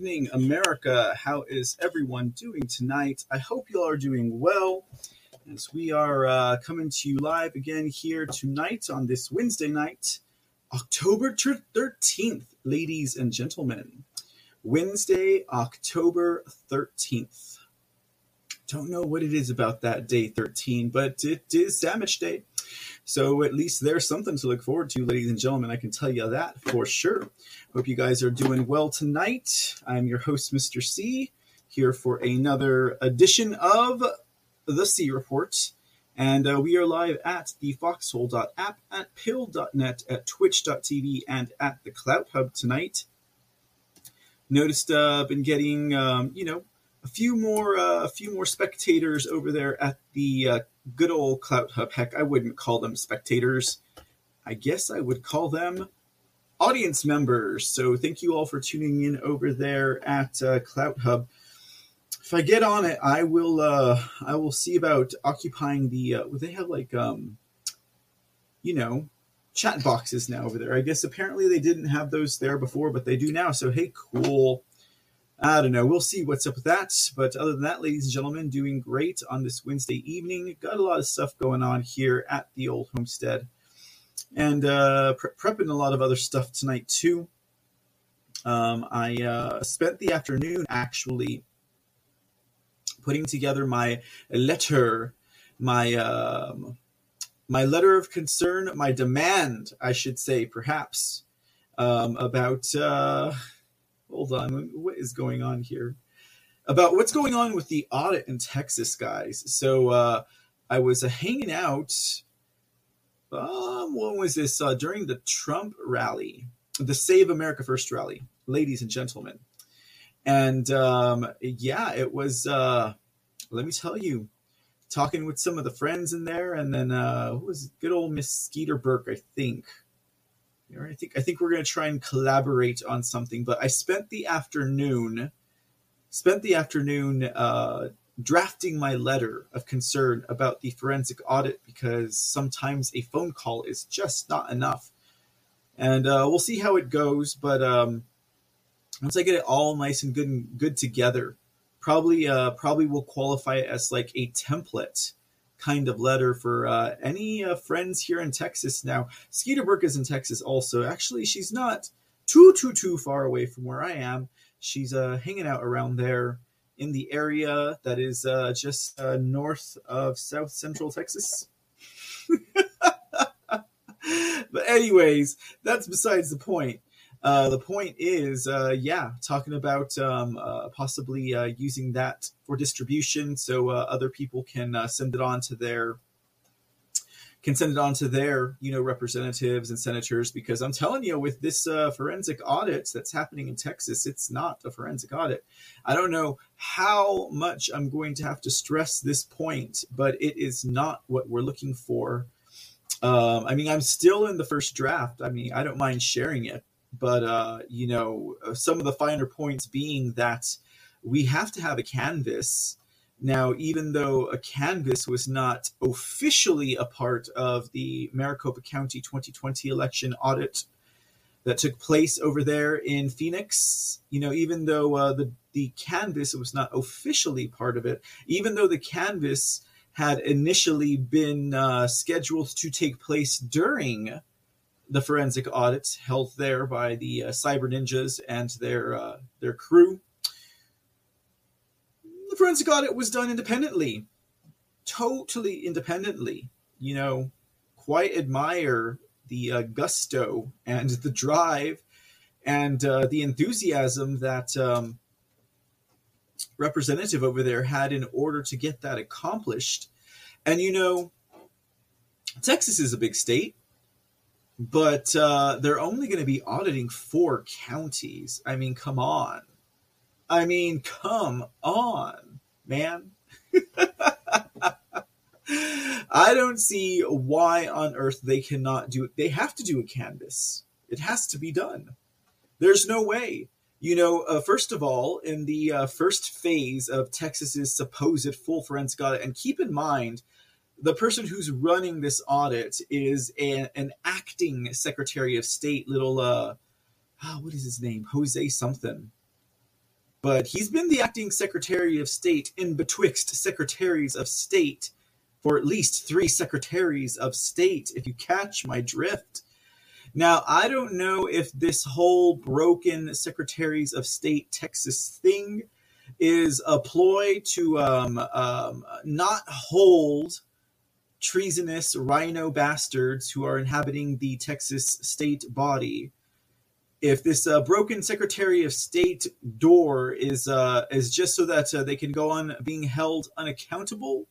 Evening, America. How is everyone doing tonight? I hope you all are doing well as we are uh, coming to you live again here tonight on this Wednesday night, October 13th, ladies and gentlemen. Wednesday, October 13th. Don't know what it is about that day 13, but it is Sandwich Day. So at least there's something to look forward to, ladies and gentlemen. I can tell you that for sure. Hope you guys are doing well tonight. I'm your host, Mr. C, here for another edition of the C Report. And uh, we are live at the foxhole.app, at Pilled.net, at twitch.tv, and at the Clout Hub tonight. Noticed uh, been getting, um, you know, a few more uh, a few more spectators over there at the uh, good old Clout Hub. Heck, I wouldn't call them spectators. I guess I would call them audience members. So thank you all for tuning in over there at uh, Clout Hub. If I get on it, I will uh, I will see about occupying the. Uh, they have like um, you know, chat boxes now over there. I guess apparently they didn't have those there before, but they do now. So hey, cool. I don't know. We'll see what's up with that. But other than that, ladies and gentlemen, doing great on this Wednesday evening. Got a lot of stuff going on here at the old homestead. And uh, pre- prepping a lot of other stuff tonight, too. Um, I uh, spent the afternoon actually putting together my letter, my um, my letter of concern, my demand, I should say, perhaps, um, about. Uh, hold on, what is going on here? About what's going on with the audit in Texas, guys. So uh, I was uh, hanging out. Um, when was this? Uh, during the Trump rally, the Save America First rally, ladies and gentlemen. And um, yeah, it was. Uh, let me tell you, talking with some of the friends in there, and then uh, who was good old Miss Skeeter Burke, I think. I think I think we're going to try and collaborate on something. But I spent the afternoon, spent the afternoon uh, drafting my letter of concern about the forensic audit because sometimes a phone call is just not enough, and uh, we'll see how it goes. But um, once I get it all nice and good and good together, probably uh, probably will qualify it as like a template kind of letter for uh, any uh, friends here in Texas. Now, Skeeter Burke is in Texas also. Actually, she's not too, too, too far away from where I am. She's uh, hanging out around there in the area that is uh, just uh, north of South Central Texas. but, anyways, that's besides the point. Uh, the point is, uh, yeah, talking about um, uh, possibly uh, using that for distribution, so uh, other people can send it on to their can send it on to their you know representatives and senators. Because I'm telling you, with this forensic audit that's happening in Texas, it's not a forensic audit. I don't know how much I'm going to have to stress this point, but it is not what we're looking for. Um, I mean, I'm still in the first draft. I mean, I don't mind sharing it but uh, you know uh, some of the finer points being that we have to have a canvas. Now even though a canvas was not officially a part of the maricopa county 2020 election audit that took place over there in phoenix you know even though uh, the, the canvas was not officially part of it even though the canvas had initially been uh, scheduled to take place during the forensic audits held there by the uh, cyber ninjas and their uh, their crew. The forensic audit was done independently, totally independently. You know, quite admire the uh, gusto and the drive and uh, the enthusiasm that um, representative over there had in order to get that accomplished. And you know, Texas is a big state but uh, they're only going to be auditing four counties. I mean, come on. I mean, come on, man. I don't see why on earth they cannot do it. They have to do a canvas. It has to be done. There's no way. You know, uh, first of all, in the uh, first phase of Texas's supposed full forensic audit, and keep in mind, the person who's running this audit is a, an acting Secretary of State, little uh, oh, what is his name? Jose something. but he's been the acting Secretary of State in betwixt Secretaries of State for at least three Secretaries of State, if you catch my drift. Now, I don't know if this whole broken Secretaries of State Texas thing is a ploy to um, um, not hold treasonous rhino bastards who are inhabiting the Texas state body. If this uh, broken Secretary of State door is uh, is just so that uh, they can go on being held unaccountable,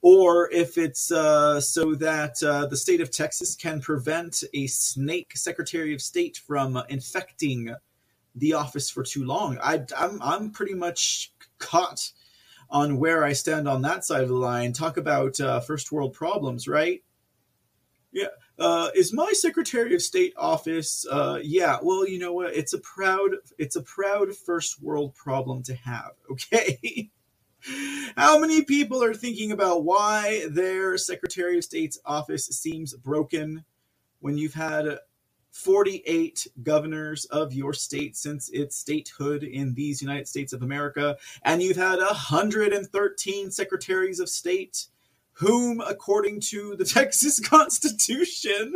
or if it's uh, so that uh, the state of Texas can prevent a snake Secretary of State from infecting the office for too long. I, I'm I'm pretty much caught on where I stand on that side of the line. Talk about uh, first world problems, right? Yeah. Uh, is my Secretary of State office? Uh, yeah. Well, you know what? It's a proud it's a proud first world problem to have. Okay. How many people are thinking about why their Secretary of State's office seems broken when you've had 48 governors of your state since its statehood in these United States of America, and you've had 113 secretaries of state, whom, according to the Texas Constitution,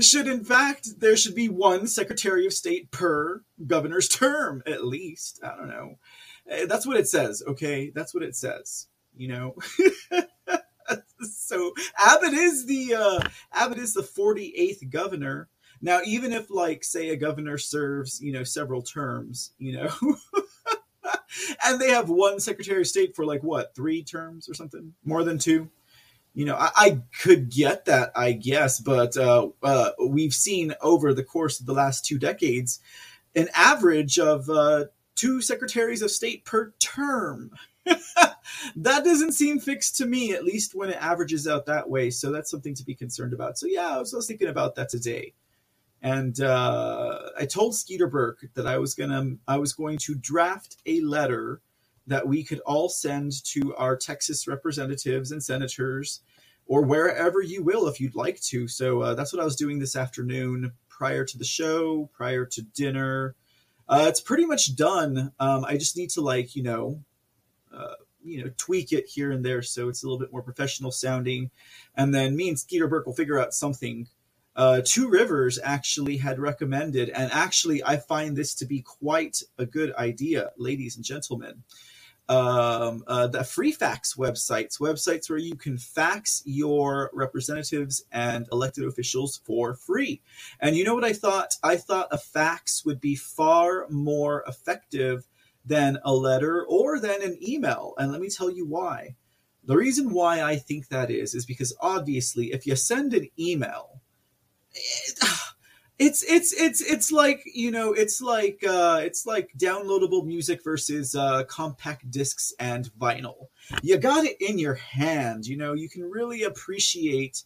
should in fact there should be one secretary of state per governor's term at least. I don't know. Eh, that's what it says okay? That's what it says you know? So abbott is the uh abbott is the 48th governor now, even if, like, say, a governor serves, you know, several terms, you know, and they have one Secretary of State for like what three terms or something, more than two. You know, I, I could get that, I guess, but uh, uh, we've seen over the course of the last two decades an average of uh, two secretaries of state per term. that doesn't seem fixed to me, at least when it averages out that way. So that's something to be concerned about. So yeah, I was, I was thinking about that today and uh, I told Skeeter Burke that I was gonna I was going to draft a letter that we could all send to our Texas representatives and senators, or wherever you will if you'd like to. So uh, that's what I was doing this afternoon prior to the show, prior to dinner. Uh, it's pretty much done. Um, I just need to like you know. Uh, you know, tweak it here and there so it's a little bit more professional sounding, and then me and Skeeter Burke will figure out something uh, Two Rivers actually had recommended, and actually, I find this to be quite a good idea, ladies and gentlemen. Um, uh, the free fax websites, websites where you can fax your representatives and elected officials for free. And you know what I thought? I thought a fax would be far more effective than a letter or than an email. And let me tell you why. The reason why I think that is, is because obviously, if you send an email, it's it's it's it's like you know it's like uh it's like downloadable music versus uh compact discs and vinyl. You got it in your hand you know you can really appreciate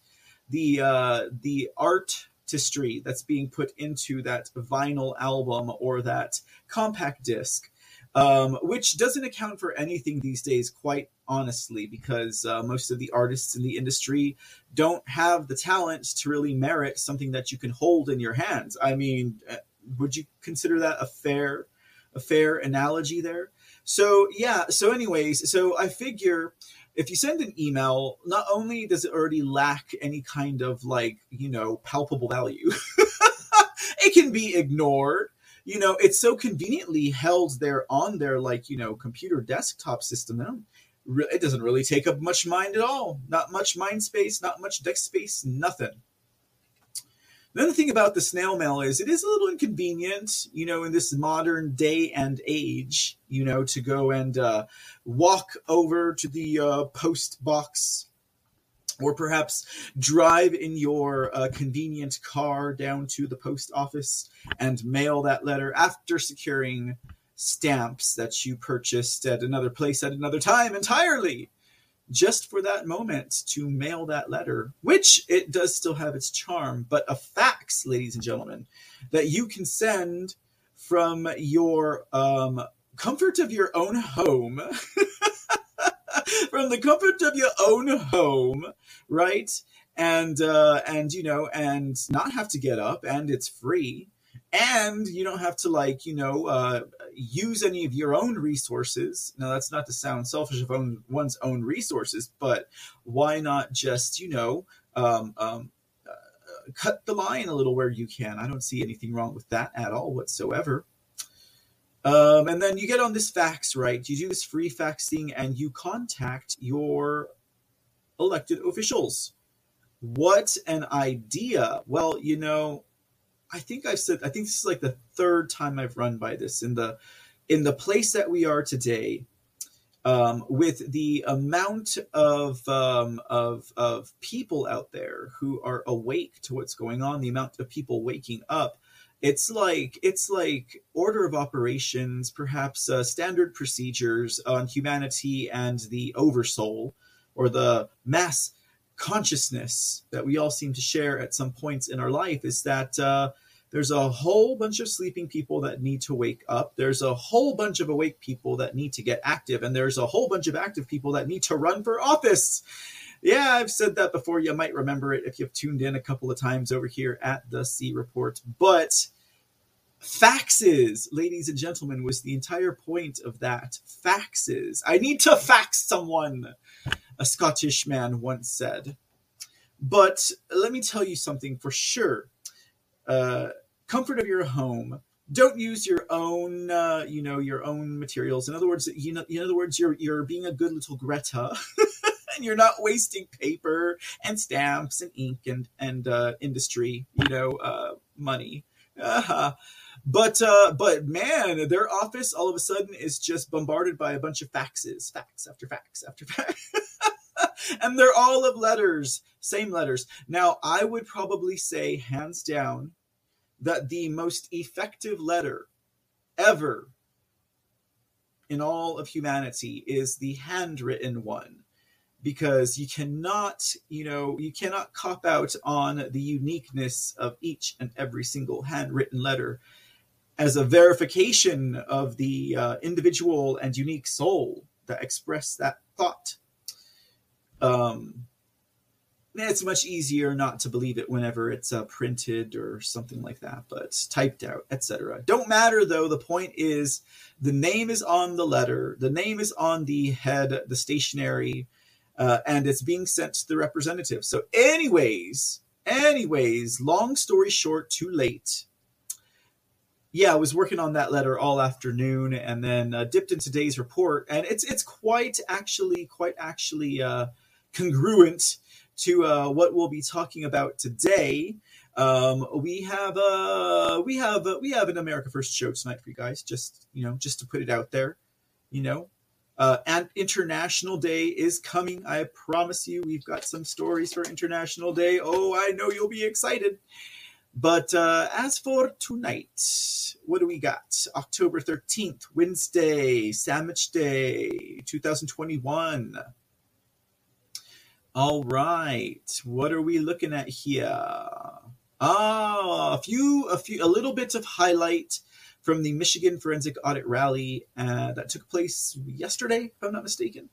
the uh the artistry that's being put into that vinyl album or that compact disc um, which doesn't account for anything these days, quite honestly, because uh, most of the artists in the industry don't have the talent to really merit something that you can hold in your hands. I mean, uh, would you consider that a fair, a fair analogy there? So yeah. So anyways, so I figure if you send an email, not only does it already lack any kind of like you know palpable value, it can be ignored you know, it's so conveniently held there on their like, you know, computer desktop system. it doesn't really take up much mind at all. Not much mind space, not much desk space, nothing. The other thing about the snail mail is it is a little inconvenient, you know, in this modern day and age, you know, to go and uh, walk over to the uh, post box or perhaps drive in your uh, convenient car down to the post office and mail that letter after securing stamps that you purchased at another place at another time entirely just for that moment to mail that letter which it does still have its charm but a fax ladies and gentlemen that you can send from your um, comfort of your own home from the comfort of your own home, right? And uh, and you know, and not have to get up, and it's free, and you don't have to like you know uh, use any of your own resources. Now that's not to sound selfish of own, one's own resources but why not just you know um, um, uh, cut the line a little where you can? I don't see anything wrong with that at all whatsoever um, and then you get on this fax right you do this free faxing and you contact your elected officials what an idea well you know I think I've said I think this is like the third time I've run by this in the in the place that we are today. Um, with the amount of, um, of of people out there who are awake to what's going on, the amount of people waking up, it's like it's like order of operations, perhaps uh, standard procedures on humanity and the oversoul, or the mass consciousness that we all seem to share at some points in our life is that uh, there's a whole bunch of sleeping people that need to wake up. There's a whole bunch of awake people that need to get active. And there's a whole bunch of active people that need to run for office. Yeah, I've said that before. You might remember it if you've tuned in a couple of times over here at the C Report. But faxes, ladies and gentlemen, was the entire point of that. Faxes. I need to fax someone a Scottish man once said. But let me tell you something for sure. Uh, comfort of your home. Don't use your own, uh, you know, your own materials. In other words, you know, in other words, you're you're being a good little Greta, and you're not wasting paper and stamps and ink and and uh, industry, you know, uh, money. Uh-huh. But uh, but man, their office all of a sudden is just bombarded by a bunch of faxes, fax after fax after fax. and they're all of letters, same letters. Now, I would probably say, hands down, that the most effective letter ever in all of humanity is the handwritten one because you cannot you know you cannot cop out on the uniqueness of each and every single handwritten letter as a verification of the uh, individual and unique soul that expressed that thought um, it's much easier not to believe it whenever it's uh, printed or something like that, but typed out, etc. Don't matter though. The point is, the name is on the letter, the name is on the head, the stationery, uh, and it's being sent to the representative. So, anyways, anyways, long story short, too late. Yeah, I was working on that letter all afternoon, and then uh, dipped into today's report, and it's it's quite actually quite actually uh, congruent to uh, what we'll be talking about today. Um, we have uh, we have uh, we have an America First show tonight for you guys. Just you know, just to put it out there, you know. Uh, and International Day is coming. I promise you, we've got some stories for International Day. Oh, I know you'll be excited. But uh, as for tonight, what do we got? October 13th, Wednesday, Sandwich Day, 2021. All right. What are we looking at here? Ah, a few, a few, a little bit of highlight from the Michigan Forensic Audit Rally uh, that took place yesterday, if I'm not mistaken.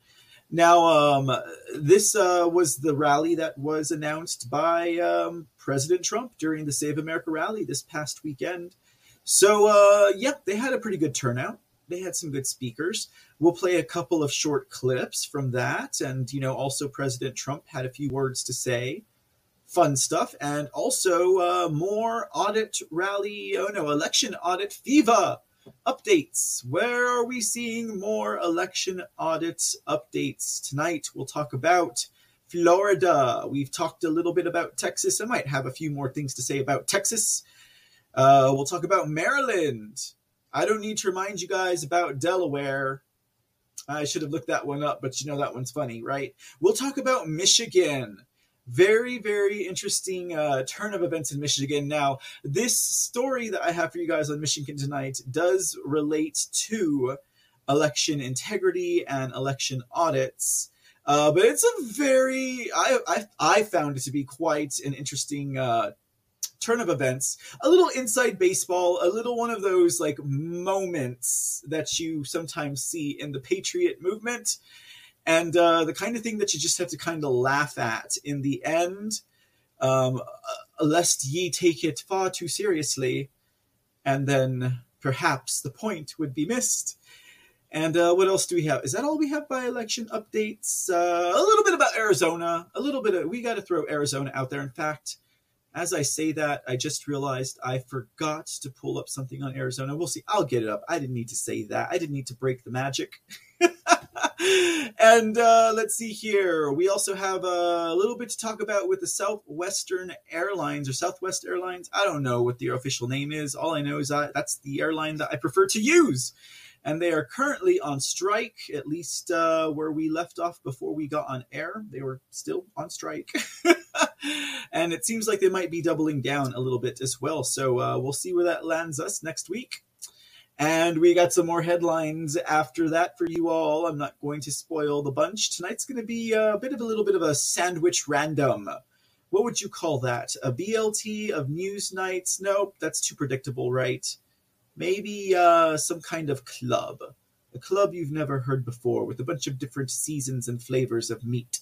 Now, um, this uh, was the rally that was announced by um, President Trump during the Save America rally this past weekend. So, uh, yeah, they had a pretty good turnout they had some good speakers. We'll play a couple of short clips from that, and you know, also President Trump had a few words to say, fun stuff, and also uh, more audit rally. Oh no, election audit fever updates. Where are we seeing more election audit updates tonight? We'll talk about. Florida. We've talked a little bit about Texas. I might have a few more things to say about Texas. Uh, we'll talk about Maryland. I don't need to remind you guys about Delaware. I should have looked that one up, but you know that one's funny, right? We'll talk about Michigan. Very, very interesting uh, turn of events in Michigan. Now, this story that I have for you guys on Michigan tonight does relate to election integrity and election audits. Uh, but it's a very I, I, I found it to be quite an interesting uh, turn of events, a little inside baseball, a little one of those like moments that you sometimes see in the Patriot movement, and uh, the kind of thing that you just have to kind of laugh at in the end, um, uh, lest ye take it far too seriously. and then perhaps the point would be missed. And uh, what else do we have? Is that all we have by election updates? Uh, a little bit about Arizona. A little bit of we got to throw Arizona out there. In fact, as I say that, I just realized I forgot to pull up something on Arizona. We'll see. I'll get it up. I didn't need to say that. I didn't need to break the magic. and uh, let's see here. We also have a little bit to talk about with the Southwestern Airlines or Southwest Airlines. I don't know what the official name is. All I know is that that's the airline that I prefer to use. And they are currently on strike, at least uh, where we left off before we got on air. They were still on strike. and it seems like they might be doubling down a little bit as well. So uh, we'll see where that lands us next week. And we got some more headlines after that for you all. I'm not going to spoil the bunch. Tonight's going to be a bit of a little bit of a sandwich random. What would you call that? A BLT of news nights? Nope, that's too predictable, right? Maybe uh, some kind of club. A club you've never heard before with a bunch of different seasons and flavors of meat.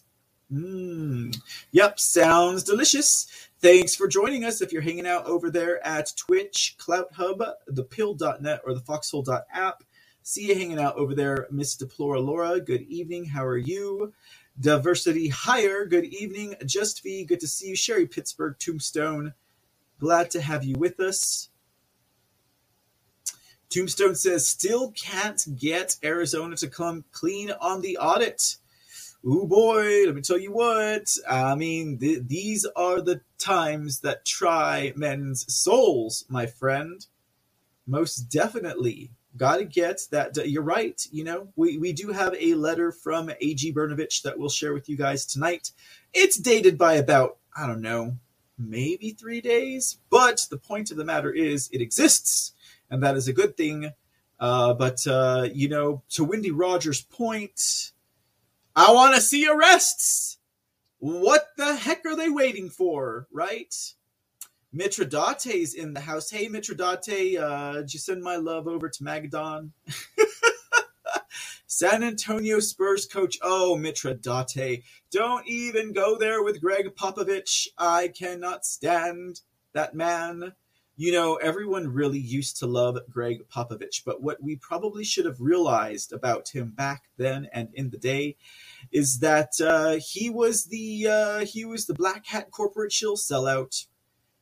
Mmm. Yep, sounds delicious. Thanks for joining us. If you're hanging out over there at Twitch, Clout Hub, thepill.net, or the foxhole.app, see you hanging out over there, Miss Deplora Laura. Good evening. How are you? Diversity Higher. Good evening. Just V. Good to see you. Sherry Pittsburgh, Tombstone. Glad to have you with us. Tombstone says, still can't get Arizona to come clean on the audit. Ooh boy, let me tell you what. I mean, th- these are the times that try men's souls, my friend. Most definitely. Got to get that. You're right. You know, we, we do have a letter from A.G. Brnovich that we'll share with you guys tonight. It's dated by about, I don't know, maybe three days. But the point of the matter is, it exists, and that is a good thing. Uh, but, uh, you know, to Wendy Rogers' point, I want to see arrests. What the heck are they waiting for, right? Mitradate's in the house. Hey, Mitradate, uh, did you send my love over to Magadon? San Antonio Spurs coach. Oh, Mitradate. Don't even go there with Gregg Popovich. I cannot stand that man you know, everyone really used to love Gregg Popovich, but what we probably should have realized about him back then and in the day is that uh, he was the uh, he was the black hat corporate shill sellout.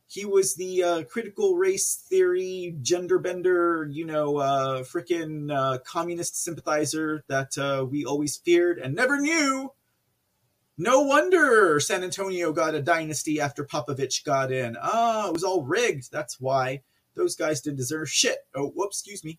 He was the uh, critical race theory, gender bender, you know, uh, freaking uh, communist sympathizer that uh, we always feared and never knew no wonder San Antonio got a dynasty after Popovich got in. Ah, it was all rigged. That's why those guys didn't deserve shit. Oh, whoops, excuse me.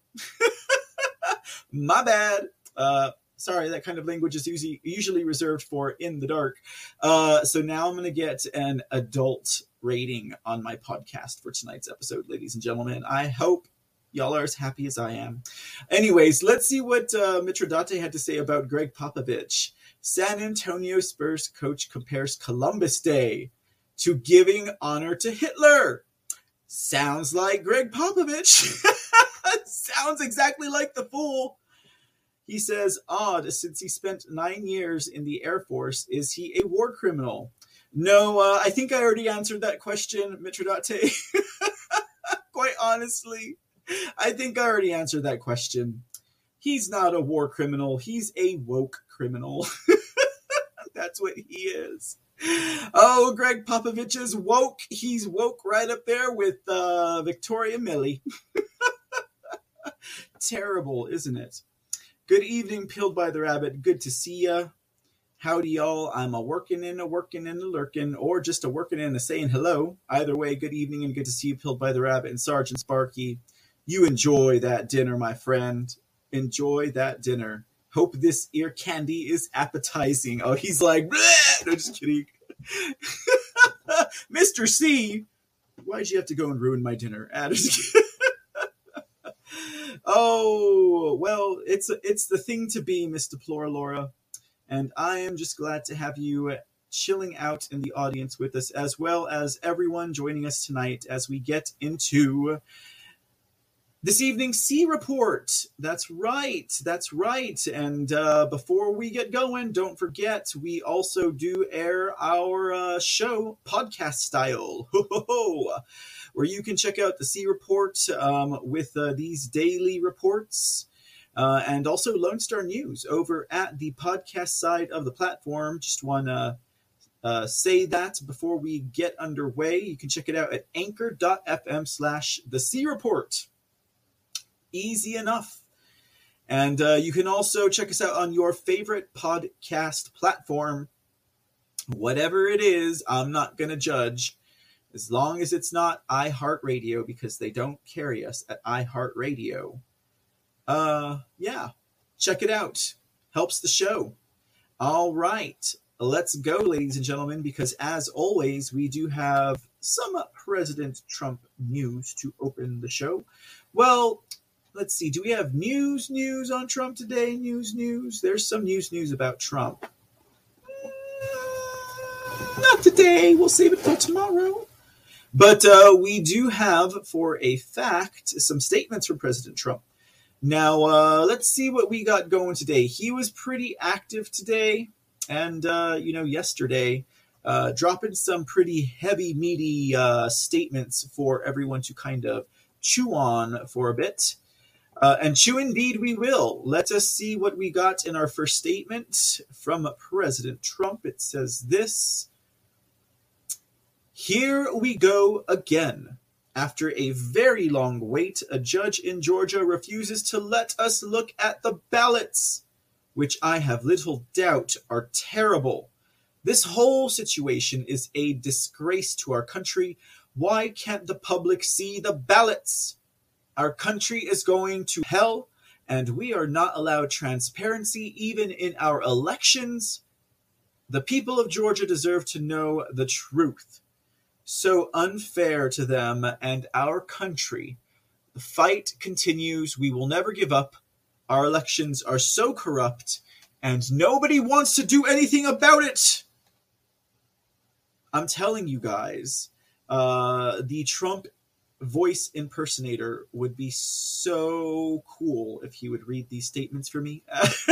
My bad. Uh, sorry, that kind of language is usually, usually reserved for in the dark. Uh, so now I'm going to get an adult rating on my podcast for tonight's episode, ladies and gentlemen. I hope y'all are as happy as I am. Anyways, let's see what uh, Mitradate had to say about Gregg Popovich. San Antonio Spurs coach compares Columbus Day to giving honor to Hitler. Sounds like Gregg Popovich. Sounds exactly like the fool. He says, odd, since he spent nine years in the Air Force, is he a war criminal? No, uh, I think I already answered that question, Mitradate. Quite honestly, I think I already answered that question. He's not a war criminal, he's a woke criminal. That's what he is. Oh, Gregg Popovich is woke. He's woke right up there with uh, Victoria Millie. Terrible, isn't it? Good evening, Peeled by the Rabbit. Good to see ya. Howdy, y'all. I'm a working in, a working in, a lurking, or just a working in, a saying hello. Either way, good evening and good to see you, Peeled by the Rabbit and Sergeant Sparky. You enjoy that dinner, my friend. Enjoy that dinner. Hope this ear candy is appetizing. Oh, he's like, Bleh! no, just kidding. Mr. C, why'd you have to go and ruin my dinner? Ah, oh, well, it's it's the thing to be, Miss Deplora Laura. And I am just glad to have you chilling out in the audience with us, as well as everyone joining us tonight as we get into This evening, C Report. That's right. That's right. And uh, before we get going, don't forget we also do air our uh, show podcast style, where you can check out the C Report um, with uh, these daily reports. Uh, and also Lone Star News over at the podcast side of the platform. Just want to uh, say that before we get underway. You can check it out at anchor.fm slash the C Report easy enough. And uh, you can also check us out on your favorite podcast platform. Whatever it is, I'm not going to judge as long as it's not iHeartRadio because they don't carry us at iHeartRadio. Uh, yeah, check it out. Helps the show. All right, let's go, ladies and gentlemen, because as always, we do have some President Trump news to open the show. Well, let's see. Do we have news news on Trump today? News news. There's some news news about Trump. Mm, not today. We'll save it for tomorrow. But uh, we do have, for a fact, some statements from President Trump. Now, uh, let's see what we got going today. He was pretty active today, and uh, you know, yesterday, uh, dropping some pretty heavy, meaty uh, statements for everyone to kind of chew on for a bit. Uh, and chew indeed we will. Let us see what we got in our first statement from President Trump. It says this Here we go again. After a very long wait, a judge in Georgia refuses to let us look at the ballots, which I have little doubt are terrible. This whole situation is a disgrace to our country. Why can't the public see the ballots? Our country is going to hell, and we are not allowed transparency even in our elections. The people of Georgia deserve to know the truth. So unfair to them and our country. The fight continues. We will never give up. Our elections are so corrupt, and nobody wants to do anything about it. I'm telling you guys, uh, the Trump voice impersonator would be so cool if he would read these statements for me.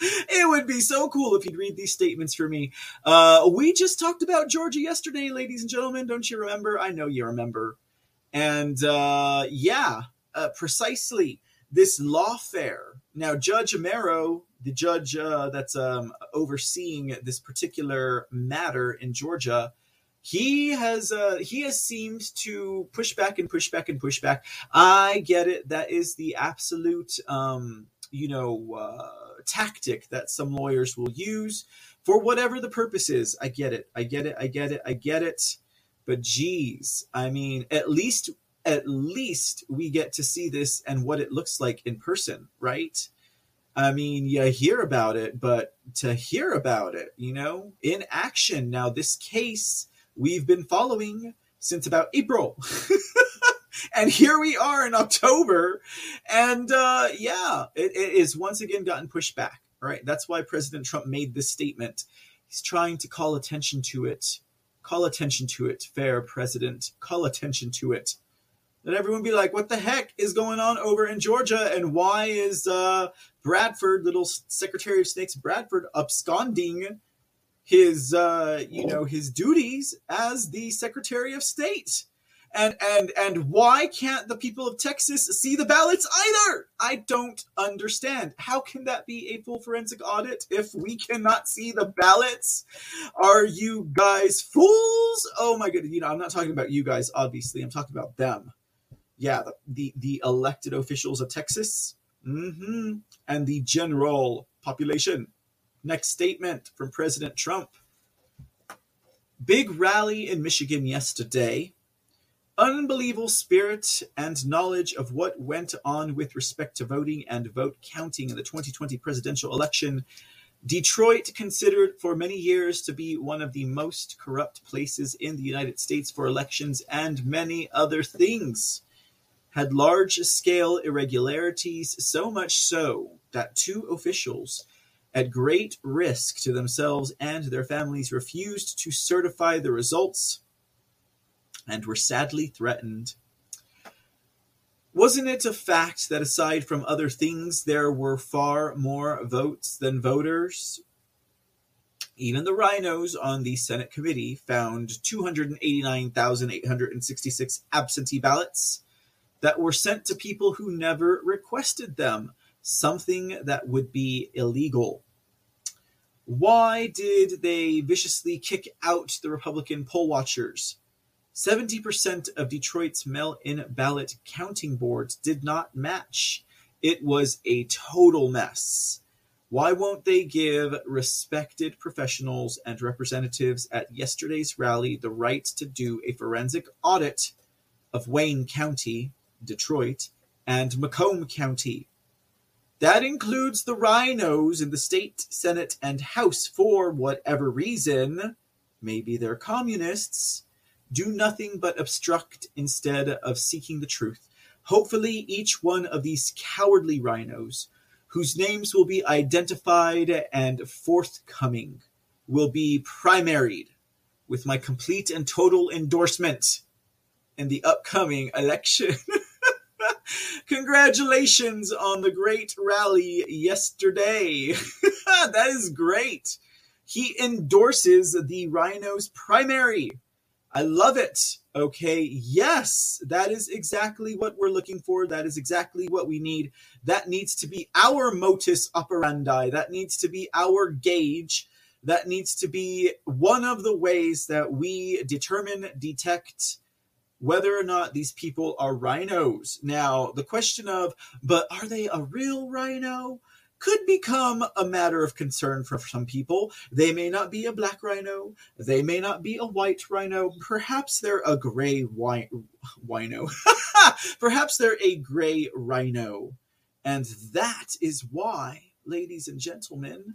it would be so cool if he'd read these statements for me. Uh, we just talked about Georgia yesterday, ladies and gentlemen. Don't you remember? I know you remember. And uh, yeah, uh, precisely this lawfare. Now, Judge Amero, the judge uh, that's um, overseeing this particular matter in Georgia, he has uh, he has seemed to push back and push back and push back. I get it. That is the absolute um, you know uh, tactic that some lawyers will use for whatever the purpose is. I get it. I get it. I get it. I get it. But geez, I mean, at least at least we get to see this and what it looks like in person, right? I mean, you hear about it, but to hear about it, you know, in action. Now, this case we've been following since about April. and here we are in October. And uh, yeah, it, it is once again gotten pushed back. Right. That's why President Trump made this statement. He's trying to call attention to it. Call attention to it, fair president. Call attention to it. Let everyone be like, what the heck is going on over in Georgia? And why is uh, Bradford, little Secretary of Snakes Bradford, absconding his uh, you know his duties as the Secretary of State. And and and why can't the people of Texas see the ballots either? I don't understand. How can that be a full forensic audit if we cannot see the ballots? Are you guys fools? Oh my goodness! You know, I'm not talking about you guys. Obviously, I'm talking about them. Yeah, the the, the elected officials of Texas, mm-hmm. and the general population. Next statement from President Trump. Big rally in Michigan yesterday. Unbelievable spirit and knowledge of what went on with respect to voting and vote counting in the 2020 presidential election. Detroit, considered for many years to be one of the most corrupt places in the United States for elections and many other things, had large scale irregularities, so much so that two officials at great risk to themselves and their families, refused to certify the results and were sadly threatened. Wasn't it a fact that aside from other things, there were far more votes than voters? Even the rhinos on the Senate committee found 289,866 absentee ballots that were sent to people who never requested them, something that would be illegal. Why did they viciously kick out the Republican poll watchers? 70% of Detroit's mail in ballot counting boards did not match. It was a total mess. Why won't they give respected professionals and representatives at yesterday's rally the right to do a forensic audit of Wayne County, Detroit, and Macomb County? That includes the rhinos in the state, senate, and house for whatever reason. Maybe they're communists do nothing but obstruct instead of seeking the truth. Hopefully, each one of these cowardly rhinos, whose names will be identified and forthcoming, will be primaried with my complete and total endorsement in the upcoming election. Congratulations on the great rally yesterday. that is great. He endorses the Rhinos primary I love it. Okay. Yes, that is exactly what we're looking for. That is exactly what we need. That needs to be our motus operandi. That needs to be our gauge. That needs to be one of the ways that we determine, detect whether or not these people are rhinos. Now, the question of, but are they a real rhino? could become a matter of concern for some people. They may not be a black rhino, they may not be a white rhino, perhaps they're a gray rhino. perhaps they're a gray rhino. And that is why, ladies and gentlemen,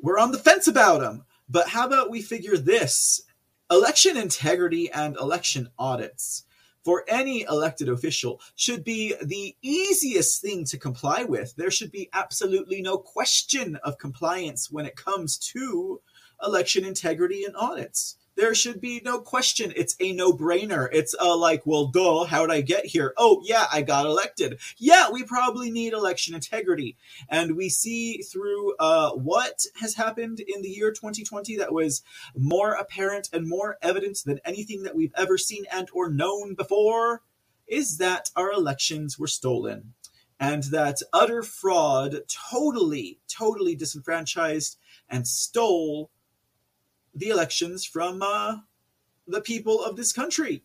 we're on the fence about them. But how about we figure this? Election integrity and election audits for any elected official should be the easiest thing to comply with. There should be absolutely no question of compliance when it comes to election integrity and audits. There should be no question. It's a no brainer. It's a like, well, duh, how'd I get here? Oh, yeah, I got elected. Yeah, we probably need election integrity. And we see through uh, what has happened in the year 2020 that was more apparent and more evident than anything that we've ever seen and or known before is that our elections were stolen and that utter fraud totally, totally disenfranchised and stole the elections from uh, the people of this country.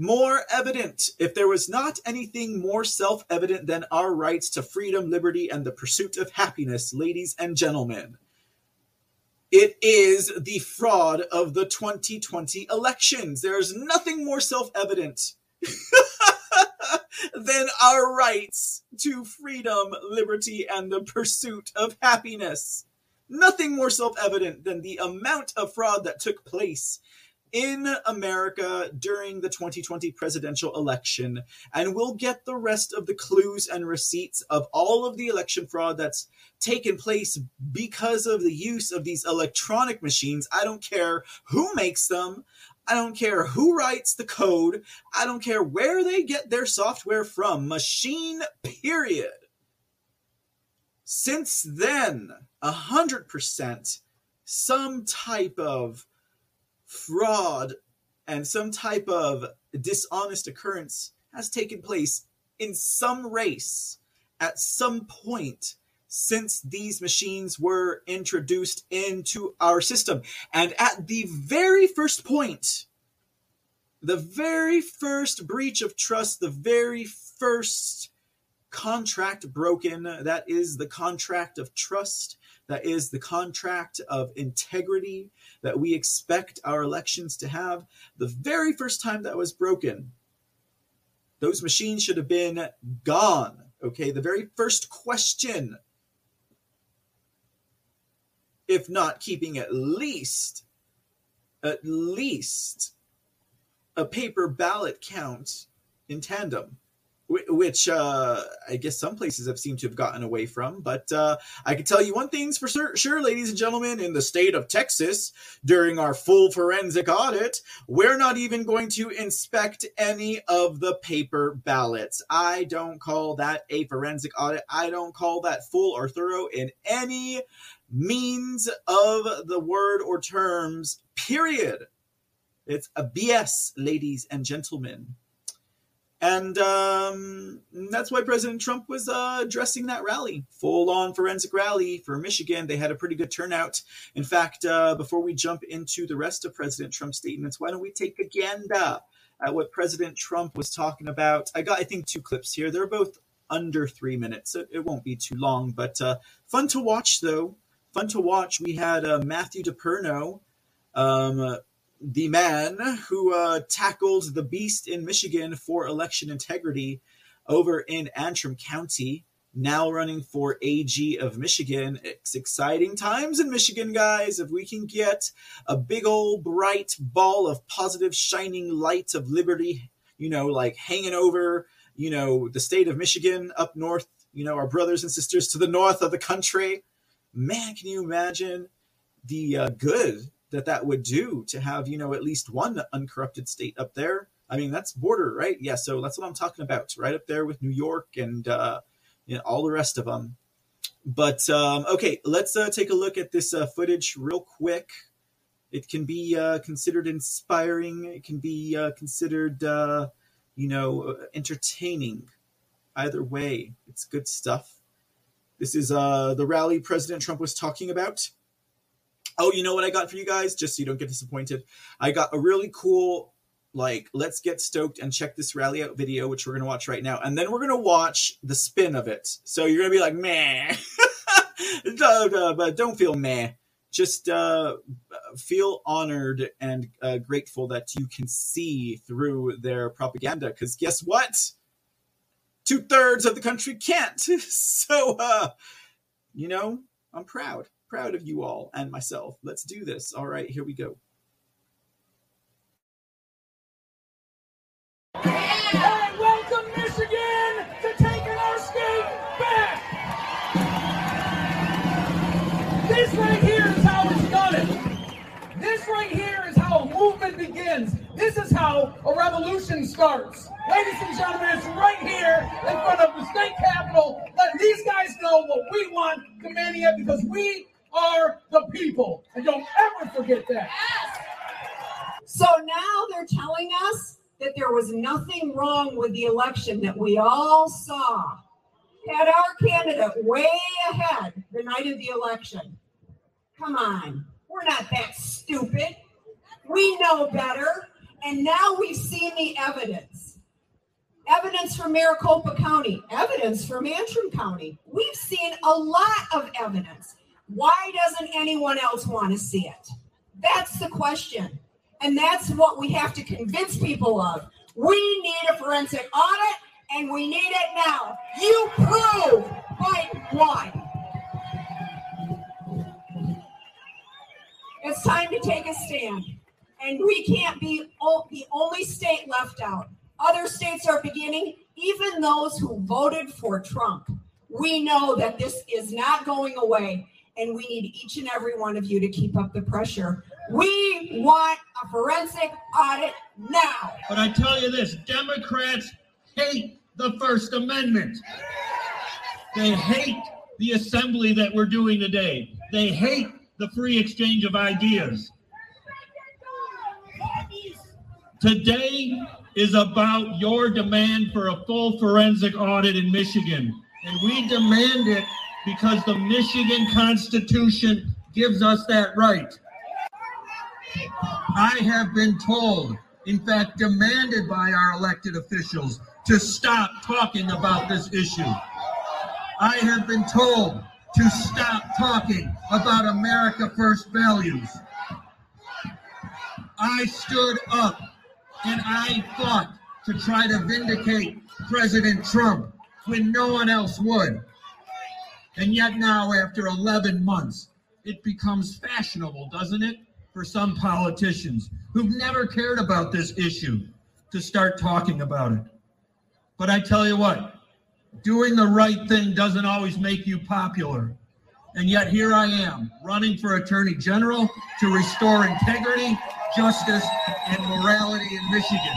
More evident, if there was not anything more self evident than our rights to freedom, liberty, and the pursuit of happiness, ladies and gentlemen, it is the fraud of the 2020 elections. There's nothing more self evident than our rights to freedom, liberty, and the pursuit of happiness nothing more self evident than the amount of fraud that took place in America during the 2020 presidential election. And we'll get the rest of the clues and receipts of all of the election fraud that's taken place because of the use of these electronic machines. I don't care who makes them. I don't care who writes the code. I don't care where they get their software from. Machine, period. Since then, 100% some type of fraud and some type of dishonest occurrence has taken place in some race at some point since these machines were introduced into our system. And at the very first point, the very first breach of trust, the very first contract broken, that is the contract of trust, that is the contract of integrity that we expect our elections to have. The very first time that was broken, those machines should have been gone. Okay, the very first question, if not keeping at least, at least a paper ballot count in tandem which uh, I guess some places have seemed to have gotten away from. But uh, I can tell you one thing's for sure, ladies and gentlemen, in the state of Texas, during our full forensic audit, we're not even going to inspect any of the paper ballots. I don't call that a forensic audit. I don't call that full or thorough in any means of the word or terms, period. It's a BS, ladies and gentlemen. And um, that's why President Trump was uh, addressing that rally, full on forensic rally for Michigan. They had a pretty good turnout. In fact, uh, before we jump into the rest of President Trump's statements, why don't we take a gander at what President Trump was talking about? I got, I think, two clips here. They're both under three minutes, so it won't be too long, but uh, fun to watch, though. Fun to watch. We had uh, Matthew DePerno. Um, the man who uh, tackled the beast in Michigan for election integrity over in Antrim County, now running for AG of Michigan. It's exciting times in Michigan, guys. If we can get a big old bright ball of positive, shining light of liberty, you know, like hanging over, you know, the state of Michigan up north, you know, our brothers and sisters to the north of the country. Man, can you imagine the uh, good that that would do to have you know at least one uncorrupted state up there. I mean that's border right? Yeah so that's what i'm talking about right up there with new york and uh, you know, all the rest of them but um, okay let's uh, take a look at this uh, footage real quick. It can be uh, considered inspiring. It can be uh, considered uh, you know entertaining. Either way it's good stuff. This is uh, the rally president trump was talking about Oh, you know what I got for you guys? Just so you don't get disappointed. I got a really cool, like, let's get stoked and check this rally out video, which we're going to watch right now. And then we're going to watch the spin of it. So you're going to be like, meh. but don't feel meh. Just uh, feel honored and uh, grateful that you can see through their propaganda. Because guess what? Two thirds of the country can't. so, uh, you know, I'm proud proud of you all and myself. Let's do this. All right, here we go. Welcome Michigan to taking our state back. This right here is how it's done. This right here is how a movement begins. This is how a revolution starts. Ladies and gentlemen, it's right here in front of the state capitol. Let these guys know what we want it because we are the people. And don't ever forget that. So now they're telling us that there was nothing wrong with the election that we all saw. Had our candidate way ahead the night of the election. Come on, we're not that stupid. We know better. And now we've seen the evidence. Evidence from Maricopa County, evidence from Antrim County. We've seen a lot of evidence. Why doesn't anyone else want to see it? That's the question. And that's what we have to convince people of. We need a forensic audit and we need it now. You prove Biden won. It's time to take a stand. And we can't be the only state left out. Other states are beginning, even those who voted for Trump. We know that this is not going away and we need each and every one of you to keep up the pressure. We want a forensic audit now. But I tell you this Democrats hate the First Amendment. They hate the assembly that we're doing today. They hate the free exchange of ideas. Today is about your demand for a full forensic audit in Michigan. And we demand it because the Michigan Constitution gives us that right. I have been told, in fact, demanded by our elected officials to stop talking about this issue. I have been told to stop talking about America First values. I stood up and I fought to try to vindicate President Trump when no one else would. And yet now, after 11 months, it becomes fashionable, doesn't it, for some politicians who've never cared about this issue to start talking about it. But I tell you what, doing the right thing doesn't always make you popular. And yet here I am, running for Attorney General to restore integrity, justice, and morality in Michigan.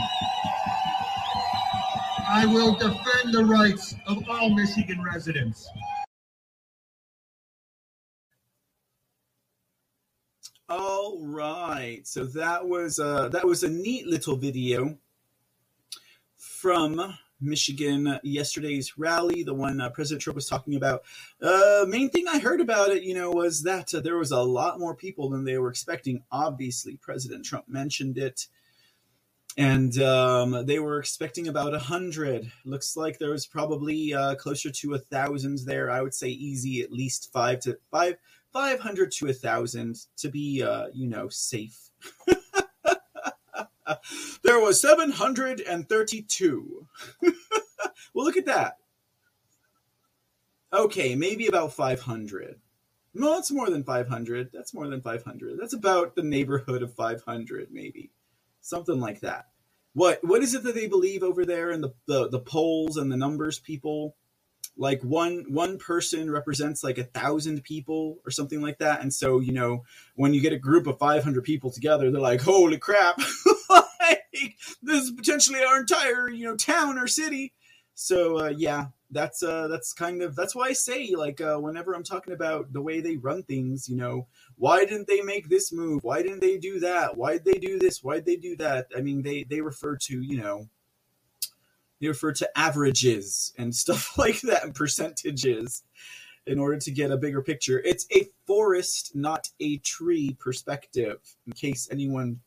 I will defend the rights of all Michigan residents. All right. So that was uh that was a neat little video from Michigan yesterday's rally, the one uh, President Trump was talking about. Uh, main thing I heard about it, you know, was that uh, there was a lot more people than they were expecting. Obviously, President Trump mentioned it, and um, they were expecting about a hundred. Looks like there was probably uh, closer to a thousand there. I would say easy, at least five to five, five hundred to a thousand to be, uh, you know, safe. there was 732. well, look at that. Okay, maybe about 500. No, that's more than 500. That's more than 500. That's about the neighborhood of 500, maybe. Something like that. What what is it that they believe over there in the, the, the polls and the numbers people? Like one one person represents like a thousand people or something like that. And so, you know, when you get a group of 500 people together, they're like, holy crap. like, this is potentially our entire, you know, town or city. So uh, yeah, that's uh, that's kind of that's why I say like uh, whenever I'm talking about the way they run things, you know, why didn't they make this move? Why didn't they do that? Why did they do this? Why did they do that? I mean, they they refer to you know they refer to averages and stuff like that and percentages in order to get a bigger picture. It's a forest, not a tree perspective. In case anyone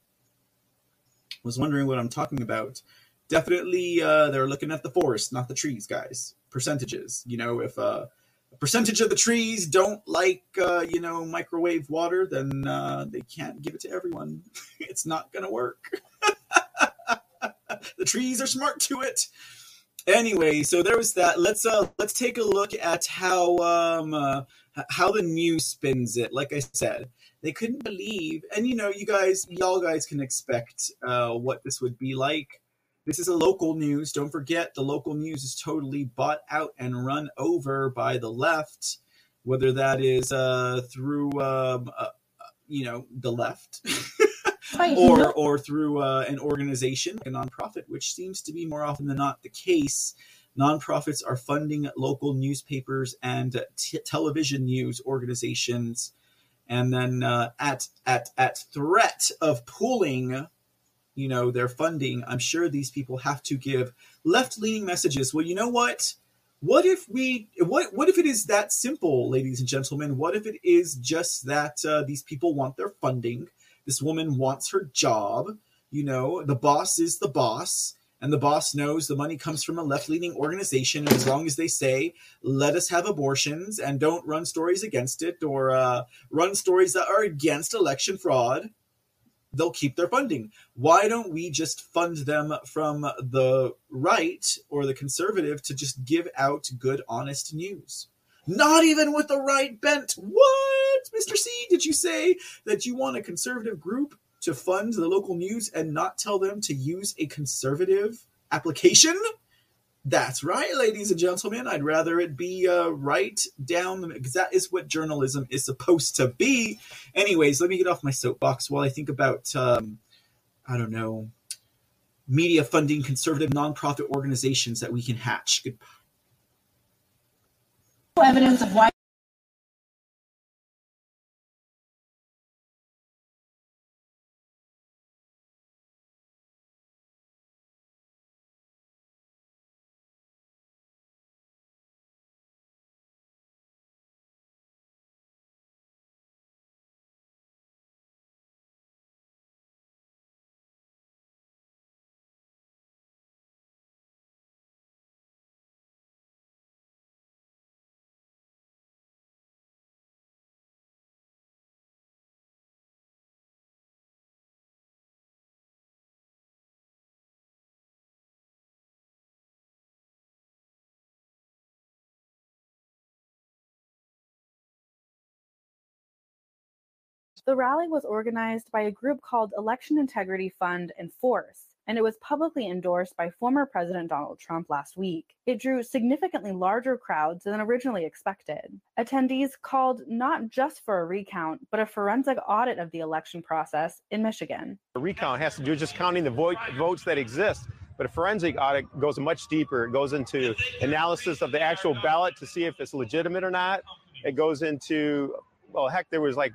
was wondering what I'm talking about definitely uh, they're looking at the forest, not the trees, guys. Percentages. You know, if uh, a percentage of the trees don't like uh, you know microwave water, then uh, they can't give it to everyone. it's not gonna work. the trees are smart to it. Anyway, so there was that. Let's uh let's take a look at how um uh, how the news spins it. Like I said, they couldn't believe, and you know, you guys, y'all guys can expect uh, what this would be like. This is a local news. Don't forget, the local news is totally bought out and run over by the left, whether that is uh, through, um, uh, you know, the left, or or through uh, an organization, a nonprofit, which seems to be more often than not the case. Nonprofits are funding local newspapers and t- television news organizations, and then uh, at at at threat of pulling you know their funding i'm sure these people have to give left-leaning messages. Well you know what? What if we what what if it is that simple ladies and gentlemen? What if it is just that uh, these people want their funding this woman wants her job you know the boss is the boss and the boss knows the money comes from a left-leaning organization and as long as they say let us have abortions and don't run stories against it or uh, run stories that are against election fraud they'll keep their funding. Why don't we just fund them from the right or the conservative to just give out good, honest news? Not even with the right bent. What, Mr. C? Did you say that you want a conservative group to fund the local news and not tell them to use a conservative application? That's right, ladies and gentlemen. I'd rather it be uh, right down the because that is what journalism is supposed to be. Anyways, let me get off my soapbox while I think about, um, I don't know, media funding conservative nonprofit organizations that we can hatch. Goodbye. Evidence of why. The rally was organized by a group called Election Integrity Fund and Force. and it was publicly endorsed by former President Donald Trump last week. It drew significantly larger crowds than originally expected. Attendees called not just for a recount, but a forensic audit of the election process in Michigan. A recount has to do just counting the vote, votes that exist. But a forensic audit goes much deeper. It goes into analysis of the actual ballot to see if it's legitimate or not. It goes into, well, heck, there was like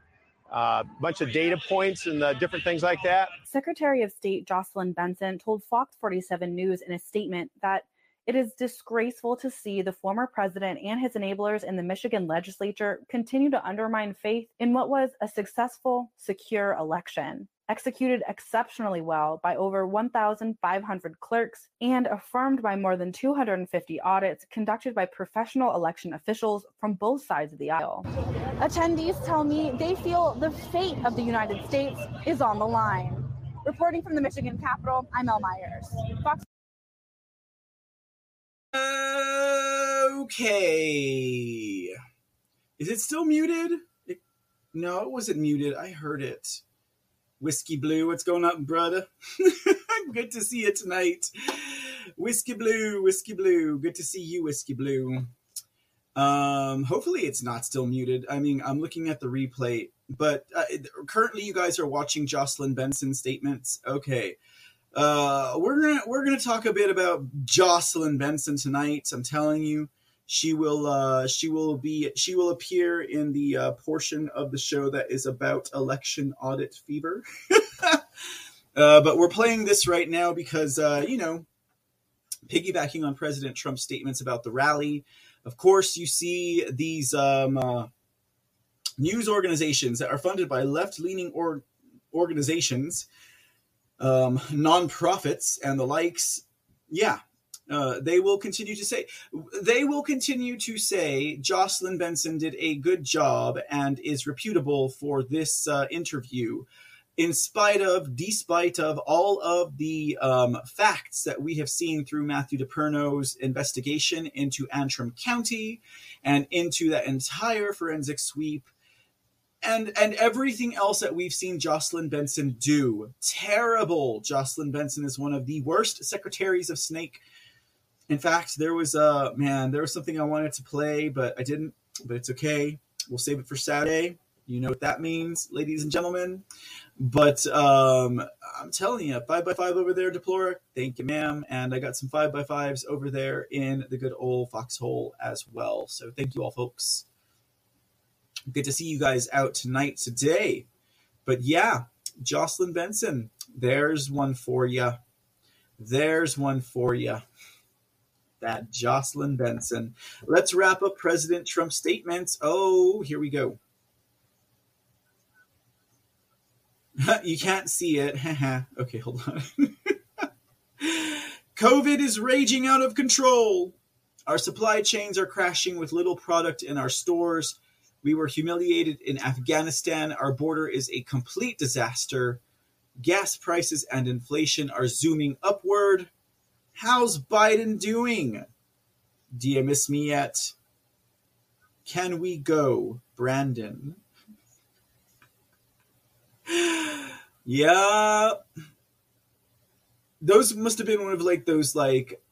a uh, bunch of data points and uh, different things like that. Secretary of State Jocelyn Benson told Fox 47 News in a statement that it is disgraceful to see the former president and his enablers in the Michigan legislature continue to undermine faith in what was a successful, secure election executed exceptionally well by over 1,500 clerks and affirmed by more than 250 audits conducted by professional election officials from both sides of the aisle. Attendees tell me they feel the fate of the United States is on the line. Reporting from the Michigan Capitol, I'm Elle Myers. Fox- Okay. Is it still muted? It, no, it wasn't muted. I heard it. Whiskey Blue, what's going on, brother? Good to see you tonight. Whiskey Blue, Whiskey Blue. Good to see you, Whiskey Blue. Um, hopefully it's not still muted. I mean, I'm looking at the replay, but uh, currently you guys are watching Jocelyn Benson's statements. Okay. Uh, we're gonna we're gonna talk a bit about Jocelyn Benson tonight. I'm telling you, she will uh, she will be she will appear in the uh, portion of the show that is about election audit fever. uh, but we're playing this right now because uh, you know, piggybacking on President Trump's statements about the rally. Of course, you see these um, uh, news organizations that are funded by left-leaning or organizations, um, nonprofits, and the likes. Yeah, uh, they will continue to say they will continue to say Jocelyn Benson did a good job and is reputable for this uh, interview, in spite of, despite of all of the um, facts that we have seen through Matthew DePerno's investigation into Antrim County and into that entire forensic sweep and and everything else that we've seen Jocelyn Benson do. Terrible. Jocelyn Benson is one of the worst secretaries of Snake in fact, there was a uh, man, there was something I wanted to play, but I didn't. But it's okay. We'll save it for Saturday. You know what that means, ladies and gentlemen. But um, I'm telling you, five by five over there, Deplore. Thank you, ma'am. And I got some five by fives over there in the good old foxhole as well. So thank you all, folks. Good to see you guys out tonight today. But yeah, Jocelyn Benson, there's one for you. There's one for you that Jocelyn Benson. Let's wrap up President Trump's statements. Oh, here we go. you can't see it. okay, hold on. COVID is raging out of control. Our supply chains are crashing with little product in our stores. We were humiliated in Afghanistan. Our border is a complete disaster. Gas prices and inflation are zooming upward. How's Biden doing? Do you miss me yet? Can we go, Brandon? yeah. Those must have been one of like those like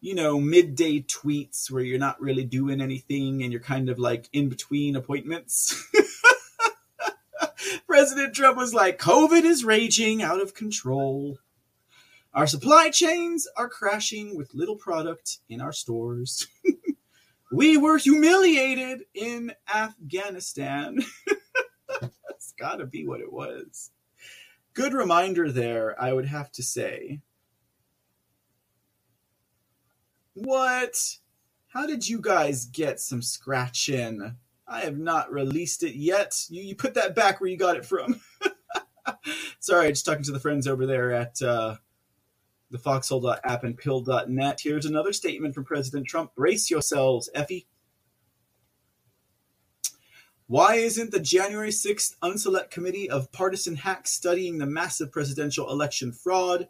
you know, midday tweets where you're not really doing anything and you're kind of like in between appointments. President Trump was like, COVID is raging out of control. Our supply chains are crashing with little product in our stores. we were humiliated in Afghanistan. That's got to be what it was. Good reminder there, I would have to say. What? How did you guys get some scratch in? I have not released it yet. You, you put that back where you got it from. Sorry, just talking to the friends over there at uh, the foxhole.app and Pilled.net. Here's another statement from President Trump. Brace yourselves, Effie. Why isn't the January 6th Unselect Committee of Partisan Hacks studying the massive presidential election fraud,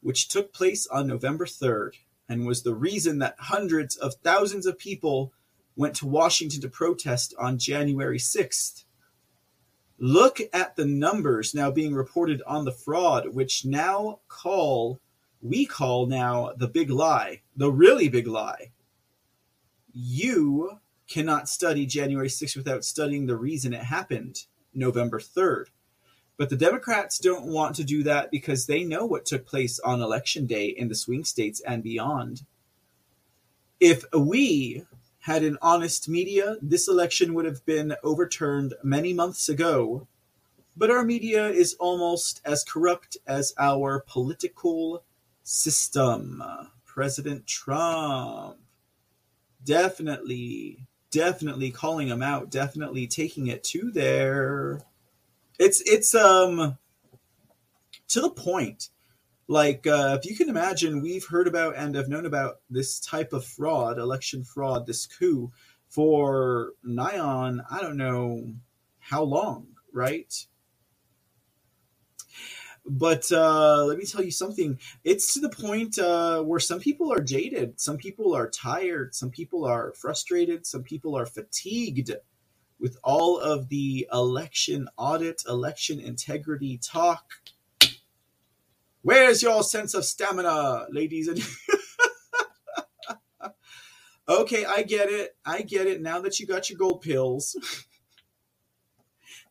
which took place on November 3rd and was the reason that hundreds of thousands of people went to Washington to protest on January 6th? Look at the numbers now being reported on the fraud, which now call, we call now the big lie, the really big lie. You cannot study January 6th without studying the reason it happened, November 3rd. But the Democrats don't want to do that because they know what took place on election day in the swing states and beyond. If we had an honest media, this election would have been overturned many months ago. But our media is almost as corrupt as our political system. President Trump. Definitely, definitely calling him out, definitely taking it to there. It's it's um to the point like uh, if you can imagine we've heard about and have known about this type of fraud election fraud this coup for nigh on i don't know how long right but uh, let me tell you something it's to the point uh, where some people are jaded some people are tired some people are frustrated some people are fatigued with all of the election audit election integrity talk Where's your sense of stamina, ladies and Okay, I get it. I get it. Now that you got your gold pills.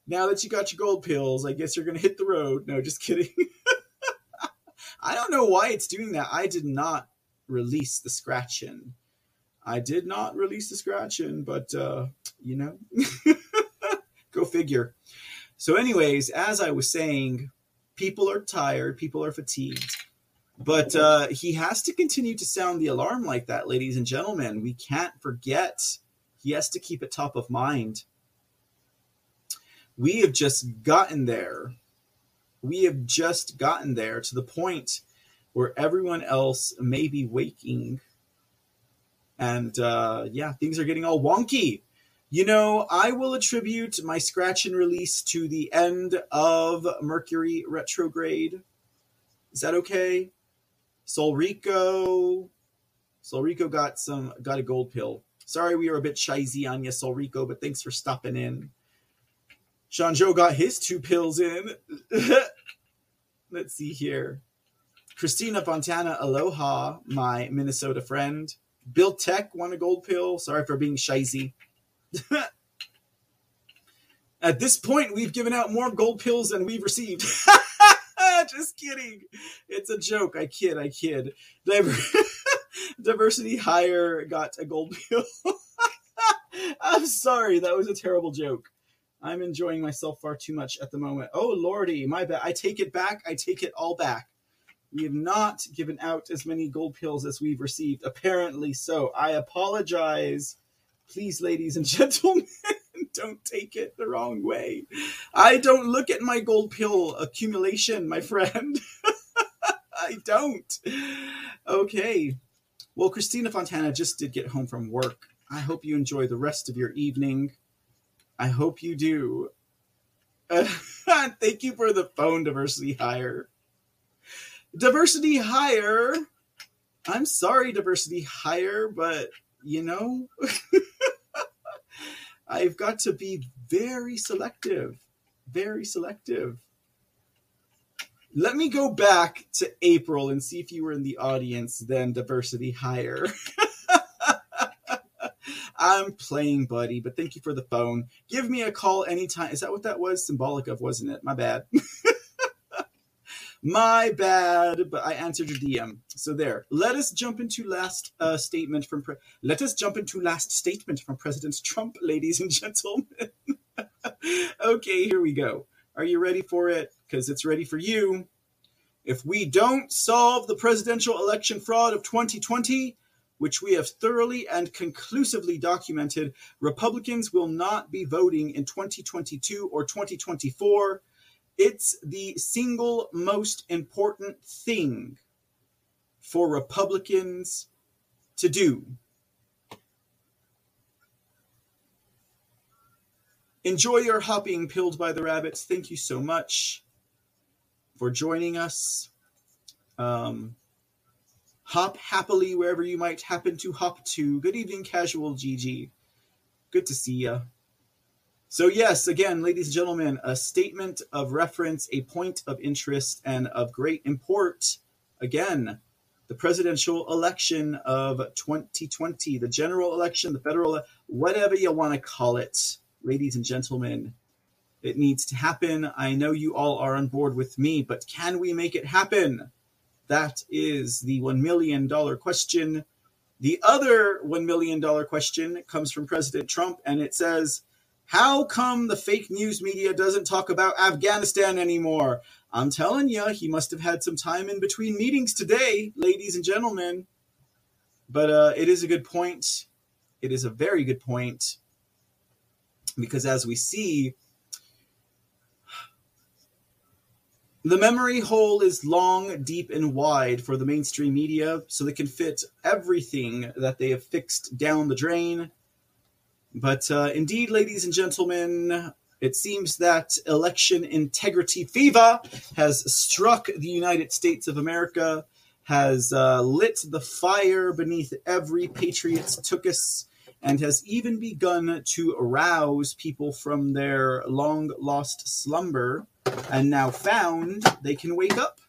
now that you got your gold pills, I guess you're going to hit the road. No, just kidding. I don't know why it's doing that. I did not release the scratching. I did not release the scratching, but uh, you know, go figure. So, anyways, as I was saying, people are tired, people are fatigued. But uh, he has to continue to sound the alarm like that, ladies and gentlemen. We can't forget. He has to keep it top of mind. We have just gotten there. We have just gotten there to the point where everyone else may be waking. And uh, yeah, things are getting all wonky. You know, I will attribute my scratch and release to the end of Mercury retrograde. Is that okay? Sol Rico. Sol Rico got some got a gold pill. Sorry we were a bit shizy on you, Sol Rico, but thanks for stopping in. Sean Joe got his two pills in. Let's see here. Christina Fontana, aloha, my Minnesota friend. Bill Tech won a gold pill. Sorry for being shizy. At this point, we've given out more gold pills than we've received. Just kidding. It's a joke. I kid. I kid. Diversity Hire got a gold pill. I'm sorry. That was a terrible joke. I'm enjoying myself far too much at the moment. Oh, lordy. My bad. I take it back. I take it all back. We have not given out as many gold pills as we've received. Apparently so. I apologize please, ladies and gentlemen, don't take it the wrong way. I don't look at my gold pill accumulation, my friend. I don't. Okay. Well, Christina Fontana just did get home from work. I hope you enjoy the rest of your evening. I hope you do. Thank you for the phone diversity hire. Diversity hire. I'm sorry, diversity hire, but you know, I've got to be very selective, very selective. Let me go back to April and see if you were in the audience then, diversity hire. I'm playing, buddy, but thank you for the phone. Give me a call anytime. Is that what that was symbolic of, wasn't it? My bad. My bad, but I answered your DM. So there. Let us jump into last uh, statement from. Pre- Let us jump into last statement from President Trump, ladies and gentlemen. okay, here we go. Are you ready for it? Because it's ready for you. If we don't solve the presidential election fraud of 2020, which we have thoroughly and conclusively documented, Republicans will not be voting in 2022 or 2024 it's the single most important thing for Republicans to do. Enjoy your hopping pilled by the rabbits. Thank you so much for joining us. Um, hop happily wherever you might happen to hop to. Good evening, casual GG. Good to see you. So, yes, again, ladies and gentlemen, a statement of reference, a point of interest, and of great import. Again, the presidential election of 2020, the general election, the federal, whatever you want to call it, ladies and gentlemen. It needs to happen. I know you all are on board with me, but can we make it happen? That is the $1 million question. The other $1 million question comes from President Trump, and it says, How come the fake news media doesn't talk about Afghanistan anymore? I'm telling you, he must have had some time in between meetings today, ladies and gentlemen. But uh, it is a good point. It is a very good point. Because as we see, The memory hole is long, deep, and wide for the mainstream media, so they can fit everything that they have fixed down the drain. But uh, indeed, ladies and gentlemen, it seems that election integrity fever has struck the United States of America, has uh, lit the fire beneath every patriot's tuchus, and has even begun to arouse people from their long lost slumber and now found they can wake up.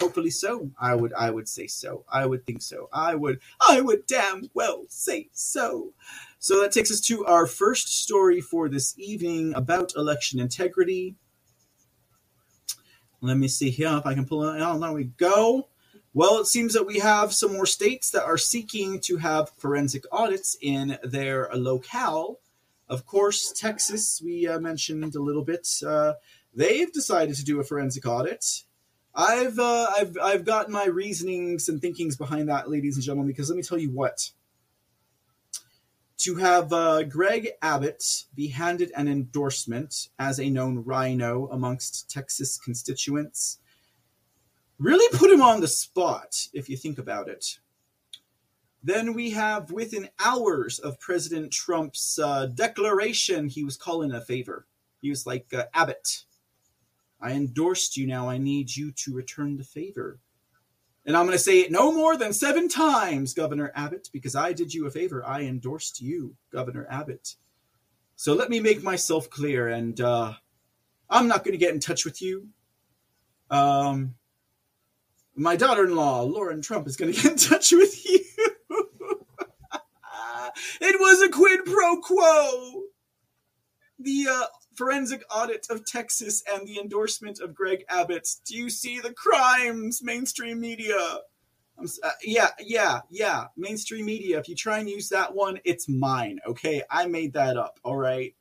Hopefully so. I would i would say so. I would think so. I would i would damn well say so. So that takes us to our first story for this evening about election integrity. Let me see here if i can pull it. Out there we go well it seems that we have some more states that are seeking to have forensic audits in their locale of course texas we uh, mentioned a little bit uh, they've decided to do a forensic audit. I've uh, I've I've got my reasonings and thinkings behind that, ladies and gentlemen. Because let me tell you what. To have uh, Greg Abbott be handed an endorsement as a known rhino amongst Texas constituents really put him on the spot, if you think about it. Then we have, within hours of President Trump's uh, declaration, he was calling a favor. He was like, uh, Abbott, I endorsed you now. I need you to return the favor. And I'm going to say it no more than seven times, Governor Abbott, because I did you a favor. I endorsed you, Governor Abbott. So let me make myself clear, and uh, I'm not going to get in touch with you. Um, my daughter in law, Lara Trump, is going to get in touch with you. it was a quid pro quo. The uh, forensic audit of Texas and the endorsement of Greg Abbott. Do you see the crimes, mainstream media? Uh, yeah, yeah, yeah. Mainstream media. If you try and use that one, it's mine. Okay, I made that up. All right,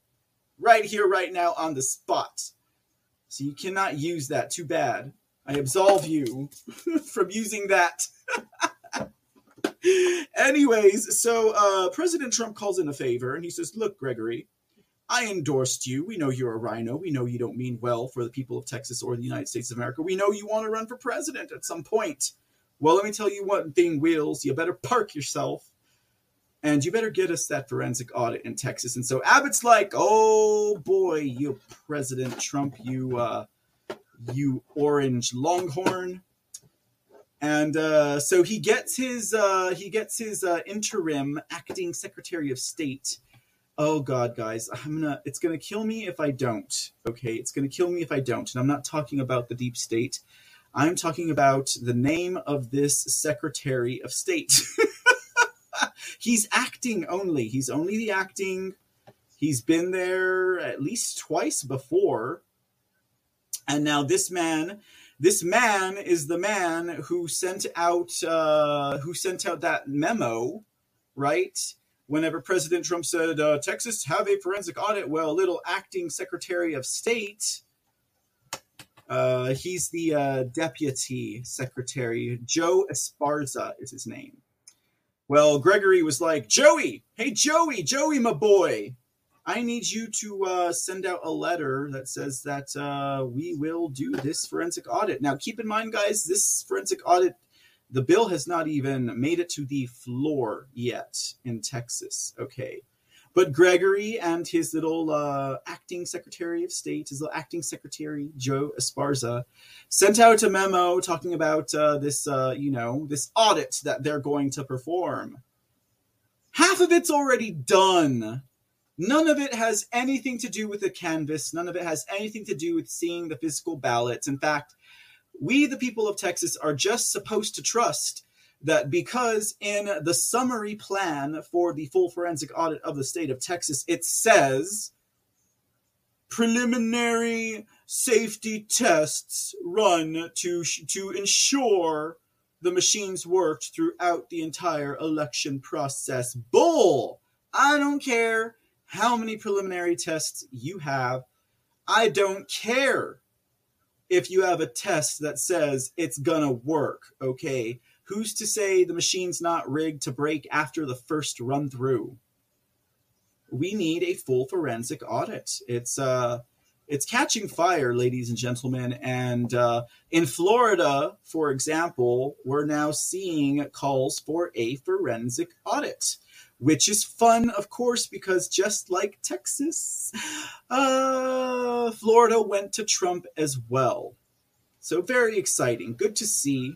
right here, right now, on the spot. So you cannot use that. Too bad. I absolve you from using that. Anyways, so uh, President Trump calls in a favor and he says, Look, Gregory, I endorsed you. We know you're a rhino. We know you don't mean well for the people of Texas or the United States of America. We know you want to run for president at some point. Well, let me tell you one thing, Wheels. You better park yourself and you better get us that forensic audit in Texas. And so Abbott's like, oh boy, you President Trump, you uh, you orange longhorn. And uh, so he gets his uh, he gets his uh, interim acting Secretary of State. Oh god guys i'm gonna it's gonna kill me if i don't okay? It's gonna kill me if i don't. And i'm not talking about the deep state. I'm talking about the name of this secretary of state. He's acting only. He's only the acting. He's been there at least twice before and now this man this man is the man who sent out uh, who sent out that memo right whenever President Trump said, uh, Texas, have a forensic audit. Well, little acting Secretary of State, uh, he's the uh, deputy secretary. Joe Esparza is his name. Well, Gregory was like, Joey, hey, Joey, Joey, my boy, I need you to uh, send out a letter that says that uh, we will do this forensic audit. Now, keep in mind, guys, this forensic audit the bill has not even made it to the floor yet in Texas. Okay. But Gregory and his little uh, acting Secretary of State, his little acting Secretary, Joe Esparza, sent out a memo talking about uh, this, uh, you know, this audit that they're going to perform. Half of it's already done. None of it has anything to do with the canvas. None of it has anything to do with seeing the physical ballots. In fact, we, the people of Texas, are just supposed to trust that because in the summary plan for the full forensic audit of the state of Texas, it says preliminary safety tests run to to ensure the machines worked throughout the entire election process. Bull! I don't care how many preliminary tests you have. I don't care if you have a test that says it's gonna work, okay? Who's to say the machine's not rigged to break after the first run through? We need a full forensic audit. It's uh it's catching fire, ladies and gentlemen. And uh, in Florida, for example, we're now seeing calls for a forensic audit, which is fun, of course, because just like Texas, uh, Florida went to Trump as well. So very exciting. Good to see.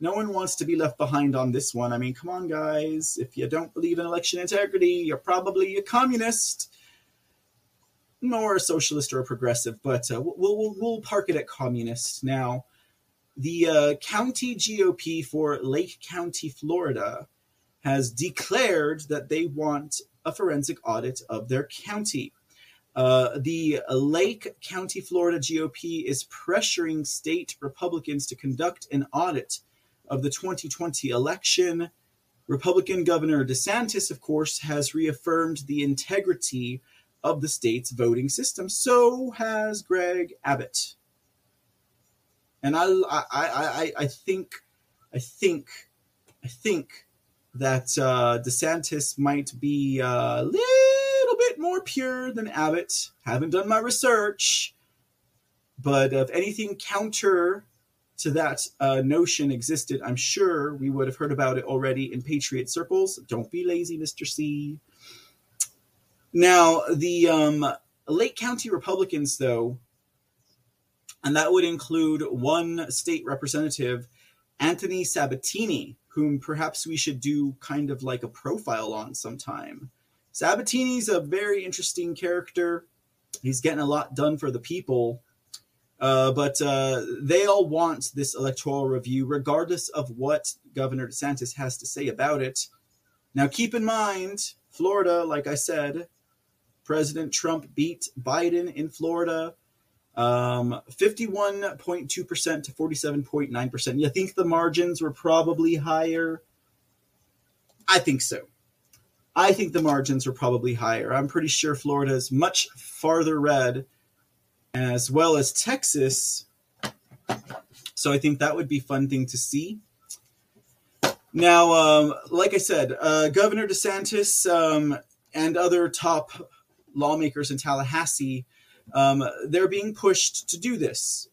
No one wants to be left behind on this one. I mean, come on, guys. If you don't believe in election integrity, you're probably a communist nor a socialist or a progressive, but uh, we'll, we'll, we'll park it at communist. Now, the uh, county GOP for Lake County, Florida, has declared that they want a forensic audit of their county. Uh, the Lake County, Florida GOP is pressuring state Republicans to conduct an audit of the 2020 election. Republican Governor DeSantis, of course, has reaffirmed the integrity of the state's voting system. So has Greg Abbott. And I, I, I, I think, I think, I think that uh, DeSantis might be a little bit more pure than Abbott. Haven't done my research, but if anything counter to that uh, notion existed, I'm sure we would have heard about it already in Patriot circles. Don't be lazy, Mr. C. Now, the um, Lake County Republicans, though, and that would include one state representative, Anthony Sabatini, whom perhaps we should do kind of like a profile on sometime. Sabatini's a very interesting character. He's getting a lot done for the people. Uh, but uh, they all want this electoral review, regardless of what Governor DeSantis has to say about it. Now, keep in mind, Florida, like I said, President Trump beat Biden in Florida um, 51.2% to 47.9%. You think the margins were probably higher? I think so. I think the margins were probably higher. I'm pretty sure Florida is much farther red, as well as Texas. So I think that would be fun thing to see. Now, um, like I said, uh, Governor DeSantis um, and other top lawmakers in Tallahassee, um, they're being pushed to do this.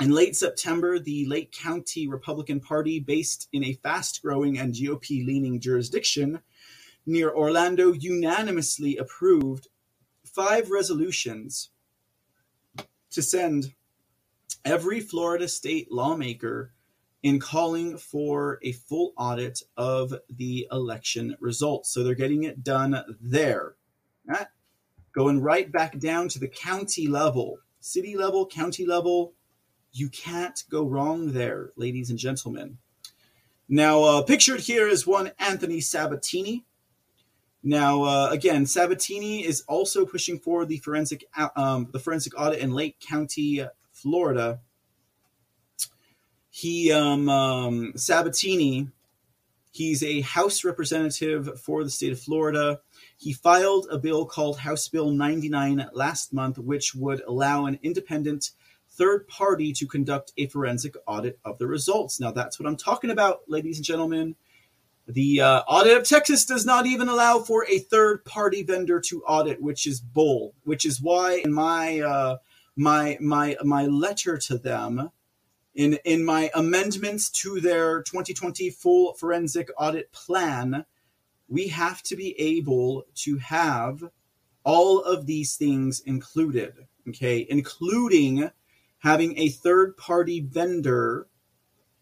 In late September, the Lake County Republican Party, based in a fast growing and GOP leaning jurisdiction near Orlando, unanimously approved five resolutions to send every Florida state lawmaker in calling for a full audit of the election results. So they're getting it done there. Right? Going right back down to the county level, city level, county level. You can't go wrong there, ladies and gentlemen. Now, uh, pictured here is one Anthony Sabatini. Now, uh, again, Sabatini is also pushing for the forensic um, the forensic audit in Lake County, Florida. He um, um, Sabatini, he's a House representative for the state of Florida. He filed a bill called House Bill 99 last month, which would allow an independent third party to conduct a forensic audit of the results. Now, that's what I'm talking about, ladies and gentlemen. The uh, audit of Texas does not even allow for a third party vendor to audit, which is bull. Which is why in my uh, my my my letter to them, in in my amendments to their 2020 full forensic audit plan, we have to be able to have all of these things included, okay, including having a third party vendor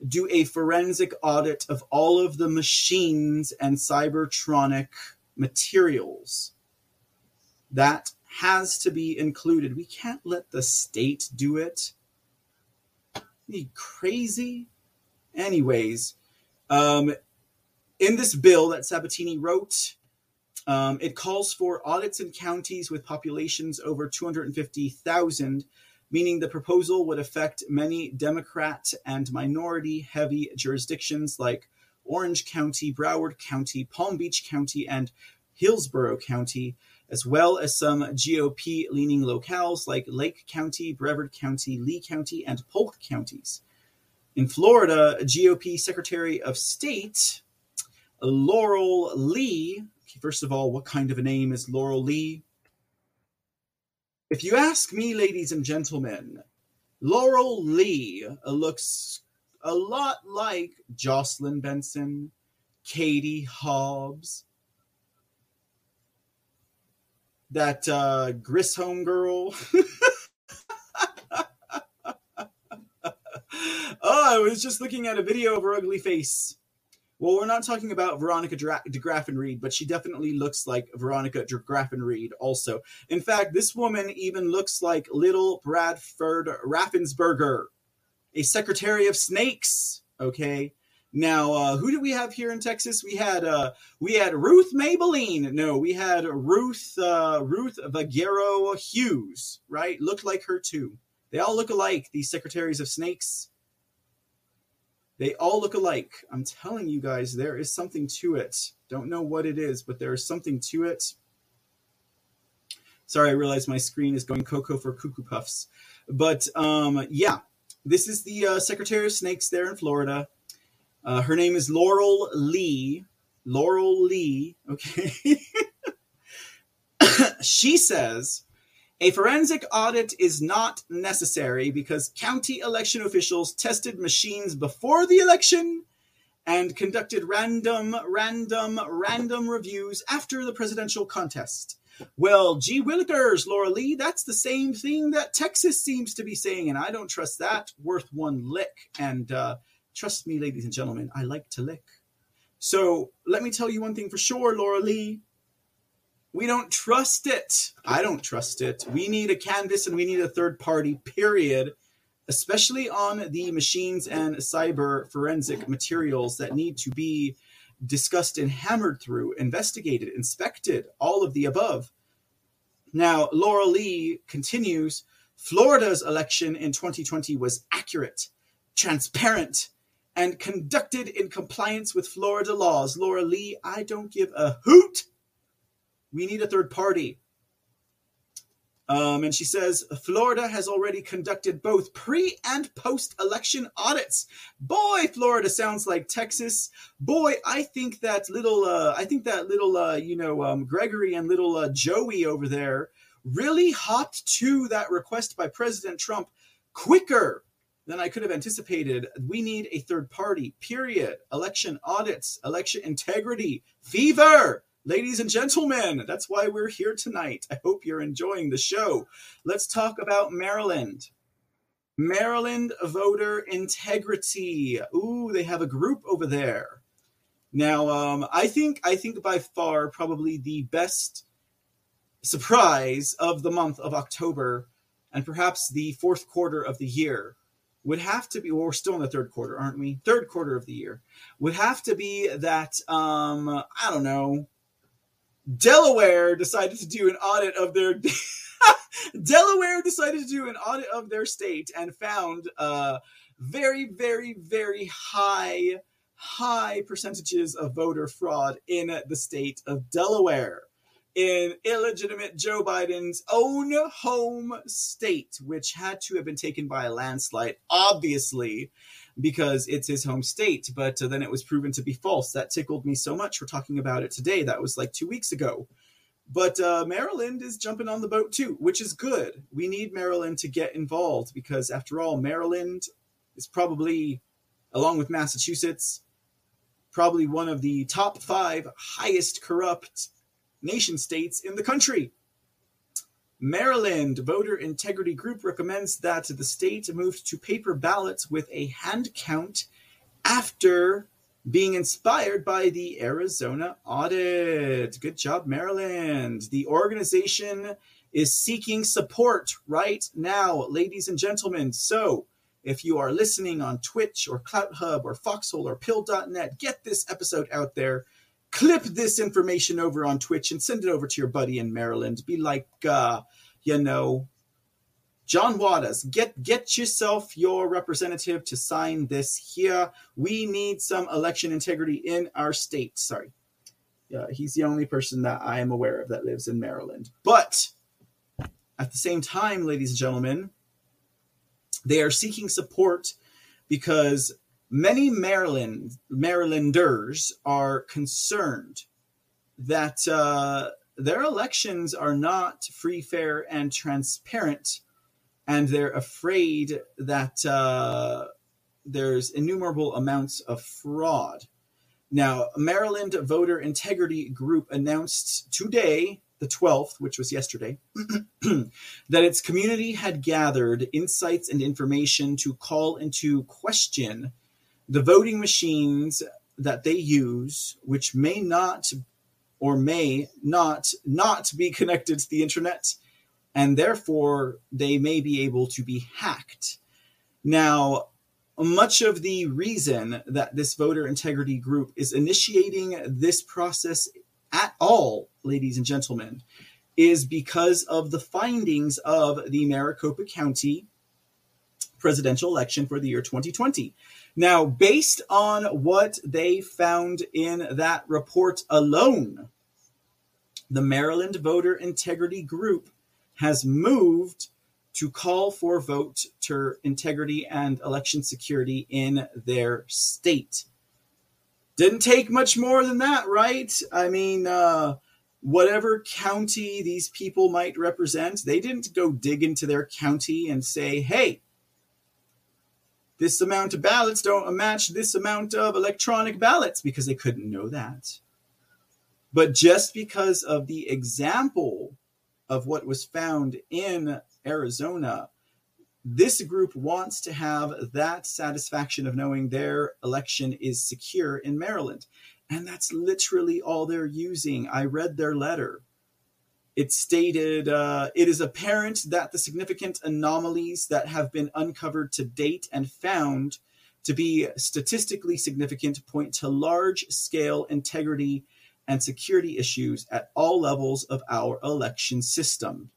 do a forensic audit of all of the machines and Cybertronic materials. That has to be included. We can't let the state do it. Are you crazy? Anyways, um, in this bill that Sabatini wrote, um, it calls for audits in counties with populations over 250,000, meaning the proposal would affect many Democrat and minority heavy jurisdictions like Orange County, Broward County, Palm Beach County, and Hillsborough County, as well as some GOP leaning locales like Lake County, Brevard County, Lee County, and Polk counties. In Florida, GOP Secretary of State Laurel Lee. First of all, what kind of a name is Laurel Lee? If you ask me, ladies and gentlemen, Laurel Lee looks a lot like Jocelyn Benson, Katie Hobbs, that uh, Grissom girl. oh, I was just looking at a video of her ugly face. Well, we're not talking about Veronica Dra- Degraffenreid, but she definitely looks like Veronica Degraffenreid also. In fact, this woman even looks like little Bradford Raffensperger, a secretary of snakes. Okay. Now, uh, who do we have here in Texas? We had uh, we had Ruth Maybelline. No, we had Ruth uh, Ruth Vaguero Hughes. Right, looked like her too. They all look alike. These secretaries of snakes. They all look alike. I'm telling you guys, there is something to it. Don't know what it is, but there is something to it. Sorry, I realize my screen is going cocoa for cuckoo puffs. But um, yeah, this is the uh, Secretary of Snakes there in Florida. Uh, her name is Laurel Lee. Laurel Lee, okay. she says a forensic audit is not necessary because county election officials tested machines before the election and conducted random, random, random reviews after the presidential contest. Well, gee willikers, Laura Lee, that's the same thing that Texas seems to be saying, and I don't trust that worth one lick. And uh, trust me, ladies and gentlemen, I like to lick. So let me tell you one thing for sure, Laura Lee. We don't trust it. I don't trust it. We need a canvas and we need a third party, period, especially on the machines and cyber forensic materials that need to be discussed and hammered through, investigated, inspected, all of the above. Now, Laura Lee continues Florida's election in 2020 was accurate, transparent, and conducted in compliance with Florida laws. Laura Lee, I don't give a hoot we need a third party. Um, and she says Florida has already conducted both pre and post election audits. Boy, Florida sounds like Texas. Boy, I think that little, uh, I think that little, uh, you know, um, Gregory and little uh, Joey over there really hopped to that request by President Trump quicker than I could have anticipated. We need a third party, period. Election audits, election integrity, fever. Ladies and gentlemen, that's why we're here tonight. I hope you're enjoying the show. Let's talk about Maryland. Maryland voter integrity. Ooh, they have a group over there. Now, um, I think I think by far probably the best surprise of the month of October, and perhaps the fourth quarter of the year, would have to be. Well, we're still in the third quarter, aren't we? Third quarter of the year would have to be that. Um, I don't know Delaware decided to do an audit of their Delaware decided to do an audit of their state and found uh, very, very, very high, high percentages of voter fraud in the state of Delaware, in illegitimate Joe Biden's own home state, which had to have been taken by a landslide, obviously, because it's his home state. But uh, then it was proven to be false. That tickled me so much. We're talking about it today. That was like two weeks ago. But uh, Maryland is jumping on the boat too, which is good. We need Maryland to get involved because, after all, Maryland is probably, along with Massachusetts, probably one of the top five highest corrupt nation states in the country. Maryland Voter Integrity Group recommends that the state move to paper ballots with a hand count after being inspired by the Arizona audit. Good job, Maryland. The organization is seeking support right now, ladies and gentlemen. So, if you are listening on Twitch or CloutHub or Foxhole or Pilled.net, get this episode out there. Clip this information over on Twitch and send it over to your buddy in Maryland. Be like, uh, you know, John Waters, get get yourself your representative to sign this here. We need some election integrity in our state. Sorry. Yeah, he's the only person that I am aware of that lives in Maryland. But at the same time, ladies and gentlemen, they are seeking support because many Maryland Marylanders are concerned that uh, their elections are not free, fair, and transparent, and they're afraid that uh, there's innumerable amounts of fraud. Now, Maryland Voter Integrity Group announced today the 12th, which was yesterday, that its community had gathered insights and information to call into question the voting machines that they use, which may not or may not not be connected to the internet, and therefore they may be able to be hacked. Now, much of the reason that this voter integrity group is initiating this process at all, ladies and gentlemen, is because of the findings of the Maricopa County presidential election for the year 2020. Now, based on what they found in that report alone, the Maryland Voter Integrity Group has moved to call for voter integrity and election security in their state. Didn't take much more than that, right? I mean, uh, whatever county these people might represent, they didn't go dig into their county and say, hey, this amount of ballots don't match this amount of electronic ballots because they couldn't know that. But just because of the example of what was found in Arizona, this group wants to have that satisfaction of knowing their election is secure in Maryland. And that's literally all they're using. I read their letter. It stated uh, it is apparent that the significant anomalies that have been uncovered to date and found to be statistically significant point to large scale integrity and security issues at all levels of our election system.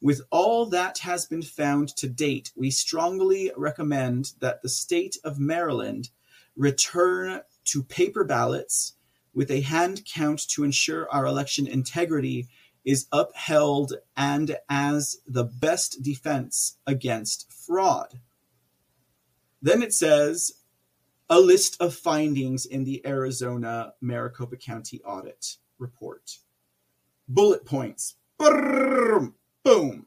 With all that has been found to date, we strongly recommend that the state of Maryland return to paper ballots with a hand count to ensure our election integrity is upheld and as the best defense against fraud. Then it says a list of findings in the Arizona Maricopa County audit report. Bullet points. Brrr, Boom.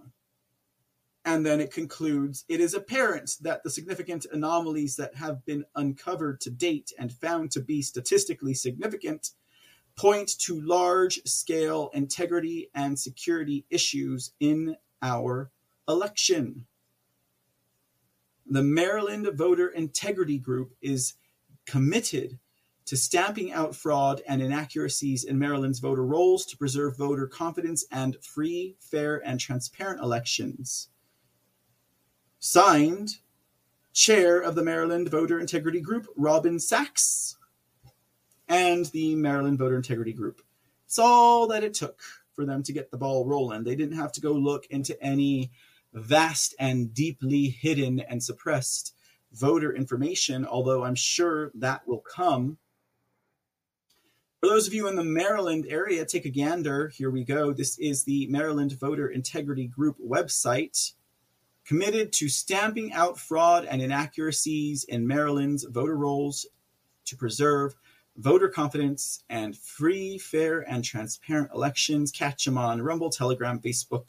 And then it concludes it is apparent that the significant anomalies that have been uncovered to date and found to be statistically significant point to large scale integrity and security issues in our election. The Maryland Voter Integrity Group is committed to stamping out fraud and inaccuracies in Maryland's voter rolls to preserve voter confidence and free, fair, and transparent elections. Signed, Chair of the Maryland Voter Integrity Group, Robin Sachs, and the Maryland Voter Integrity Group. It's all that it took for them to get the ball rolling. They didn't have to go look into any vast and deeply hidden and suppressed voter information, although I'm sure that will come for those of you in the Maryland area, take a gander. Here we go. This is the Maryland Voter Integrity Group website, committed to stamping out fraud and inaccuracies in Maryland's voter rolls to preserve voter confidence and free, fair, and transparent elections. Catch them on Rumble, Telegram, Facebook.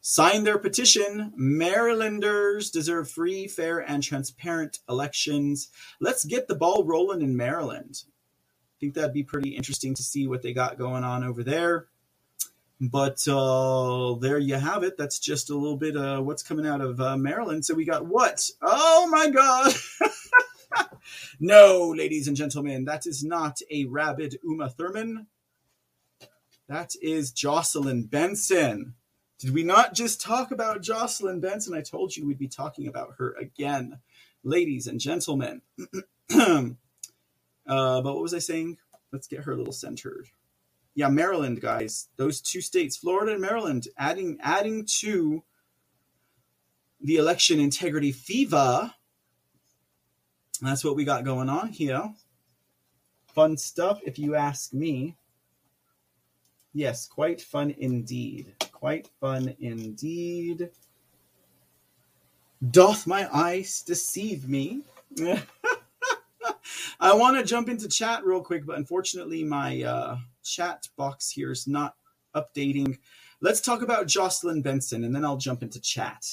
Sign their petition. Marylanders deserve free, fair, and transparent elections. Let's get the ball rolling in Maryland I think that'd be pretty interesting to see what they got going on over there. But uh, there you have it. That's just a little bit of what's coming out of uh, Maryland. So we got what? Oh my God. No, ladies and gentlemen, that is not a rabid Uma Thurman. That is Jocelyn Benson. Did we not just talk about Jocelyn Benson? I told you we'd be talking about her again, ladies and gentlemen. uh, but what was I saying? Let's get her a little centered. Yeah, Maryland, guys. Those two states, Florida and Maryland, adding adding to the election integrity fever. That's what we got going on here. Fun stuff, if you ask me. Yes, quite fun indeed. Quite fun indeed. Doth my eyes deceive me? I want to jump into chat real quick, but unfortunately, my uh, chat box here is not updating. Let's talk about Jocelyn Benson, and then I'll jump into chat.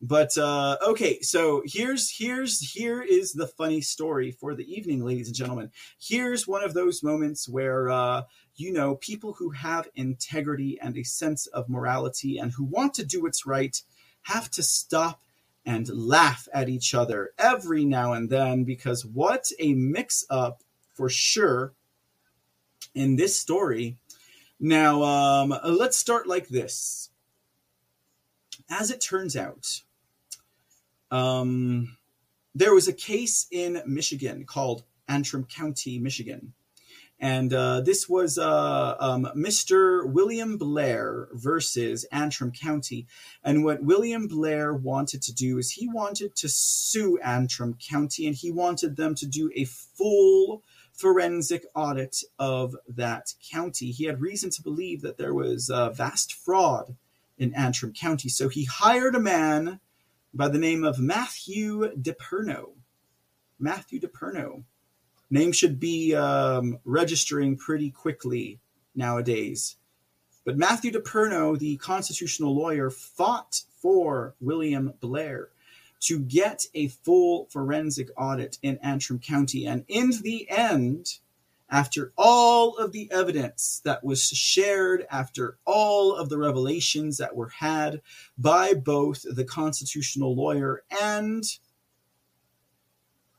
But uh, okay, so here's here's here is the funny story for the evening, ladies and gentlemen. Here's one of those moments where uh, you know people who have integrity and a sense of morality and who want to do what's right have to stop and laugh at each other every now and then because what a mix up for sure in this story. Now, um, let's start like this. As it turns out, um, there was a case in Michigan called Antrim County, Michigan. And uh, this was uh, um, Mr. William Blair versus Antrim County. And what William Blair wanted to do is he wanted to sue Antrim County and he wanted them to do a full forensic audit of that county. He had reason to believe that there was uh, vast fraud in Antrim County. So he hired a man by the name of Matthew DePerno. Matthew DePerno. Name should be um, registering pretty quickly nowadays. But Matthew DePerno, the constitutional lawyer, fought for William Blair to get a full forensic audit in Antrim County. And in the end, after all of the evidence that was shared, after all of the revelations that were had by both the constitutional lawyer and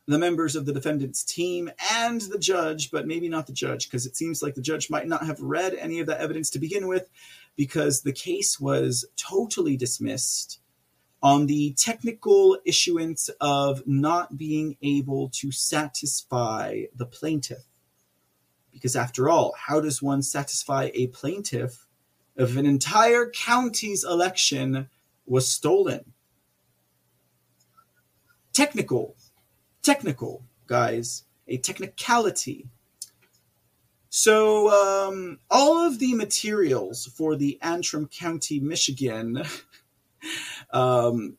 the members of the defendant's team and the judge, but maybe not the judge, because it seems like the judge might not have read any of that evidence to begin with, because the case was totally dismissed on the technical issuance of not being able to satisfy the plaintiff. Because after all, how does one satisfy a plaintiff if an entire county's election was stolen? Technical, technical, guys, a technicality. So, um, all of the materials for the Antrim County, Michigan um,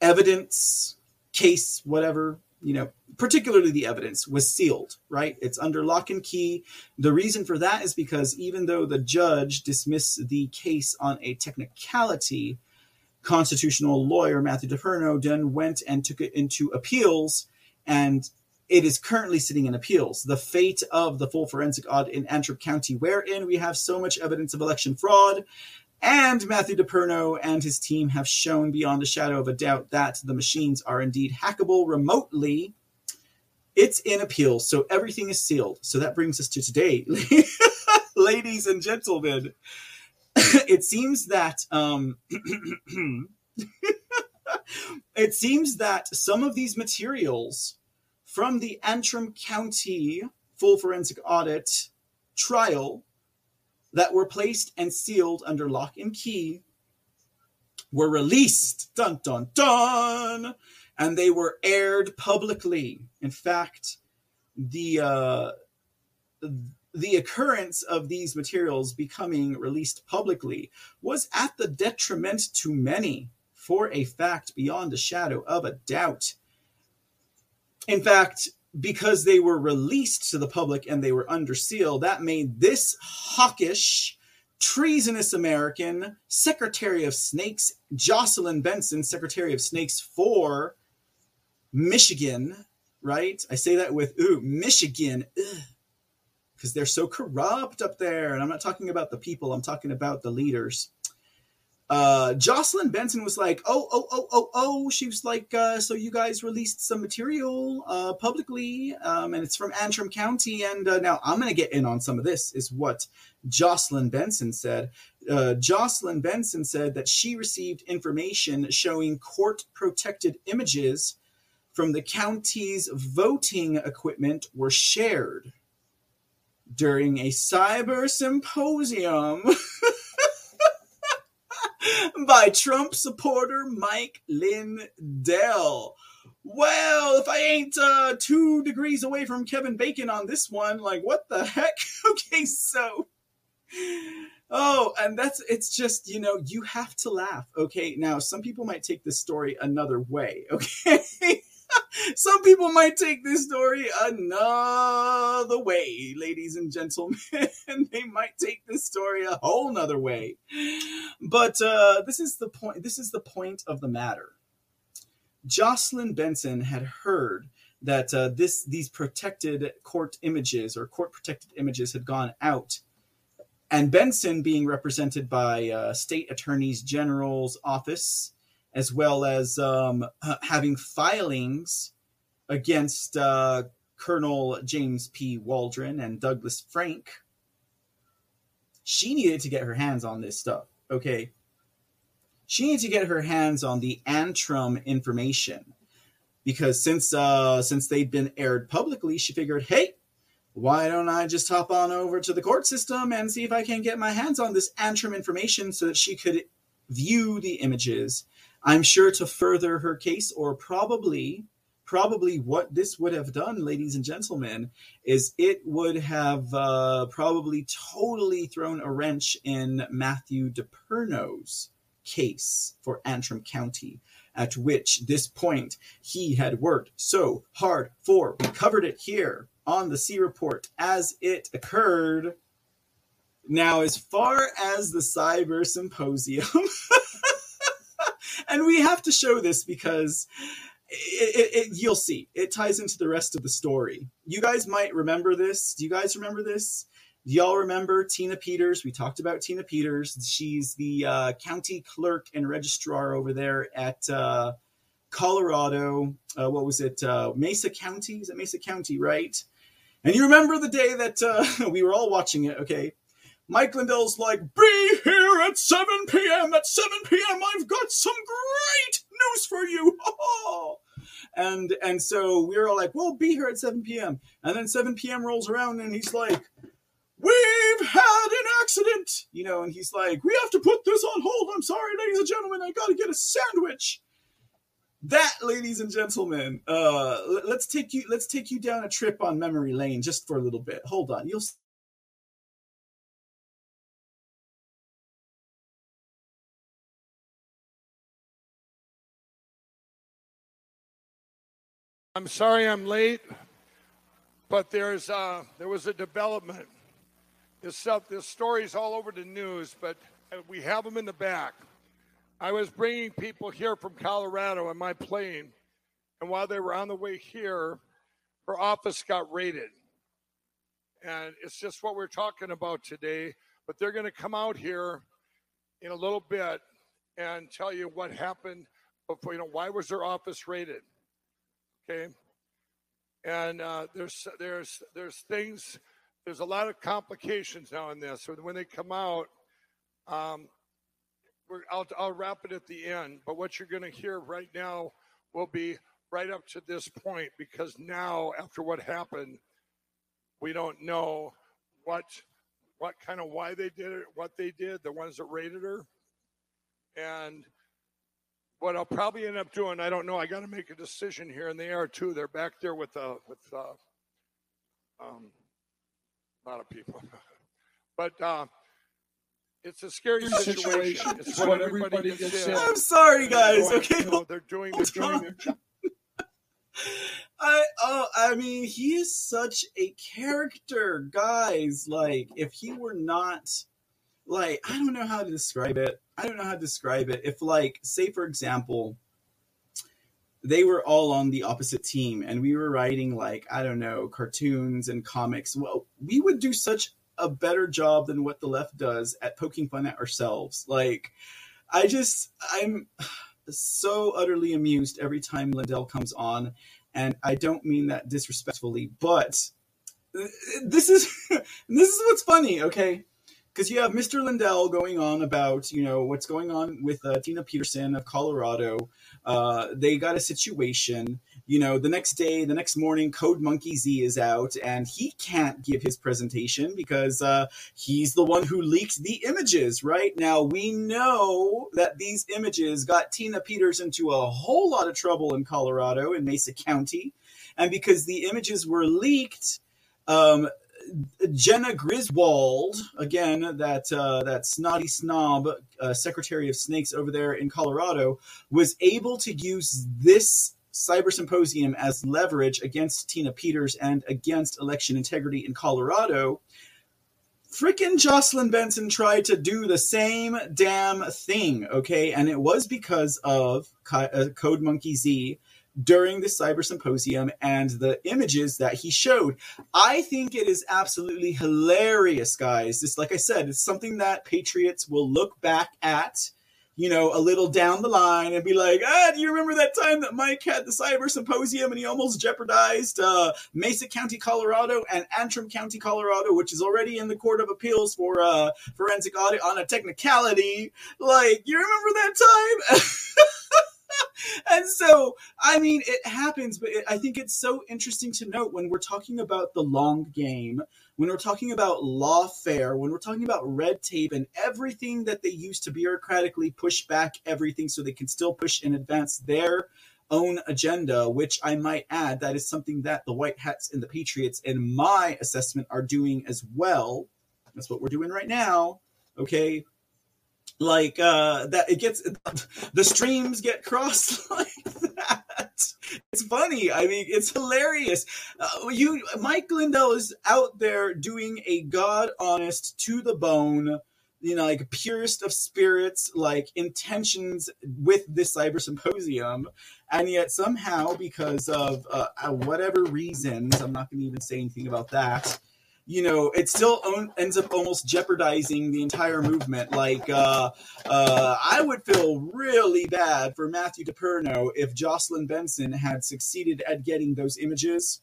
evidence, case, whatever, you know, particularly the evidence was sealed, right? It's under lock and key. The reason for that is because even though the judge dismissed the case on a technicality, constitutional lawyer Matthew DePerno then went and took it into appeals and it is currently sitting in appeals. The fate of the full forensic audit in Antrim County, wherein we have so much evidence of election fraud and Matthew DePerno and his team have shown beyond a shadow of a doubt that the machines are indeed hackable remotely. It's in appeal, so everything is sealed. So that brings us to today, ladies and gentlemen. it seems that um, it seems that some of these materials from the Antrim County full forensic audit trial that were placed and sealed under lock and key were released. Dun dun dun! And they were aired publicly. In fact, the uh, the occurrence of these materials becoming released publicly was at the detriment to many, for a fact beyond a shadow of a doubt. In fact, because they were released to the public and they were under seal, that made this hawkish, treasonous American Secretary of Snakes, Jocelyn Benson, Secretary of Snakes for Michigan, right? I say that with, ooh, Michigan, because they're so corrupt up there. And I'm not talking about the people, I'm talking about the leaders. uh, Jocelyn Benson was like, "Oh, oh, oh, oh, oh." She was like, uh, "So you guys released some material uh, publicly, um, and it's from Antrim County, and uh, now I'm going to get in on some of this." Is what Jocelyn Benson said. Uh, Jocelyn Benson said that she received information showing court-protected images from the county's voting equipment were shared during a cyber symposium. by Trump supporter Mike Lindell. Well, if I ain't uh, two degrees away from Kevin Bacon on this one, like what the heck? okay, so. Oh, and that's it's just, you know, you have to laugh. Okay, now some people might take this story another way. Okay. Some people might take this story another way, ladies and gentlemen. they might take this story a whole nother way. But uh, this is the point. This is the point of the matter. Jocelyn Benson had heard that uh, this these protected court images or court protected images had gone out, and Benson, being represented by uh, state attorneys general's office as well as um, having filings against uh, Colonel James P. Waldron and Douglas Frank. She needed to get her hands on this stuff, okay? She needed to get her hands on the Antrim information because since uh, since they'd been aired publicly, she figured, hey, why don't I just hop on over to the court system and see if I can get my hands on this Antrim information so that she could view the images I'm sure to further her case, or probably, probably what this would have done, ladies and gentlemen, is it would have uh, probably totally thrown a wrench in Matthew DePerno's case for Antrim County, at which this point he had worked so hard for. We covered it here on the C report as it occurred. Now, as far as the cyber symposium, and we have to show this because it, it, it, you'll see it ties into the rest of the story. You guys might remember this. Do you guys remember this? Do y'all remember Tina Peters? We talked about Tina Peters. She's the uh, county clerk and registrar over there at uh, Colorado. Uh, what was it? Uh, Mesa County? Is it Mesa County, right? And you remember the day that uh, we were all watching it, okay? Mike Lindell's like, be here at 7 p.m. At 7 p.m., I've got some great news for you. and and so we are all like, well, be here at 7 p.m. And then 7 p.m. rolls around and he's like, we've had an accident. You know, and he's like, we have to put this on hold. I'm sorry, ladies and gentlemen, I got to get a sandwich. That, ladies and gentlemen, uh, let's take you let's take you down a trip on memory lane just for a little bit. Hold on, you'll I'm sorry I'm late, but there's uh, there was a development. This stuff, this story's all over the news, but uh, we have them in the back. I was bringing people here from Colorado in my plane, and while they were on the way here, her office got raided. And it's just what we're talking about today. But they're going to come out here in a little bit and tell you what happened before, you know, why was their office raided? Okay. And uh, there's there's there's things there's a lot of complications now in this. So when they come out, um, I'll, I'll wrap it at the end. But what you're going to hear right now will be right up to this point because now, after what happened, we don't know what what kind of why they did it, what they did, the ones that raided her, and what I'll probably end up doing, I don't know. I got to make a decision here, and they are too. They're back there with uh, with uh, um, a lot of people, but uh, it's a scary situation. It's what, what everybody, everybody gets I'm sorry, guys. Doing, okay, you know, they're doing they're doing their job. I oh I mean he is such a character, guys. Like if he were not like I don't know how to describe it. I don't know how to describe it. If like say for example, they were all on the opposite team and we were writing like I don't know cartoons and comics. Well, we would do such a better job than what the left does at poking fun at ourselves. Like I just I'm so utterly amused every time Lindell comes on, and I don't mean that disrespectfully, but uh, this is this is what's funny, okay? Because you have Mr. Lindell going on about you know what's going on with uh, Tina Peterson of Colorado. Uh, they got a situation you know, the next day, the next morning, Code Monkey Z is out, and he can't give his presentation because uh, he's the one who leaked the images. Right now, we know that these images got Tina Peters into a whole lot of trouble in Colorado in Mesa County, and because the images were leaked. Um, Jena Griswold, again, that uh, that snotty snob, uh, Secretary of Snakes over there in Colorado, was able to use this Cyber Symposium as leverage against Tina Peters and against election integrity in Colorado, freaking Jocelyn Benson tried to do the same damn thing, okay? And it was because of uh, Code Monkey Z during the Cyber Symposium and the images that he showed. I think it is absolutely hilarious, guys. It's like I said, it's something that Patriots will look back at you know, a little down the line and be like, ah, do you remember that time that Mike had the cyber symposium and he almost jeopardized uh, Mesa County, Colorado and Antrim County, Colorado, which is already in the Court of Appeals for uh, forensic audit on a technicality? Like, you remember that time? and so, I mean, it happens, but it, I think it's so interesting to note when we're talking about the long game, when we're talking about lawfare, when we're talking about red tape and everything that they use to bureaucratically push back everything so they can still push and advance their own agenda, which I might add, that is something that the White Hats and the Patriots, in my assessment, are doing as well. That's what we're doing right now. Okay, like uh that it gets the streams get crossed like that. It's funny. I mean it's hilarious. Uh, you mike lindell is out there doing a god honest to the bone you know like purest of spirits like intentions with this cyber symposium. And yet somehow because of uh, whatever reasons i'm not going to even say anything about that you know, it still own, ends up almost jeopardizing the entire movement. Like, uh, uh, I would feel really bad for Matthew DePerno if Jocelyn Benson had succeeded at getting those images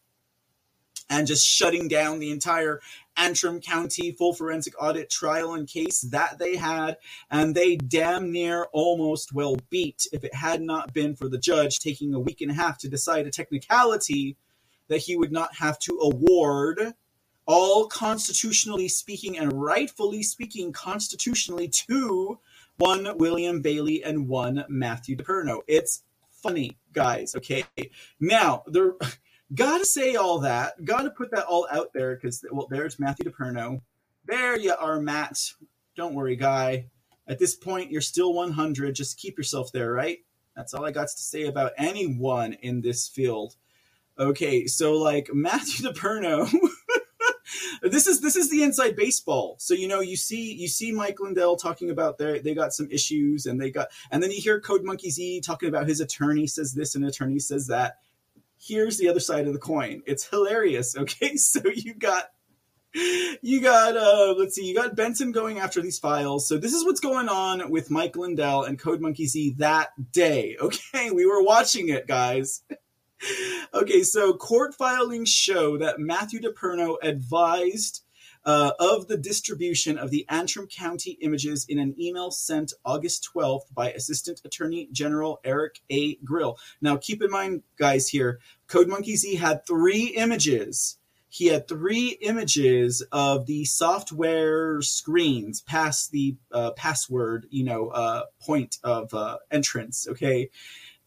and just shutting down the entire Antrim County full forensic audit trial and case that they had, and they damn near almost well beat if it had not been for the judge taking a week and a half to decide a technicality that he would not have to award all constitutionally speaking and rightfully speaking constitutionally to one William Bailey and one Matthew DePerno. It's funny, guys. Okay. Now, the gotta say all that, gotta put that all out there because well, there's Matthew DePerno. There you are, Matt. Don't worry, guy. At this point, you're still 100. Just keep yourself there, right? That's all I got to say about anyone in this field. Okay, so like Matthew DePerno this is this is the inside baseball. So you know, you see you see Mike Lindell talking about their they got some issues and they got and then you hear Code Monkey Z talking about his attorney says this and attorney says that. Here's the other side of the coin. It's hilarious. Okay, so you got you got uh let's see you got benson going after these files so this is what's going on with mike lindell and code monkey z that day okay we were watching it guys okay, so court filings show that Matthew DePerno advised uh, of the distribution of the Antrim County images in an email sent August 12th by Assistant Attorney General Eric A. Grill. Now, keep in mind, guys, here, Code Monkey Z had three images. He had three images of the software screens past the uh, password, you know, uh, point of uh, entrance. Okay,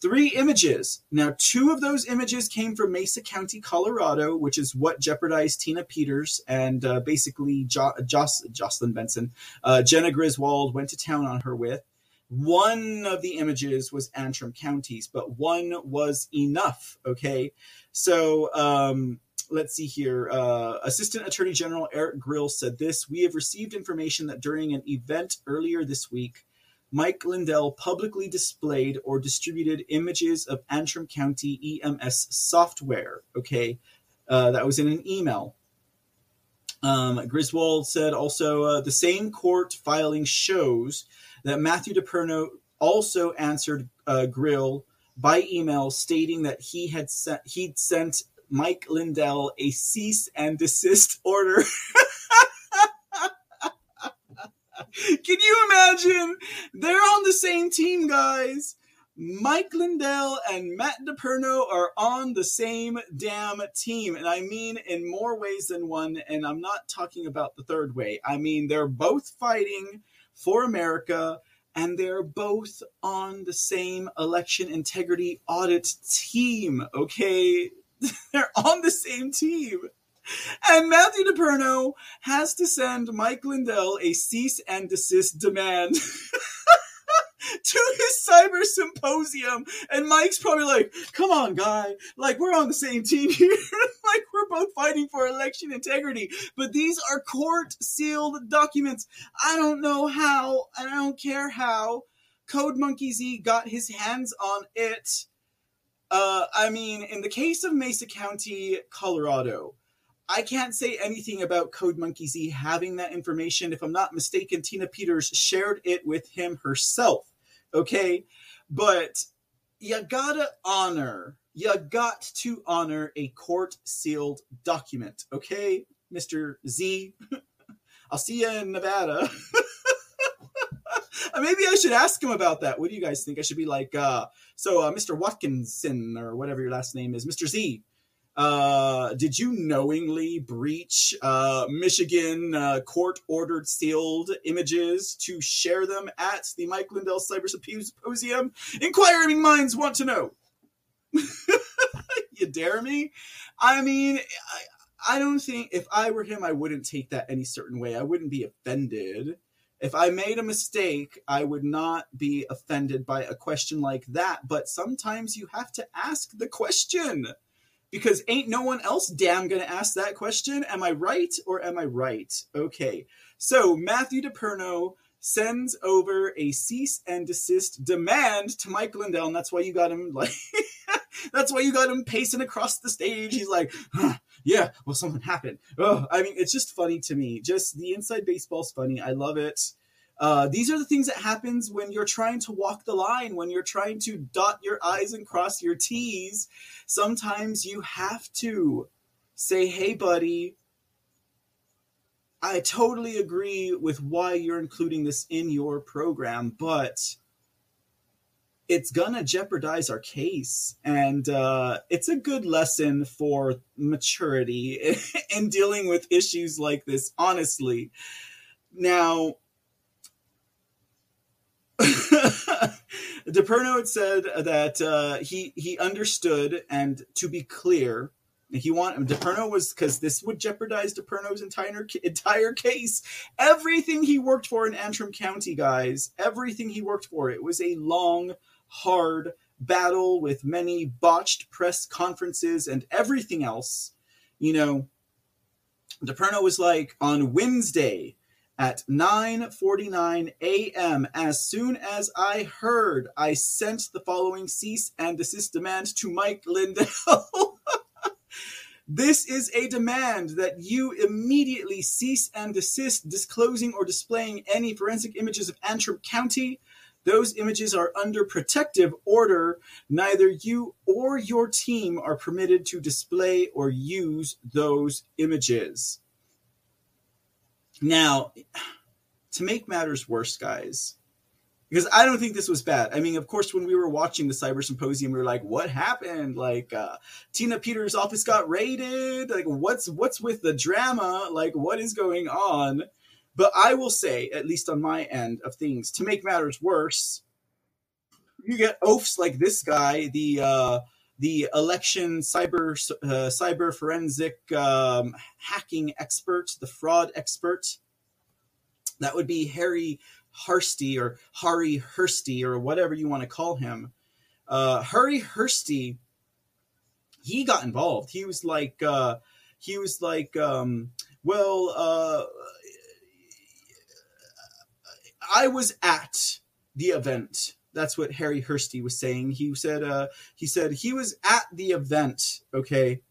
three images. Now, two of those images came from Mesa County, Colorado, which is what jeopardized Tina Peters and uh, basically jo- Joss- Jocelyn Benson. Uh, Jena Griswold went to town on her with. One of the images was Antrim counties, but one was enough. Okay. So, um, let's see here. Uh, Assistant Attorney General Eric Grill said this We have received information that during an event earlier this week, Mike Lindell publicly displayed or distributed images of Antrim County EMS software. Okay, uh, that was in an email. Um, Griswold said also uh, the same court filing shows that Matthew DePerno also answered uh, Grill by email stating that he had sent he'd sent Mike Lindell a cease and desist order. Can you imagine? They're on the same team, guys. Mike Lindell and Matt DePerno are on the same damn team. And I mean in more ways than one. And I'm not talking about the third way. I mean, they're both fighting for America and they're both on the same election integrity audit team. Okay. they're on the same team. And Matthew DePerno has to send Mike Lindell a cease and desist demand to his cyber symposium. And Mike's probably like, come on, guy. Like, we're on the same team here. like, we're both fighting for election integrity. But these are court sealed documents. I don't know how, and I don't care how, Code Monkey Z got his hands on it. Uh, I mean, in the case of Mesa County, Colorado, I can't say anything about Code Monkey Z having that information. If I'm not mistaken, Tina Peters shared it with him herself. Okay. But you gotta honor, you got to honor a court sealed document. Okay, Mr. Z. I'll see you in Nevada. Maybe I should ask him about that. What do you guys think? I should be like, uh, so uh, Mr. Watkinson or whatever your last name is, Mr. Z. Uh, did you knowingly breach uh, Michigan uh, court ordered sealed images to share them at the Mike Lindell Cyber Symposium? Inquiring minds want to know. you dare me? I mean, I, I don't think if I were him, I wouldn't take that any certain way. I wouldn't be offended. If I made a mistake, I would not be offended by a question like that. But sometimes you have to ask the question because ain't no one else damn gonna ask that question. Am I right or am I right? Okay. So Matthew DePerno sends over a cease and desist demand to Mike Lindell, and that's why you got him like that's why you got him pacing across the stage. He's like, huh, yeah, well, something happened. Oh, I mean, it's just funny to me. Just the inside baseball's funny. I love it. Uh, these are the things that happens when you're trying to walk the line, when you're trying to dot your I's and cross your T's. Sometimes you have to say, hey, buddy, I totally agree with why you're including this in your program, but it's gonna jeopardize our case and uh, it's a good lesson for maturity in dealing with issues like this honestly now DePerno had said that uh, he he understood, and to be clear, he want DePerno was because this would jeopardize DePerno's entire entire case. Everything he worked for in Antrim County, guys, everything he worked for, it was a long, hard battle with many botched press conferences and everything else. You know, DePerno was like on Wednesday at 9:49 a.m. As soon as I heard, I sent the following cease and desist demand to Mike Lindell. this is a demand that you immediately cease and desist disclosing or displaying any forensic images of Antrim County. Those images are under protective order. Neither you or your team are permitted to display or use those images. Now, to make matters worse, guys, because I don't think this was bad. I mean, of course, when we were watching the Cyber Symposium, we were like, "What happened? Like, uh, Tina Peters' office got raided. Like, what's what's with the drama? Like, what is going on?" But I will say, at least on my end of things, to make matters worse, you get oafs like this guy, the uh, the election cyber uh, cyber forensic um, hacking expert, the fraud expert. That would be Harry Harsty or Harri Hursti or whatever you want to call him. Uh, Harri Hursti, he got involved. He was like, uh, he was like, um, well, uh, I was at the event that's what Harri Hursti was saying. He said uh, he said he was at the event, okay,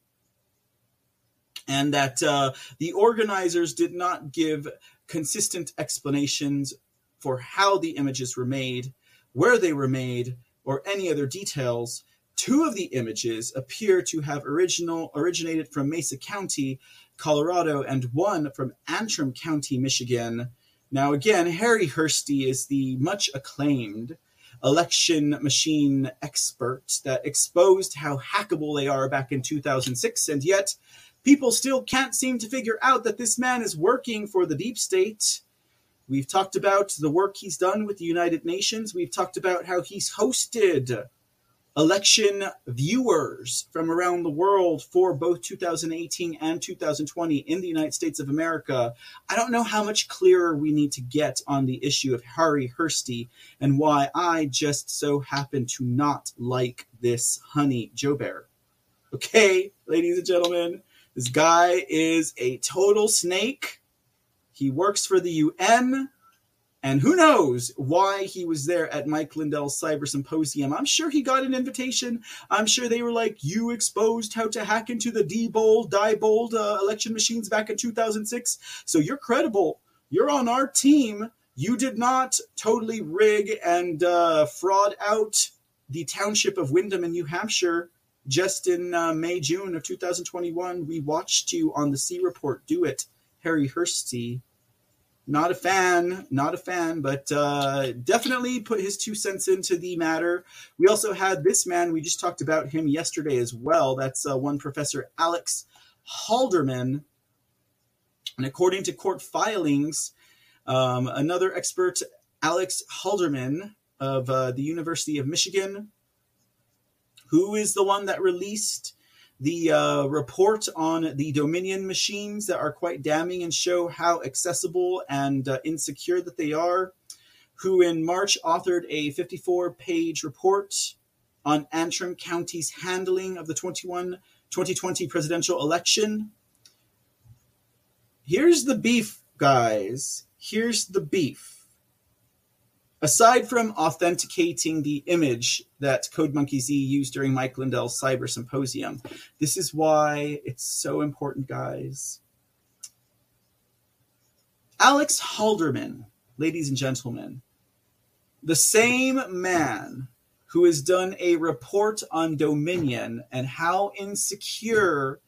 and that uh, the organizers did not give consistent explanations for how the images were made, where they were made, or any other details. Two of the images appear to have original originated from Mesa County, Colorado, and one from Antrim County, Michigan. Now, again, Harri Hursti is the much acclaimed election machine expert that exposed how hackable they are back in 2006, and yet people still can't seem to figure out that this man is working for the deep state. We've talked about the work he's done with the United Nations. We've talked about how he's hosted election viewers from around the world for both 2018 and 2020 in the United States of America. I don't know how much clearer we need to get on the issue of Harri Hursti and why I just so happen to not like this honey Joe Bear. Okay, ladies and gentlemen, this guy is a total snake. He works for the UN. And who knows why he was there at Mike Lindell's Cyber Symposium. I'm sure he got an invitation. I'm sure they were like, You exposed how to hack into the D. Diebold, Diebold uh, election machines back in 2006. So you're credible. You're on our team. You did not totally rig and uh, fraud out the township of Windham in New Hampshire just in uh, May, June of 2021. We watched you on the C Report do it, Harri Hursti not a fan, not a fan, but uh, definitely put his two cents into the matter. We also had this man, we just talked about him yesterday as well. That's uh, one Professor Alex Halderman. And according to court filings, um, another expert, Alex Halderman of uh, the University of Michigan, who is the one that released the uh, report on the Dominion machines that are quite damning and show how accessible and uh, insecure that they are, who in March authored a 54 page report on Antrim County's handling of the 21, 2020 presidential election. Here's the beef, guys. Here's the beef Aside from authenticating the image that CodeMonkeyZ used during Mike Lindell's Cyber Symposium, this is why it's so important, guys. Alex Halderman, ladies and gentlemen, the same man who has done a report on Dominion and how insecure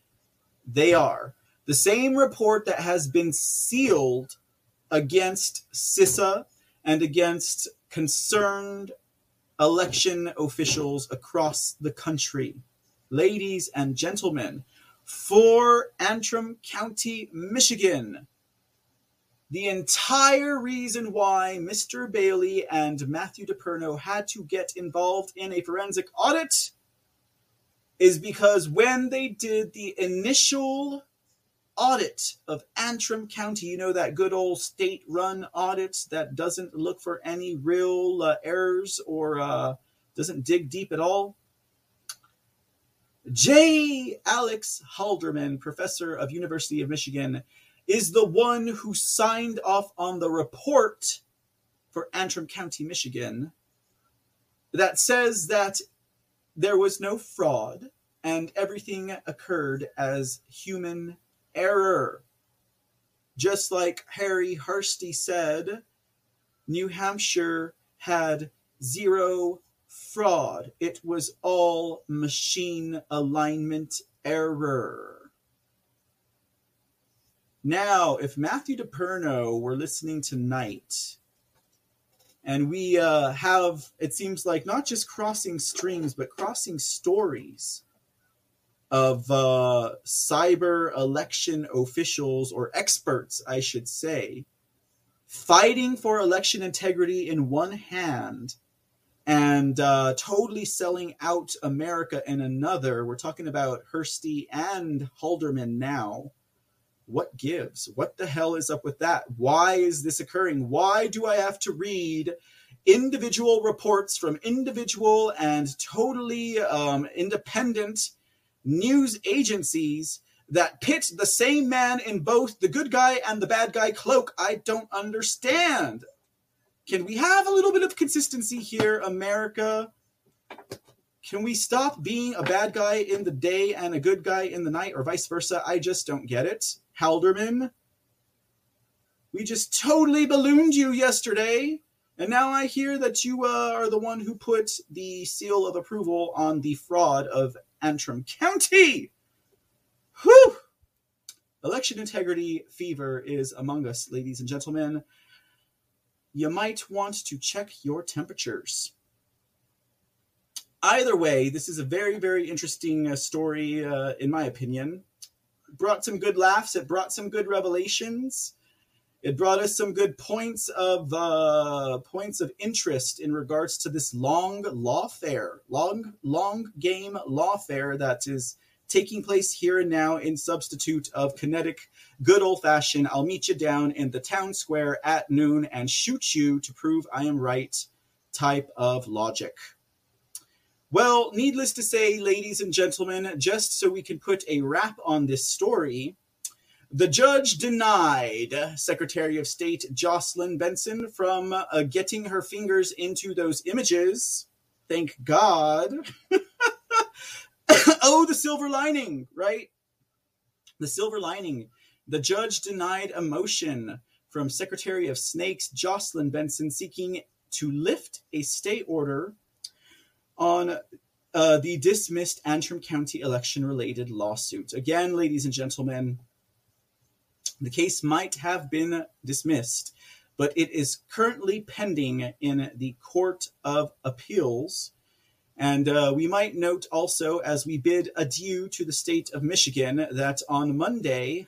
they are, the same report that has been sealed against CISA and against concerned election officials across the country. Ladies and gentlemen, for Antrim County, Michigan, the entire reason why Mr. Bailey and Matthew DePerno had to get involved in a forensic audit is because when they did the initial audit of Antrim County. You know, that good old state run audit that doesn't look for any real uh, errors or uh, doesn't dig deep at all. J. Alex Halderman, professor of University of Michigan, is the one who signed off on the report for Antrim County, Michigan, that says that there was no fraud and everything occurred as human error. Just like Harri Hursti said, New Hampshire had zero fraud. It was all machine alignment error. Now, if Matthew DePerno were listening tonight, and we uh, have, it seems like, not just crossing streams, but crossing stories of uh, cyber election officials or experts, I should say, fighting for election integrity in one hand and uh, totally selling out America in another. We're talking about Hursti and Halderman now. What gives? What the hell is up with that? Why is this occurring? Why do I have to read individual reports from individual and totally um, independent news agencies that pit the same man in both the good guy and the bad guy cloak. I don't understand. Can we have a little bit of consistency here, America? Can we stop being a bad guy in the day and a good guy in the night, or vice versa? I just don't get it. Halderman, we just totally ballooned you yesterday And now I hear that you uh, are the one who put the seal of approval on the fraud of Antrim County. Whew! Election integrity fever is among us, ladies and gentlemen. You might want to check your temperatures. Either way, this is a very, very interesting uh, story, uh, in my opinion. Brought some good laughs, it brought some good revelations it brought us some good points of uh, points of interest in regards to this long lawfare, long long game lawfare that is taking place here and now in substitute of kinetic, good old fashioned. I'll meet you down in the town square at noon and shoot you to prove I am right type of logic. Well, needless to say, ladies and gentlemen, just so we can put a wrap on this story the judge denied Secretary of State Jocelyn Benson from uh, getting her fingers into those images. Thank God. oh, the silver lining, right? The silver lining. The judge denied a motion from Secretary of Snakes Jocelyn Benson seeking to lift a stay order on uh, the dismissed Antrim County election related lawsuit. Again, ladies and gentlemen, the case might have been dismissed, but it is currently pending in the Court of Appeals. And uh, we might note also, as we bid adieu to the state of Michigan, that on Monday,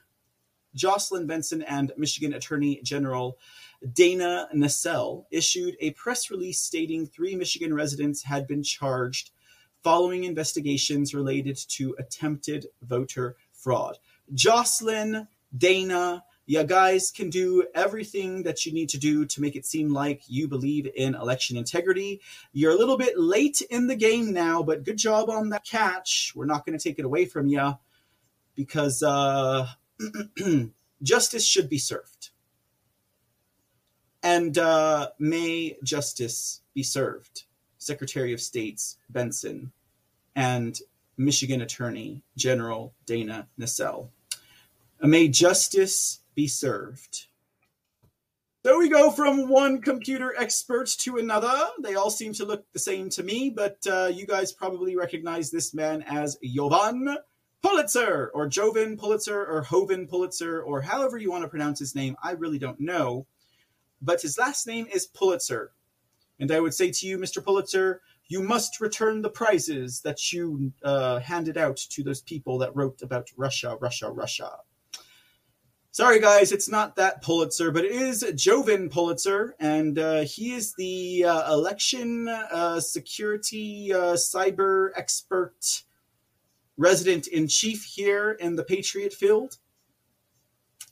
Jocelyn Benson and Michigan Attorney General Dana Nessel issued a press release stating three Michigan residents had been charged following investigations related to attempted voter fraud. Jocelyn Dana, you guys can do everything that you need to do to make it seem like you believe in election integrity. You're a little bit late in the game now, but good job on that catch. We're not going to take it away from you because uh, justice should be served. And uh, may justice be served. Secretary of State's Benson and Michigan Attorney General Dana Nessel. May justice be served. So we go from one computer expert to another. They all seem to look the same to me, but uh, you guys probably recognize this man as Jovan Pulitzer, or Jovan Pulitzer, or Hoven Pulitzer, or however you want to pronounce his name. I really don't know. But his last name is Pulitzer. And I would say to you, Mr. Pulitzer, you must return the prizes that you uh, handed out to those people that wrote about Russia, Russia, Russia. Sorry, guys, it's not that Pulitzer, but it is Jovan Pulitzer, and uh, he is the uh, election uh, security uh, cyber expert resident in chief here in the Patriot Field.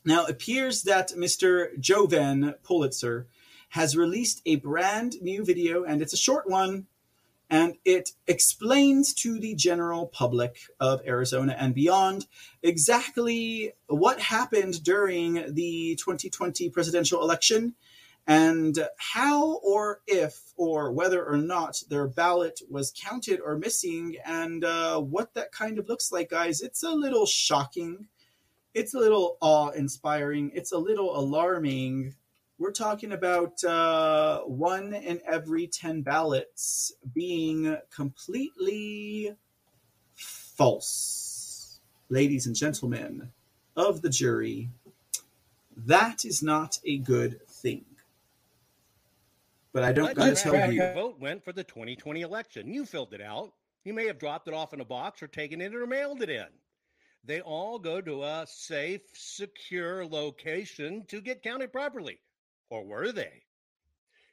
Now, it appears that Mr. Jovan Pulitzer has released a brand new video, and it's a short one and it explains to the general public of Arizona and beyond exactly what happened during the 2020 presidential election and how or if or whether or not their ballot was counted or missing. And uh, what that kind of looks like guys it's a little shocking. It's a little awe-inspiring. It's a little alarming we're talking about uh, one in every 10 ballots being completely false. Ladies and gentlemen of the jury, that is not a good thing. But I don't gotta tell you. Your vote went for the 2020 election. You filled it out. You may have dropped it off in a box or taken it or mailed it in. They all go to a safe, secure location to get counted properly or were they?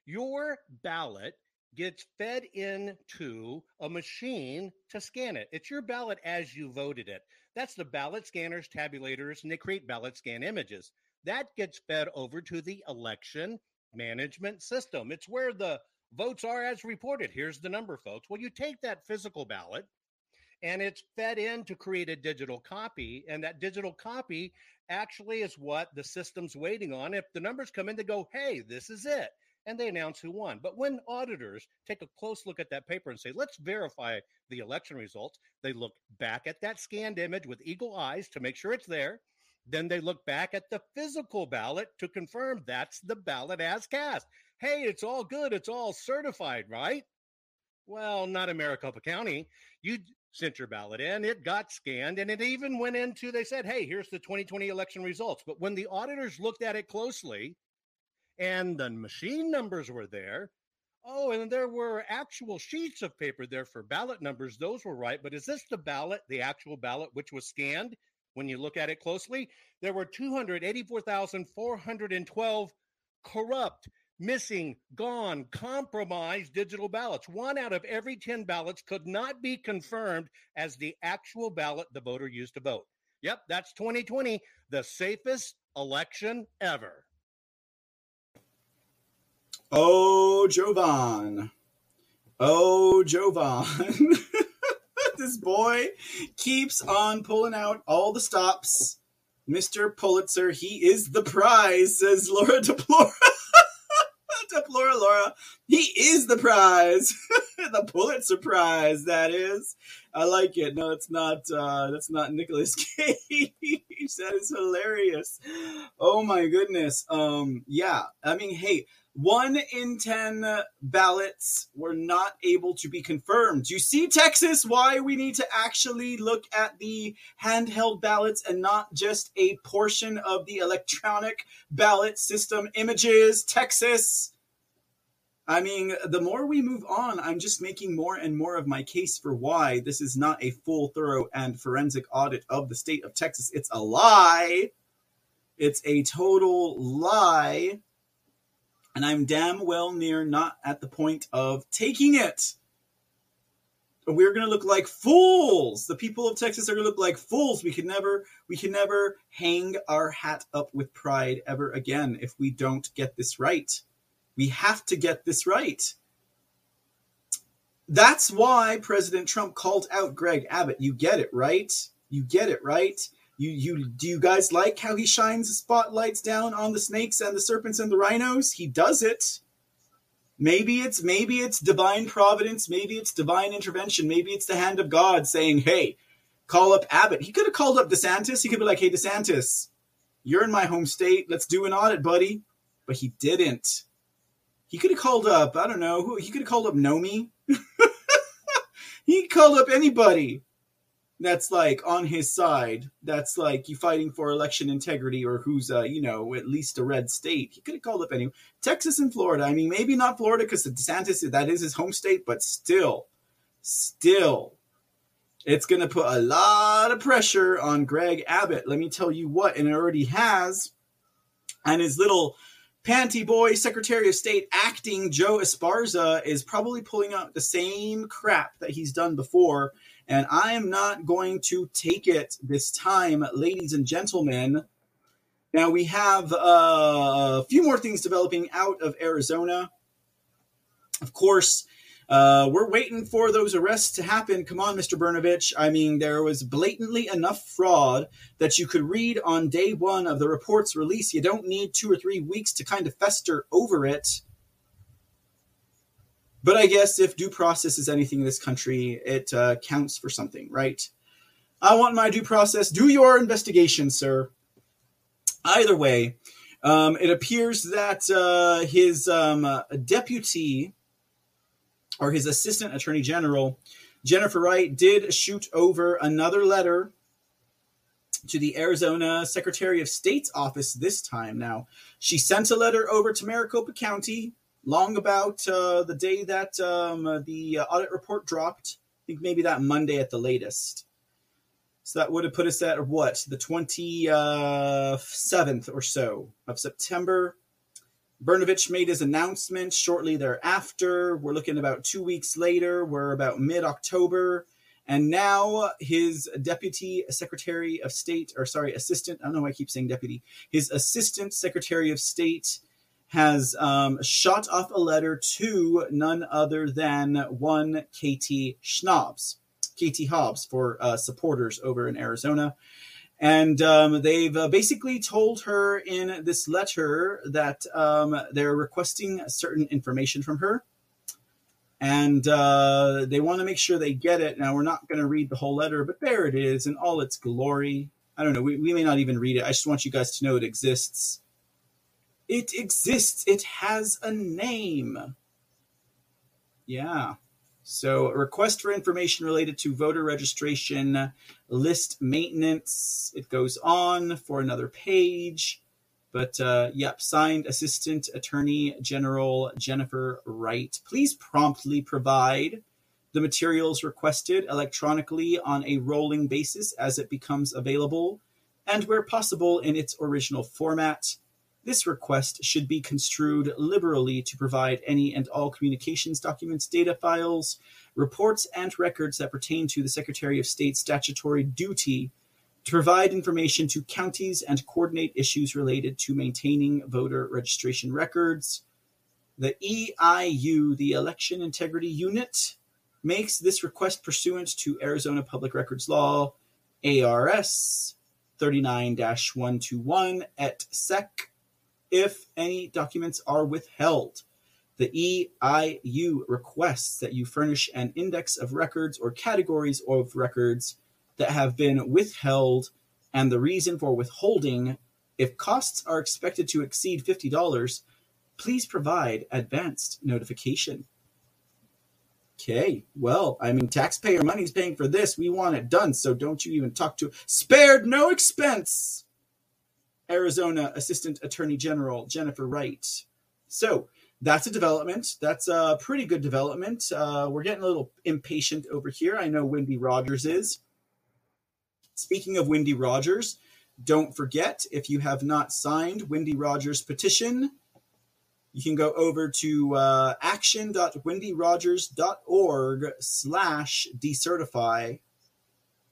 Your ballot gets fed into a machine to scan it. It's your ballot as you voted it. That's the ballot scanners, tabulators, and they create ballot scan images. That gets fed over to the election management system. It's where the votes are as reported. Here's the number, folks. Well, you take that physical ballot and it's fed in to create a digital copy, and that digital copy actually is what the system's waiting on. If the numbers come in, they go, hey, this is it. And they announce who won. But when auditors take a close look at that paper and say, let's verify the election results, they look back at that scanned image with eagle eyes to make sure it's there. Then they look back at the physical ballot to confirm that's the ballot as cast. Hey, it's all good. It's all certified, right? Well, not in Maricopa County. You sent your ballot in, it got scanned, and it even went into, they said, hey, here's the 2020 election results. But when the auditors looked at it closely and the machine numbers were there, oh, and there were actual sheets of paper there for ballot numbers, those were right. But is this the ballot, the actual ballot, which was scanned? When you look at it closely, there were 284,412 corrupt missing, gone, compromised digital ballots. One out of every 10 ballots could not be confirmed as the actual ballot the voter used to vote. Yep, that's 2020, the safest election ever. Oh, Jovan. Oh, Jovan. this boy keeps on pulling out all the stops. Mr. Pulitzer, he is the prize, says Laura Deplora. Deplora Laura. Laura, he is the prize. the Pulitzer Prize, that is. I like it. No, it's not uh that's not Nicolas Cage. that is hilarious. Oh my goodness. Um yeah. I mean, hey, one in 10 ballots were not able to be confirmed. You see, Texas, why we need to actually look at the handheld ballots and not just a portion of the electronic ballot system images. Texas. I mean, the more we move on, I'm just making more and more of my case for why this is not a full, thorough, and forensic audit of the state of Texas. It's a lie. It's a total lie and I'm damn well near not at the point of taking it. We're gonna look like fools. The people of Texas are gonna look like fools. We can never, we can never hang our hat up with pride ever again if we don't get this right. We have to get this right. That's why President Trump called out Greg Abbott. You get it, right? You get it, right? You you do you guys like how he shines the spotlights down on the snakes and the serpents and the rhinos? He does it. Maybe it's maybe it's divine providence, maybe it's divine intervention, maybe it's the hand of God saying, "Hey, call up Abbott." He could have called up DeSantis. He could be like, "Hey, DeSantis, you're in my home state. Let's do an audit, buddy." But he didn't. He could have called up, I don't know, who he could have called up Noem. he called up anybody that's like on his side that's like you fighting for election integrity or who's uh you know at least a red state. He could have called up any texas and florida. I mean maybe not florida because the desantis that is his home state but still still it's going to put a lot of pressure on greg abbott. Let me tell you what and it already has. And his little panty boy secretary of state acting joe esparza is probably pulling out the same crap that he's done before and I am not going to take it this time, ladies and gentlemen. Now we have uh, a few more things developing out of Arizona. Of course, uh, we're waiting for those arrests to happen. Come on, Mr. Brnovich. I mean, there was blatantly enough fraud that you could read on day one of the report's release. You don't need two or three weeks to kind of fester over it. But I guess if due process is anything in this country, it uh, counts for something, right? I want my due process. Do your investigation, sir. Either way, um, it appears that uh, his um, uh, deputy or his assistant attorney general, Jennifer Wright, did shoot over another letter to the Arizona Secretary of State's office this time. Now, she sent a letter over to Maricopa County long about uh, the day that um, uh, the uh, audit report dropped. I think maybe that Monday at the latest. So that would have put us at what the twenty seventh or so of September. Brnovich made his announcement shortly thereafter. We're looking about two weeks later. We're about mid October. And now his deputy secretary of state, or sorry, assistant, I don't know why I keep saying deputy, his assistant secretary of state has um, shot off a letter to none other than one Katie Schnaubs, Katie Hobbs for uh, supporters over in Arizona. And um, they've uh, basically told her in this letter that um, they're requesting certain information from her. And uh, they want to make sure they get it. Now, we're not going to read the whole letter, but there it is in all its glory. I don't know. We, we may not even read it. I just want you guys to know it exists. It exists. It has a name. Yeah. So, a request for information related to voter registration list maintenance. It goes on for another page. But, uh, yep, signed Assistant Attorney General Jennifer Wright. Please promptly provide the materials requested electronically on a rolling basis as it becomes available, and where possible in its original format. This request should be construed liberally to provide any and all communications documents, data files, reports, and records that pertain to the Secretary of State's statutory duty to provide information to counties and coordinate issues related to maintaining voter registration records. The EIU, the Election Integrity Unit, makes this request pursuant to Arizona Public Records Law, ARS 39 121 et seq if any documents are withheld. The EIU requests that you furnish an index of records or categories of records that have been withheld and the reason for withholding. If costs are expected to exceed $50, please provide advanced notification. Okay, well, I mean, taxpayer money's paying for this. We want it done, so don't you even talk to spared no expense. Arizona Assistant Attorney General Jennifer Wright. So that's a development. That's a pretty good development. Uh, we're getting a little impatient over here. I know Wendy Rogers is. Speaking of Wendy Rogers, don't forget if you have not signed Wendy Rogers' petition, you can go over to uh, action.wendyrogers.org slash decertify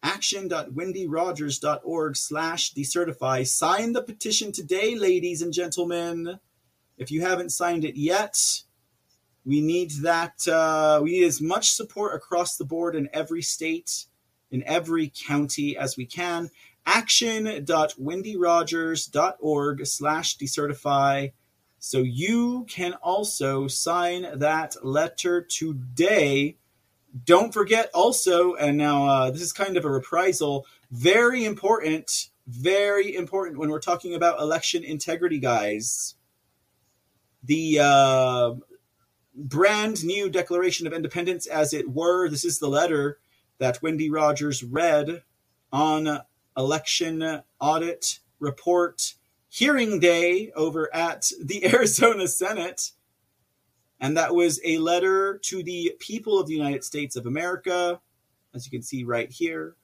action.wendyrogers.org slash decertify. Sign the petition today, ladies and gentlemen. If you haven't signed it yet, we need that. Uh, we need as much support across the board in every state, in every county as we can. Action.wendyrogers.org slash decertify. So you can also sign that letter today don't forget also, and now uh, this is kind of a reprisal, very important, very important when we're talking about election integrity, guys. The uh, brand new Declaration of Independence, as it were, this is the letter that Wendy Rogers read on election audit report hearing day over at the Arizona Senate. And that was a letter to the people of the United States of America, as you can see right here,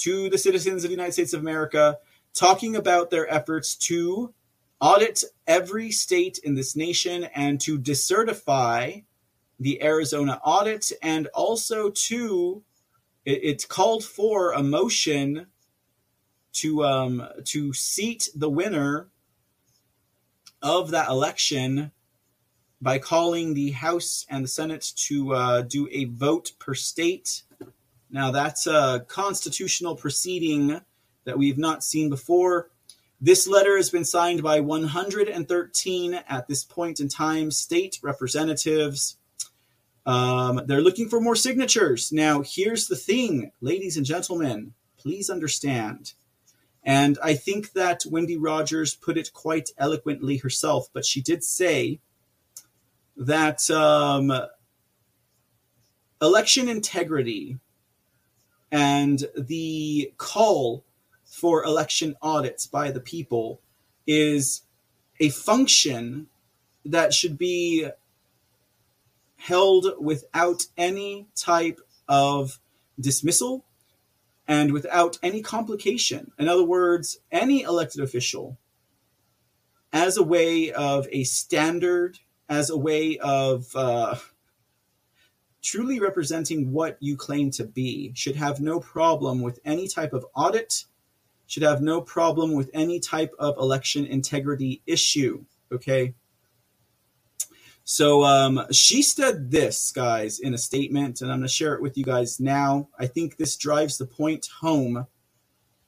to the citizens of the United States of America, talking about their efforts to audit every state in this nation and to decertify the Arizona audit, and also to it, called for a motion to um, to seat the winner of that election by calling the House and the Senate to uh, do a vote per state. Now, that's a constitutional proceeding that we've not seen before. This letter has been signed by 113 at this point in time state representatives. Um, they're looking for more signatures. Now, here's the thing, ladies and gentlemen, please understand. And I think that Wendy Rogers put it quite eloquently herself, but she did say that um, election integrity and the call for election audits by the people is a function that should be held without any type of dismissal and without any complication. In other words, any elected official, as a way of a standard as a way of uh, truly representing what you claim to be should have no problem with any type of audit should have no problem with any type of election integrity issue okay? So um, she said this guys in a statement and i'm going to share it with you guys now. I think this drives the point home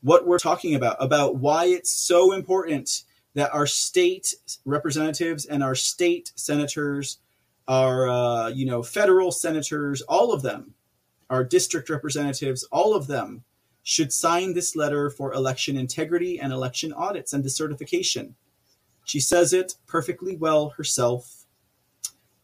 what we're talking about about why it's so important that our state representatives and our state senators, our uh, you know federal senators, all of them, our district representatives, all of them should sign this letter for election integrity and election audits and decertification. She says it perfectly well herself.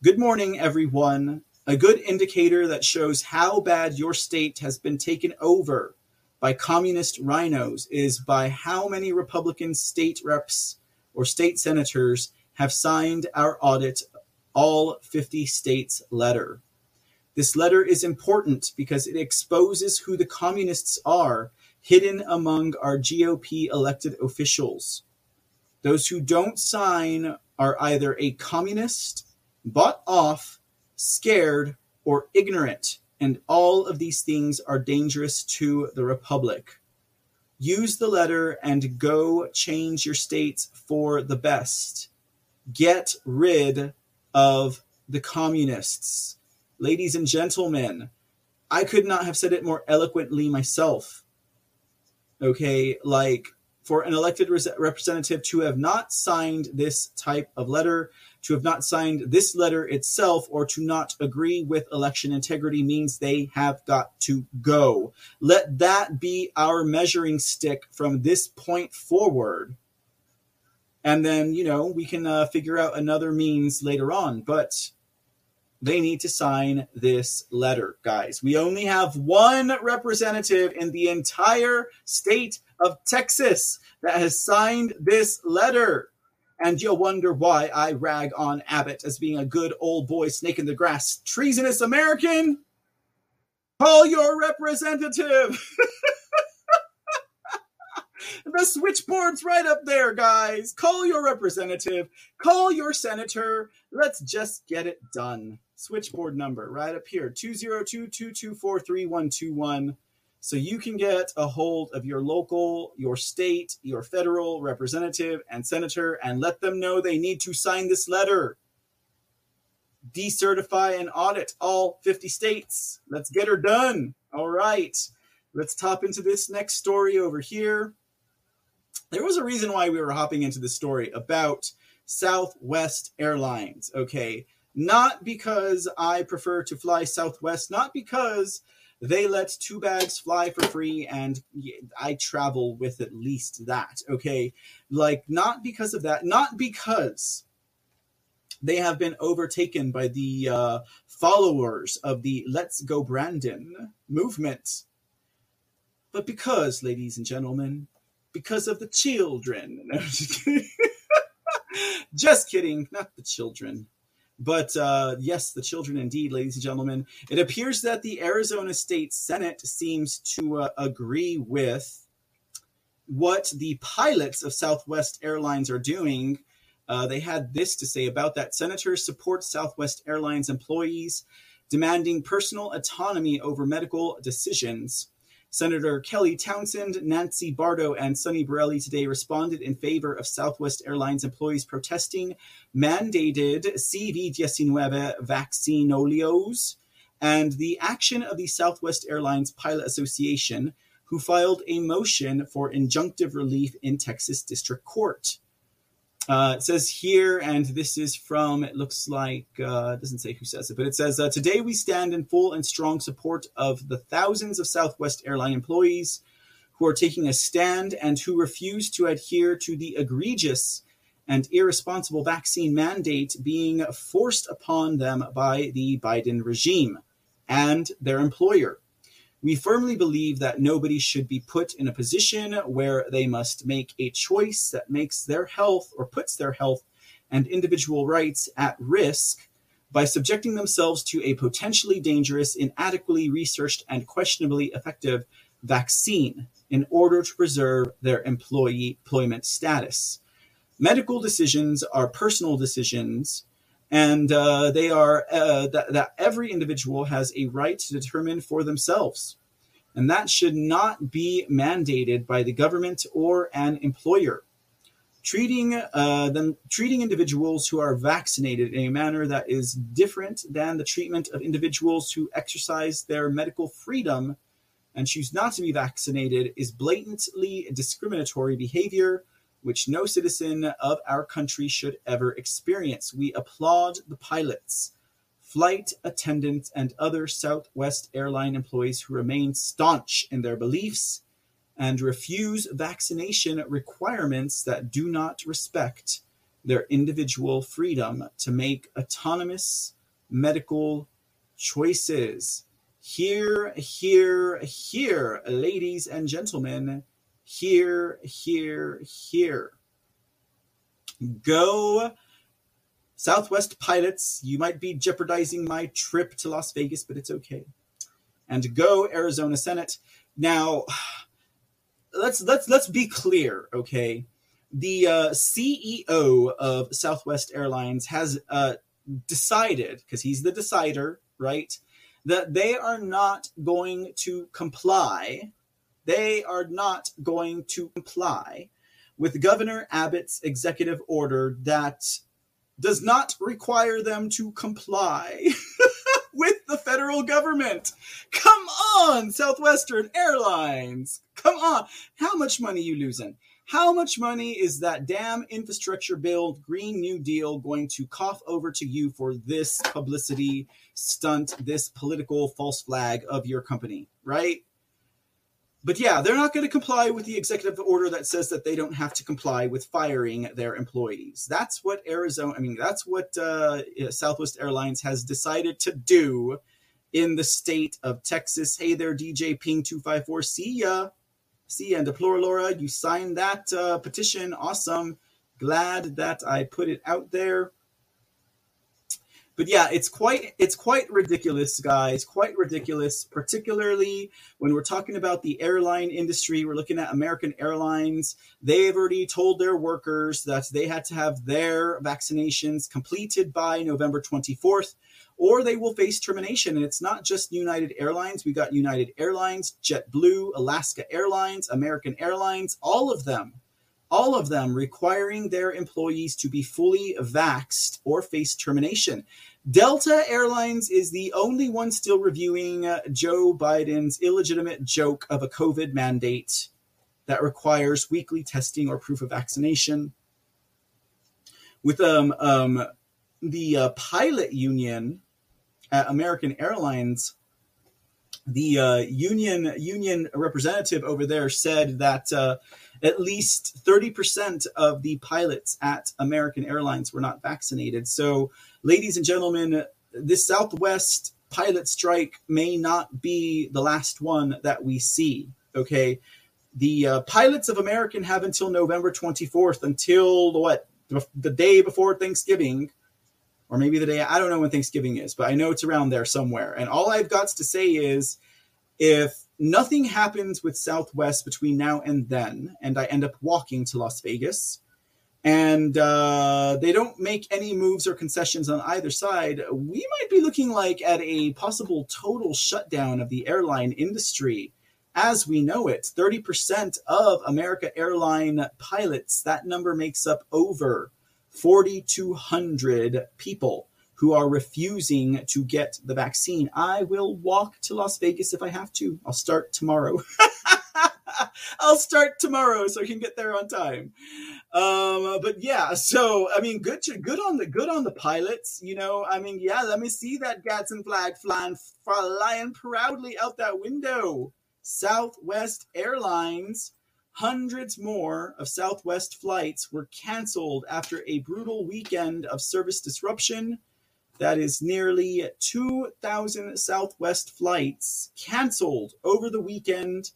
Good morning, everyone. A good indicator that shows how bad your state has been taken over by communist rhinos is by how many Republican state reps or state senators have signed our audit all 50 states letter. This letter is important because it exposes who the communists are hidden among our GOP elected officials. Those who don't sign are either a communist, bought off, scared, or ignorant, and all of these things are dangerous to the Republic. Use the letter and go change your states for the best. Get rid of the communists. Ladies and gentlemen, I could not have said it more eloquently myself. Okay, like for an elected representative to have not signed this type of letter, to have not signed this letter itself, or to not agree with election integrity means they have got to go. Let that be our measuring stick from this point forward. And then, you know, we can uh, figure out another means later on. But they need to sign this letter, guys. We only have one representative in the entire state of Texas that has signed this letter. And you'll wonder why I rag on Abbott as being a good old boy snake in the grass. Treasonous American? Call your representative. the switchboard's right up there, guys. Call your representative, call your senator. Let's just get it done. Switchboard number right up here 202 224 3121 so you can get a hold of your local, your state, your federal representative and senator and let them know they need to sign this letter. Decertify and audit all 50 states. Let's get her done. All right. Let's top into this next story over here. There was a reason why we were hopping into this story about Southwest Airlines, okay? Not because I prefer to fly Southwest, not because they let two bags fly for free and I travel with at least that. Okay. Like, not because of that, not because they have been overtaken by the uh, followers of the Let's Go Brandon movement, but because, ladies and gentlemen, because of the children. just kidding, not the children. But uh, yes, the children indeed, ladies and gentlemen. It appears that the Arizona State Senate seems to uh, agree with what the pilots of Southwest Airlines are doing. Uh, they had this to say about that. Senators support Southwest Airlines employees demanding personal autonomy over medical decisions. Senator Kelly Townsend, Nancy Barto, and Sonny Borrelli today responded in favor of Southwest Airlines employees protesting mandated CV-19 vaccinolios and the action of the Southwest Airlines Pilot Association, who filed a motion for injunctive relief in Texas District Court. Uh, it says here, and this is from, it looks like, uh, it doesn't say who says it, but it says, uh, Today we stand in full and strong support of the thousands of Southwest airline employees who are taking a stand and who refuse to adhere to the egregious and irresponsible vaccine mandate being forced upon them by the Biden regime and their employer. We firmly believe that nobody should be put in a position where they must make a choice that makes their health or puts their health and individual rights at risk by subjecting themselves to a potentially dangerous, inadequately researched, and questionably effective vaccine in order to preserve their employee employment status. Medical decisions are personal decisions and uh, they are uh, that, that every individual has a right to determine for themselves. And that should not be mandated by the government or an employer. Treating uh, them treating individuals who are vaccinated in a manner that is different than the treatment of individuals who exercise their medical freedom and choose not to be vaccinated is blatantly discriminatory behavior which no citizen of our country should ever experience. We applaud the pilots, flight attendants, and other Southwest airline employees who remain staunch in their beliefs and refuse vaccination requirements that do not respect their individual freedom to make autonomous medical choices. Here, here, here, ladies and gentlemen, here, here, here. Go Southwest pilots, you might be jeopardizing my trip to Las Vegas, but it's okay. And go Arizona Senate. Now, let's let's let's be clear, okay? The uh, CEO of Southwest Airlines has uh, decided, because he's the decider, right, that they are not going to comply. They are not going to comply with Governor Abbott's executive order that does not require them to comply with the federal government. Come on, Southwestern Airlines. Come on. How much money you losing? How much money is that damn infrastructure bill, Green New Deal, going to cough over to you for this publicity stunt, this political false flag of your company, right? But yeah, they're not going to comply with the executive order that says that they don't have to comply with firing their employees. That's what Arizona, I mean, that's what uh, Southwest Airlines has decided to do in the state of Texas. Hey there, DJ Ping 254. See ya. See ya. And Deplora Laura, you signed that uh, petition. Awesome. Glad that I put it out there but yeah, it's quite it's quite ridiculous, guys. Quite ridiculous, particularly when we're talking about the airline industry. We're looking at American Airlines. They've already told their workers that they had to have their vaccinations completed by November 24th, or they will face termination. And it's not just United Airlines. We got United Airlines, JetBlue, Alaska Airlines, American Airlines, all of them all of them requiring their employees to be fully vaxxed or face termination. Delta Airlines is the only one still reviewing uh, Joe Biden's illegitimate joke of a COVID mandate that requires weekly testing or proof of vaccination. With um, um, the uh, pilot union at American Airlines, the uh, union union representative over there said that uh, at least 30% of the pilots at American Airlines were not vaccinated. So, ladies and gentlemen, this Southwest pilot strike may not be the last one that we see. Okay. The uh, pilots of American have until November 24th, until what? The day before Thanksgiving, or maybe the day, I don't know when Thanksgiving is, but I know it's around there somewhere. And all I've got to say is if nothing happens with Southwest between now and then, and I end up walking to Las Vegas, and uh, they don't make any moves or concessions on either side, we might be looking like at a possible total shutdown of the airline industry. As we know it. 30% of America airline pilots, that number makes up over 4,200 people who are refusing to get the vaccine. I will walk to Las Vegas if I have to. I'll start tomorrow. I'll start tomorrow so I can get there on time. Um, but yeah, so I mean, good, to, good on the good on the pilots. You know, I mean, yeah, let me see that Gadsden flag flying, flying proudly out that window. Southwest Airlines. Hundreds more of Southwest flights were canceled after a brutal weekend of service disruption that is nearly 2,000 Southwest flights canceled over the weekend.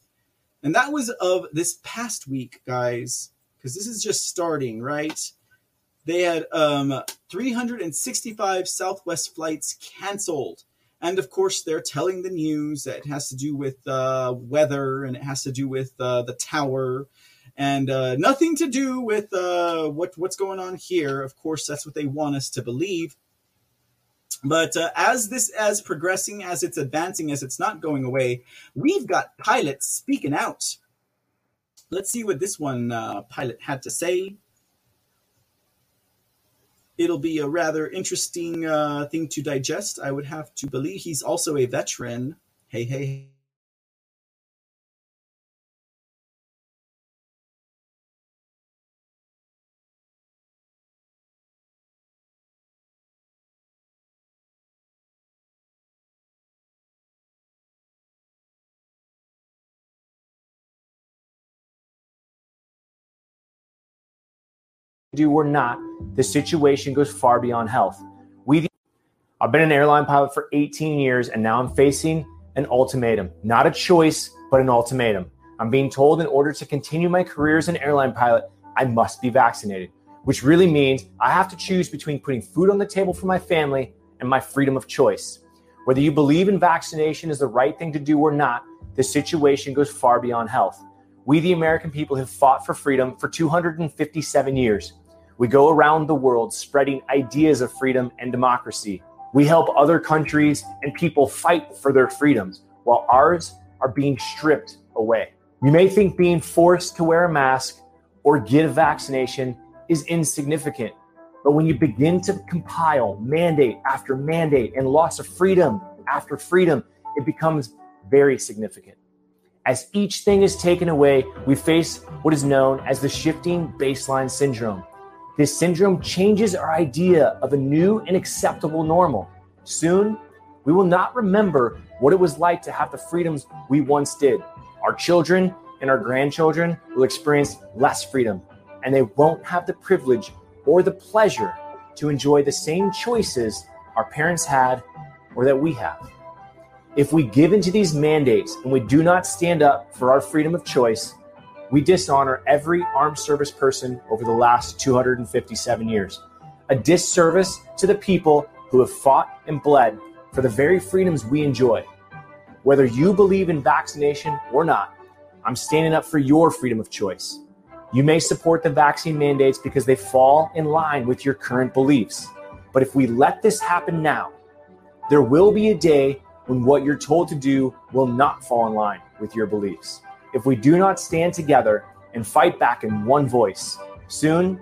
And that was of this past week, guys, because this is just starting, right? They had um, 365 Southwest flights canceled. And of course, they're telling the news that it has to do with uh, weather and it has to do with uh, the tower and uh, nothing to do with uh, what, what's going on here. Of course, that's what they want us to believe. But uh, as this as progressing, as it's advancing, as it's not going away, we've got pilots speaking out. Let's see what this one uh, pilot had to say. It'll be a rather interesting uh, thing to digest. I would have to believe he's also a veteran. Hey, hey, do or not, the situation goes far beyond health. We, I've been an airline pilot for 18 years, and now I'm facing an ultimatum. Not a choice, but an ultimatum. I'm being told in order to continue my career as an airline pilot, I must be vaccinated, which really means I have to choose between putting food on the table for my family and my freedom of choice. Whether you believe in vaccination is the right thing to do or not, the situation goes far beyond health. We, the American people, have fought for freedom for 257 years. We go around the world spreading ideas of freedom and democracy. We help other countries and people fight for their freedoms while ours are being stripped away. You may think being forced to wear a mask or get a vaccination is insignificant, but when you begin to compile mandate after mandate and loss of freedom after freedom, it becomes very significant. As each thing is taken away, we face what is known as the shifting baseline syndrome. This syndrome changes our idea of a new and acceptable normal. Soon, we will not remember what it was like to have the freedoms we once did. Our children and our grandchildren will experience less freedom, and they won't have the privilege or the pleasure to enjoy the same choices our parents had or that we have. If we give into these mandates and we do not stand up for our freedom of choice, we dishonor every armed service person over the last 257 years. A disservice to the people who have fought and bled for the very freedoms we enjoy. Whether you believe in vaccination or not, I'm standing up for your freedom of choice. You may support the vaccine mandates because they fall in line with your current beliefs. But if we let this happen now, there will be a day when what you're told to do will not fall in line with your beliefs. If we do not stand together and fight back in one voice, soon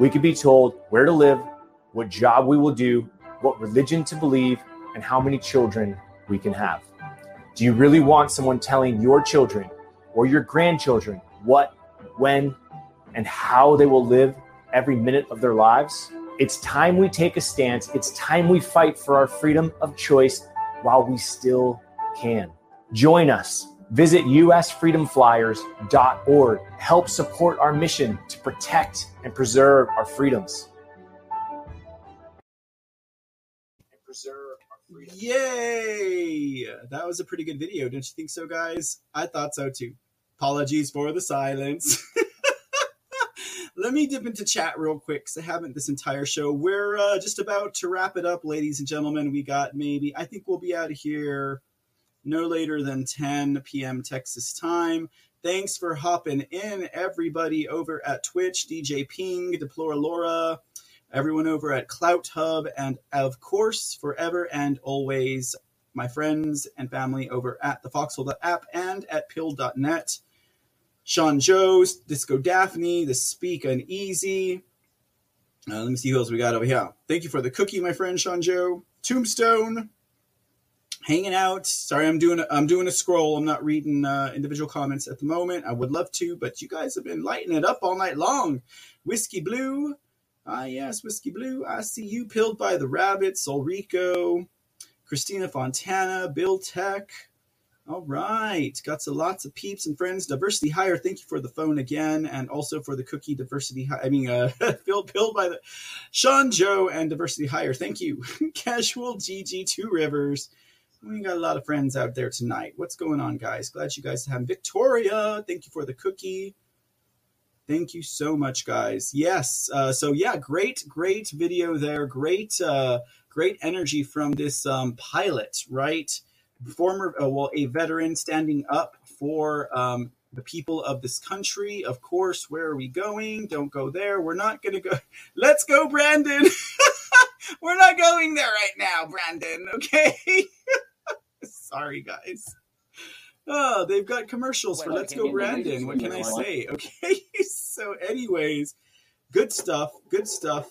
we could be told where to live, what job we will do, what religion to believe, and how many children we can have. Do you really want someone telling your children or your grandchildren what, when, and how they will live every minute of their lives? It's time we take a stance. It's time we fight for our freedom of choice while we still can. Join us. Visit usfreedomflyers.org. Help support our mission to protect and preserve our freedoms. Yay! That was a pretty good video, don't you think so, guys? I thought so too. Apologies for the silence. Let me dip into chat real quick because I haven't this entire show. We're uh, just about to wrap it up, ladies and gentlemen. We got maybe, I think we'll be out of here no later than 10 p.m. Texas time. Thanks for hopping in, everybody over at Twitch, DJ Ping, Deplora Laura, everyone over at CloutHub, and of course, forever and always, my friends and family over at the Foxhole app and at Pilled.net. Sean Joe's, Disco Daphne, The Speak Uneasy. Uh, let me see who else we got over here. Thank you for the cookie, my friend Sean Joe. Tombstone, hanging out. Sorry, I'm doing a, I'm doing a scroll. I'm not reading uh, individual comments at the moment. I would love to, but you guys have been lighting it up all night long. Whiskey Blue, ah yes, Whiskey Blue. I see you. Pilled by the Rabbit, Solrico, Christina Fontana, Bill Tech. All right, got some lots of peeps and friends. Diversity Hire, thank you for the phone again, and also for the cookie. Diversity, Hi- I mean, uh, filled pilled by the Sean Joe and Diversity Hire, thank you. Casual GG Two Rivers. We got a lot of friends out there tonight. What's going on, guys? Glad you guys have Victoria. Thank you for the cookie. Thank you so much, guys. Yes. Uh, so yeah, great, great video there. Great, uh, great energy from this um, pilot, right? Former, uh, well, a veteran standing up for um, the people of this country. Of course, where are we going? Don't go there. We're not going to go. Let's go, Brandon. We're not going there right now, Brandon. Okay. Sorry, guys. Oh, they've got commercials for Let's Go Brandon. What can I say? Okay. So, anyways, good stuff. Good stuff.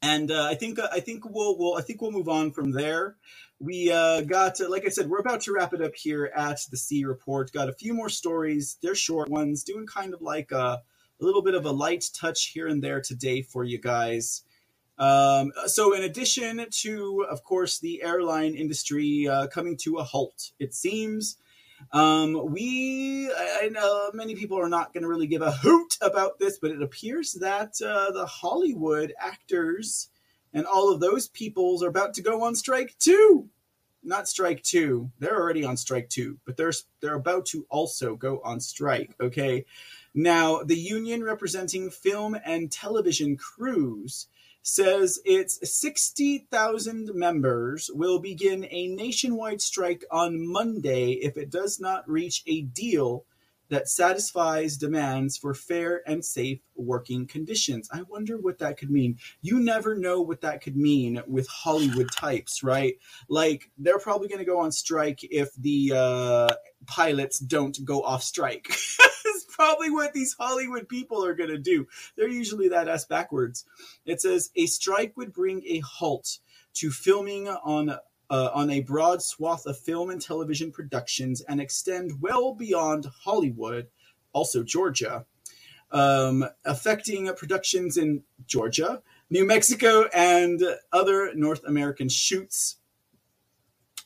And uh, I think I think we'll, we'll I think we'll move on from there. We uh, got uh, like I said, we're about to wrap it up here at the C Report. Got a few more stories. They're short ones, doing kind of like a, a little bit of a light touch here and there today for you guys. Um, so, in addition to, of course, the airline industry uh, coming to a halt, it seems Um, we, I know many people are not going to really give a hoot about this, but it appears that uh, the Hollywood actors and all of those peoples are about to go on strike too. Not strike two; they're already on strike two, but they're they're about to also go on strike. Okay, now the union representing film and television crews says its 60,000 members will begin a nationwide strike on Monday if it does not reach a deal that satisfies demands for fair and safe working conditions. I wonder what that could mean. You never know what that could mean with Hollywood types, right? Like they're probably going to go on strike if the uh, pilots don't go off strike. That's probably what these Hollywood people are going to do. They're usually that ass backwards. It says a strike would bring a halt to filming on uh, on a broad swath of film and television productions and extend well beyond Hollywood, also Georgia, um, affecting productions in Georgia, New Mexico, and other North American shoots.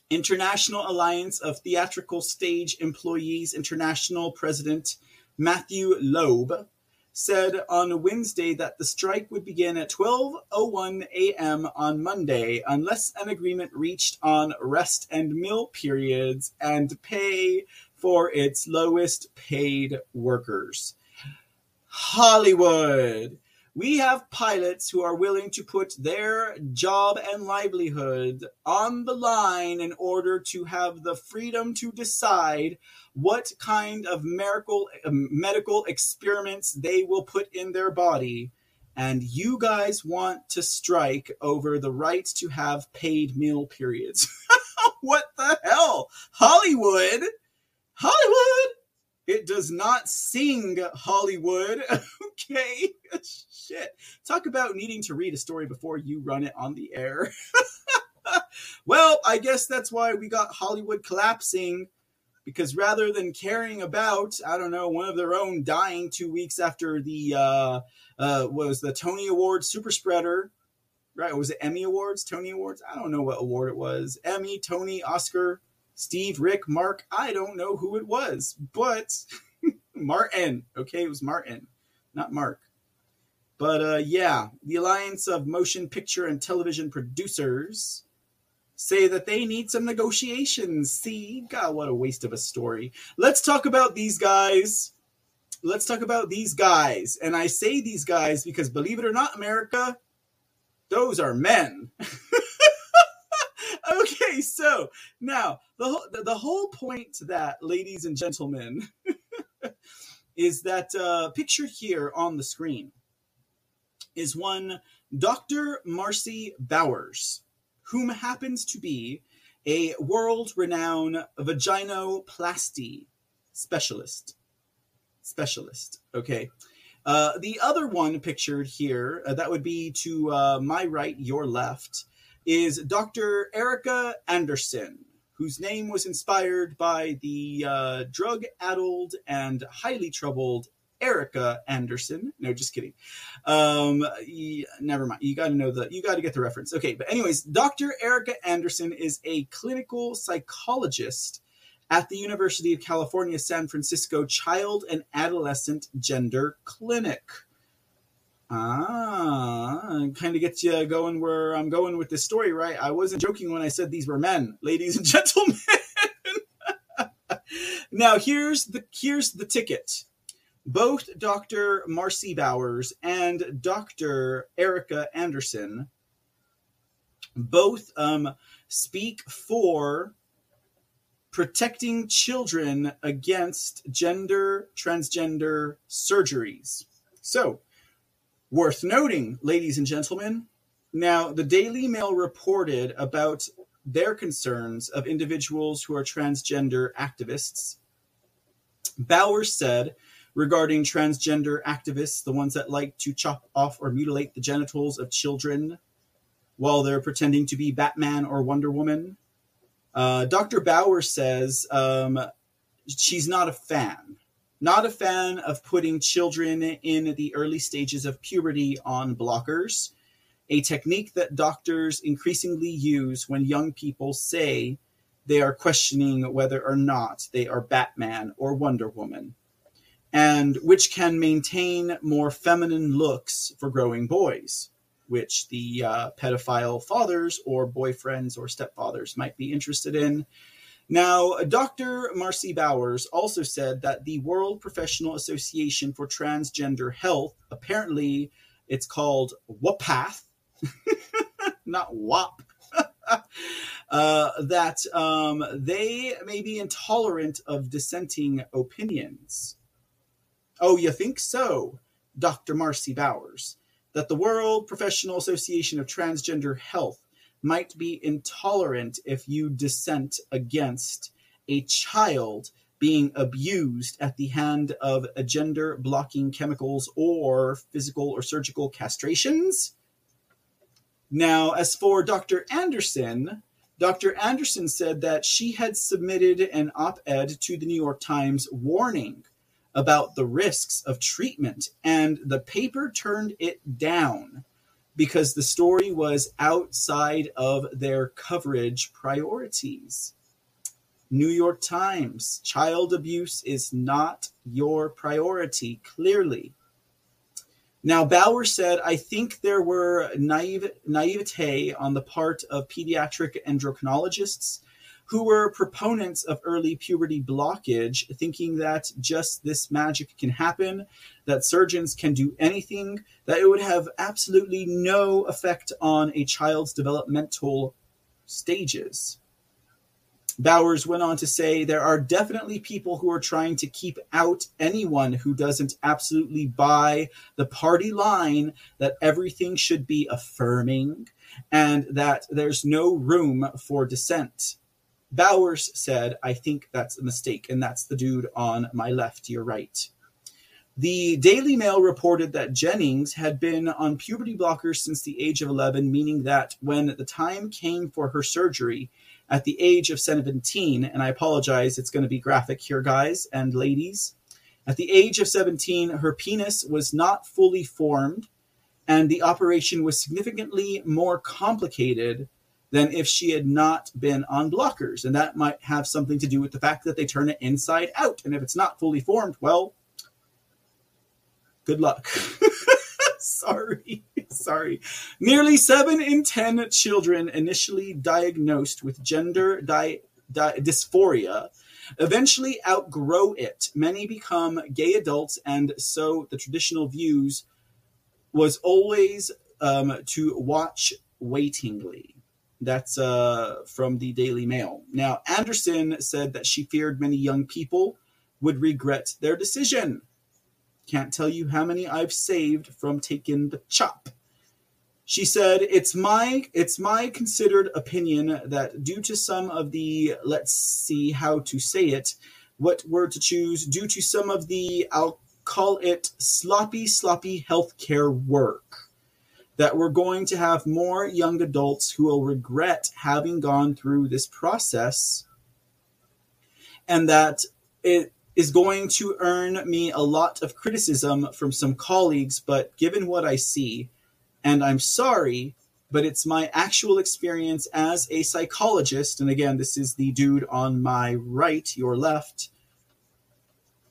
International Alliance of Theatrical Stage Employees International President Matthew Loeb said on Wednesday that the strike would begin at 12:01 a.m. on Monday unless an agreement reached on rest and meal periods and pay for its lowest paid workers. Hollywood. We have pilots who are willing to put their job and livelihood on the line in order to have the freedom to decide what kind of miracle, um, medical experiments they will put in their body. And you guys want to strike over the right to have paid meal periods. what the hell? Hollywood? Hollywood? It does not sing Hollywood. okay. Shit. Talk about needing to read a story before you run it on the air. well, I guess that's why we got Hollywood collapsing because rather than caring about, I don't know, one of their own dying two weeks after the uh, uh, was the Tony Awards super spreader, right? Was it Emmy Awards, Tony Awards? I don't know what award it was. Emmy, Tony, Oscar, Steve, Rick, Mark. I don't know who it was, but Martin. Okay, it was Martin, not Mark. But uh, yeah, the Alliance of Motion Picture and Television Producers say that they need some negotiations. See, God, what a waste of a story. Let's talk about these guys. Let's talk about these guys. And I say these guys because, believe it or not, America, those are men. okay, so now the, whole- the, whole point to that, ladies and gentlemen, is that uh, pictured here on the screen is one Dr. Marci Bowers, whom happens to be a world renowned vaginoplasty specialist. Specialist, okay. Uh, the other one pictured here, uh, that would be to uh, my right, your left, is Dr. Erica Anderson, whose name was inspired by the uh, drug addled and highly troubled Erica Anderson. No, just kidding. Um, y- never mind. You got to know the. You got to get the reference. Okay, but anyways, Dr. Erica Anderson is a clinical psychologist at the University of California, San Francisco Child and Adolescent Gender Clinic. Ah, kind of gets you going where I'm going with this story, right? I wasn't joking when I said these were men, ladies and gentlemen. now here's the here's the ticket. Both Dr. Marci Bowers and Dr. Erica Anderson both um, speak for protecting children against gender transgender surgeries. So, worth noting, ladies and gentlemen. Now, the Daily Mail reported about their concerns of individuals who are transgender activists. Bowers said regarding transgender activists, the ones that like to chop off or mutilate the genitals of children while they're pretending to be Batman or Wonder Woman. Uh, Dr. Bauer says um, she's not a fan. Not a fan of putting children in the early stages of puberty on blockers, a technique that doctors increasingly use when young people say they are questioning whether or not they are Batman or Wonder Woman, and which can maintain more feminine looks for growing boys, which the uh, pedophile fathers or boyfriends or stepfathers might be interested in. Now, Dr. Marci Bowers also said that the World Professional Association for Transgender Health, apparently it's called WAPATH, not WAP, uh, that um, they may be intolerant of dissenting opinions. Oh, you think so, Dr. Marci Bowers? That the World Professional Association of Transgender Health might be intolerant if you dissent against a child being abused at the hand of gender blocking chemicals or physical or surgical castrations? Now, as for Dr. Anderson, Dr. Anderson said that she had submitted an op ed to the New York Times warning about the risks of treatment, and the paper turned it down because the story was outside of their coverage priorities. New York Times, child abuse is not your priority, clearly. Now, Bauer said, I think there were naive, naivete on the part of pediatric endocrinologists who were proponents of early puberty blockage, thinking that just this magic can happen, that surgeons can do anything, that it would have absolutely no effect on a child's developmental stages. Bowers went on to say there are definitely people who are trying to keep out anyone who doesn't absolutely buy the party line that everything should be affirming and that there's no room for dissent. Bowers said, I think that's a mistake, and that's the dude on my left, your right. The Daily Mail reported that Jennings had been on puberty blockers since the age of 11, meaning that when the time came for her surgery, at the age of 17, and I apologize, it's going to be graphic here, guys and ladies. At the age of 17, her penis was not fully formed, and the operation was significantly more complicated than if she had not been on blockers. And that might have something to do with the fact that they turn it inside out. And if it's not fully formed, well, good luck. sorry, sorry. Nearly seven in ten children initially diagnosed with gender di- di- dysphoria eventually outgrow it. Many become gay adults, and so the traditional views was always um, to watch waitingly. That's uh, from the Daily Mail. Now, Anderson said that she feared many young people would regret their decision. Can't tell you how many I've saved from taking the chop. She said, "It's my it's my considered opinion that due to some of the let's see how to say it, what word to choose, due to some of the I'll call it sloppy sloppy healthcare work, that we're going to have more young adults who will regret having gone through this process, and that it is going to earn me a lot of criticism from some colleagues, but given what I see, and I'm sorry, but it's my actual experience as a psychologist, and again, this is the dude on my right, your left.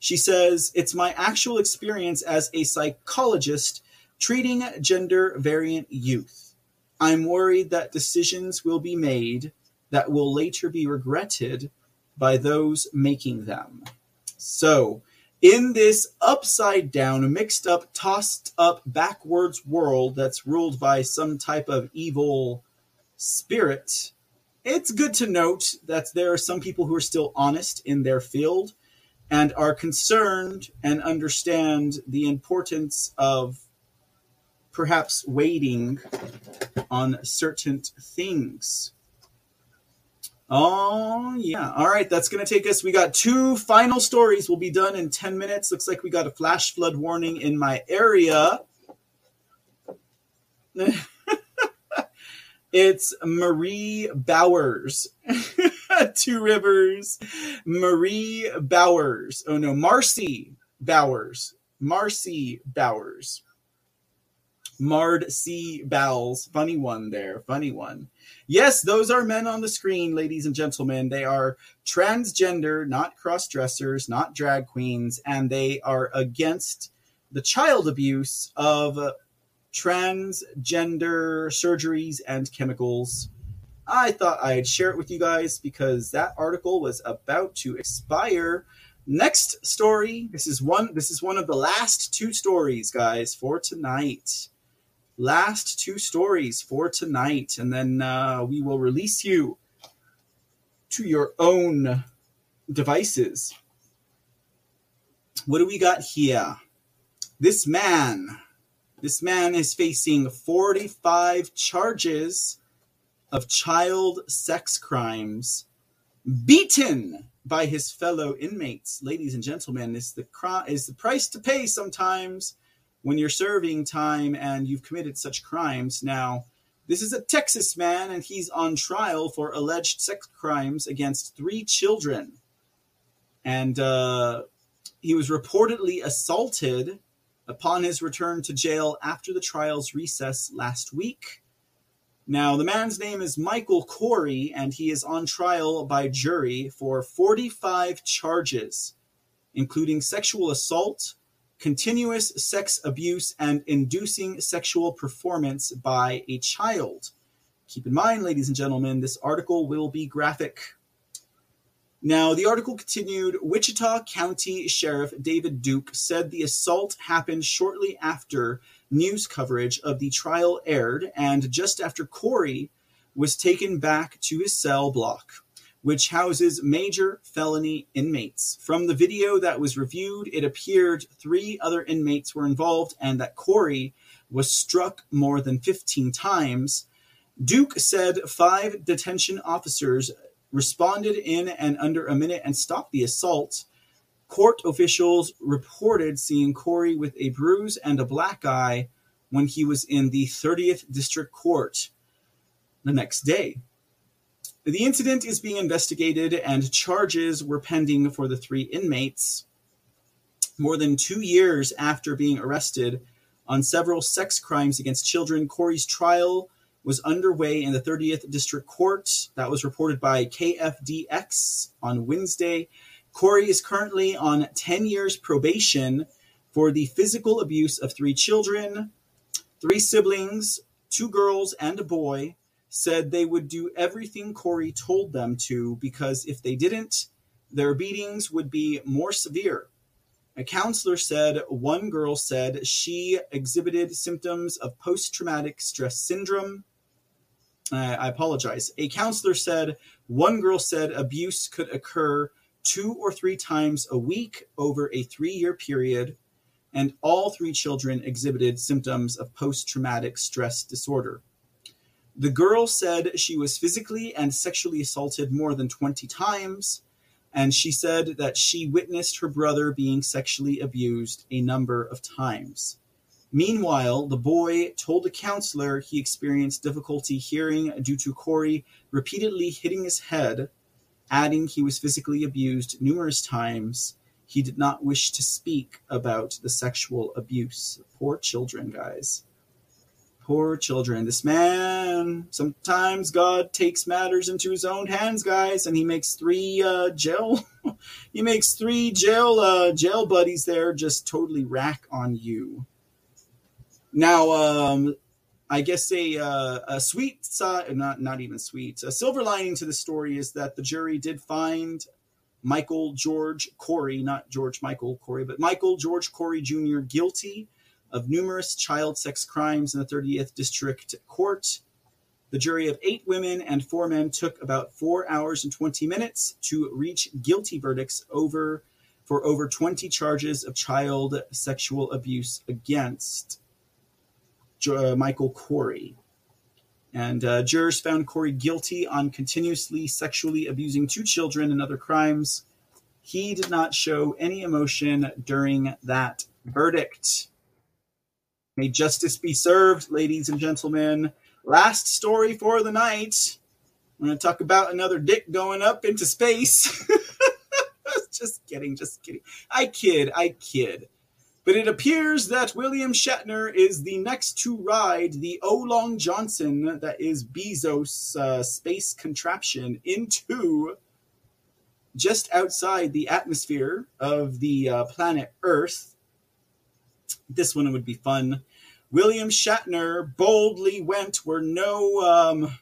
She says, It's my actual experience as a psychologist treating gender variant youth. I'm worried that decisions will be made that will later be regretted by those making them. So, in this upside down, mixed up, tossed up, backwards world that's ruled by some type of evil spirit, it's good to note that there are some people who are still honest in their field and are concerned and understand the importance of perhaps waiting on certain things. Oh, yeah. All right, that's going to take us. We got two final stories. We'll be done in 10 minutes. Looks like we got a flash flood warning in my area. it's Marie Bowers. two Rivers. Marie Bowers. Oh, no, Marci Bowers. Marci Bowers. Mard C. Bowles. Funny one there. Funny one. Yes, those are men on the screen, ladies and gentlemen. They are transgender, not cross dressers, not drag queens, and they are against the child abuse of transgender surgeries and chemicals. I thought I'd share it with you guys because that article was about to expire. Next story. This is one this is one of the last two stories, guys, for tonight. Last two stories for tonight, and then uh, we will release you to your own devices. What do we got here? This man, this man is facing 45 charges of child sex crimes, beaten by his fellow inmates. Ladies and gentlemen, is the cri- is the price to pay sometimes when you're serving time and you've committed such crimes. Now, this is a Texas man, and he's on trial for alleged sex crimes against three children. And uh, he was reportedly assaulted upon his return to jail after the trial's recess last week. Now, the man's name is Michael Corey, and he is on trial by jury for 45 charges, including sexual assault, continuous sex abuse, and inducing sexual performance by a child. Keep in mind, ladies and gentlemen, this article will be graphic. Now, the article continued Wichita County Sheriff David Duke said the assault happened shortly after news coverage of the trial aired and just after Corey was taken back to his cell block, which houses major felony inmates. From the video that was reviewed, it appeared three other inmates were involved and that Corey was struck more than 15 times. Duke said five detention officers responded in and under a minute and stopped the assault. Court officials reported seeing Corey with a bruise and a black eye when he was in the 30th District Court the next day. The incident is being investigated and charges were pending for the three inmates. More than two years after being arrested on several sex crimes against children, Corey's trial was underway in the 30th District Court. That was reported by KFDX on Wednesday. Corey is currently on 10 years probation for the physical abuse of three children. Three siblings, two girls and a boy, said they would do everything Corey told them to because if they didn't, their beatings would be more severe. A counselor said one girl said she exhibited symptoms of post traumatic stress syndrome. Uh, I apologize. A counselor said one girl said abuse could occur two or three times a week over a three year period, and all three children exhibited symptoms of post traumatic stress disorder. The girl said she was physically and sexually assaulted more than 20 times, and she said that she witnessed her brother being sexually abused a number of times. Meanwhile, the boy told the counselor he experienced difficulty hearing due to Corey repeatedly hitting his head, adding he was physically abused numerous times. He did not wish to speak about the sexual abuse. Poor children, guys. Poor children. This man, sometimes God takes matters into his own hands, guys, and he makes three uh, jail. he makes three jail uh, jail buddies there just totally rack on you. Now, um, I guess a uh, a sweet side, not not even sweet, a silver lining to the story is that the jury did find Michael George Corey, not George Michael Corey, but Michael George Corey Jr. guilty of numerous child sex crimes in the 30th District Court. The jury of eight women and four men took about four hours and 20 minutes to reach guilty verdicts over for over 20 charges of child sexual abuse against uh, Michael Corey. And uh, jurors found Corey guilty on continuously sexually abusing two children and other crimes. He did not show any emotion during that verdict. May justice be served, ladies and gentlemen. Last story for the night. I'm going to talk about another dick going up into space. just kidding, just kidding. I kid, I kid. But it appears that William Shatner is the next to ride the Olong Johnson, that is Bezos' uh, space contraption, into just outside the atmosphere of the uh, planet Earth. This one would be fun. William Shatner boldly went where no um,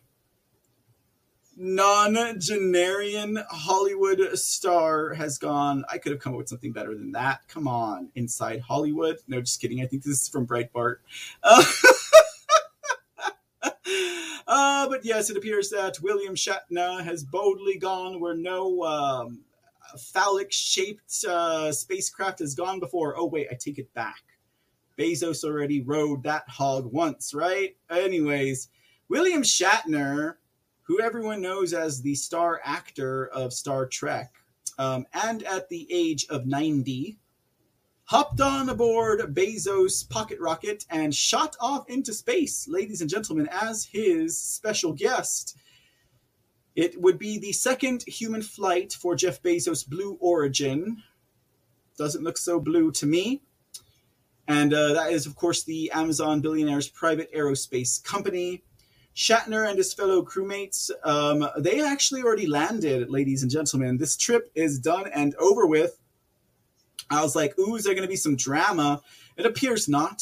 non-generian Hollywood star has gone. I could have come up with something better than that. Come on, inside Hollywood. No, just kidding. I think this is from Breitbart. Uh, uh, but yes, it appears that William Shatner has boldly gone where no um, phallic-shaped uh, spacecraft has gone before. Oh wait, I take it back. Bezos already rode that hog once, right? Anyways, William Shatner, who everyone knows as the star actor of Star Trek, um, and at the age of 90, hopped on aboard Bezos' pocket rocket and shot off into space, ladies and gentlemen, as his special guest. It would be the second human flight for Jeff Bezos' Blue Origin. Doesn't look so blue to me. And uh, that is, of course, the Amazon billionaire's private aerospace company. Shatner and his fellow crewmates, um, they actually already landed, ladies and gentlemen. This trip is done and over with. I was like, ooh, is there going to be some drama? It appears not.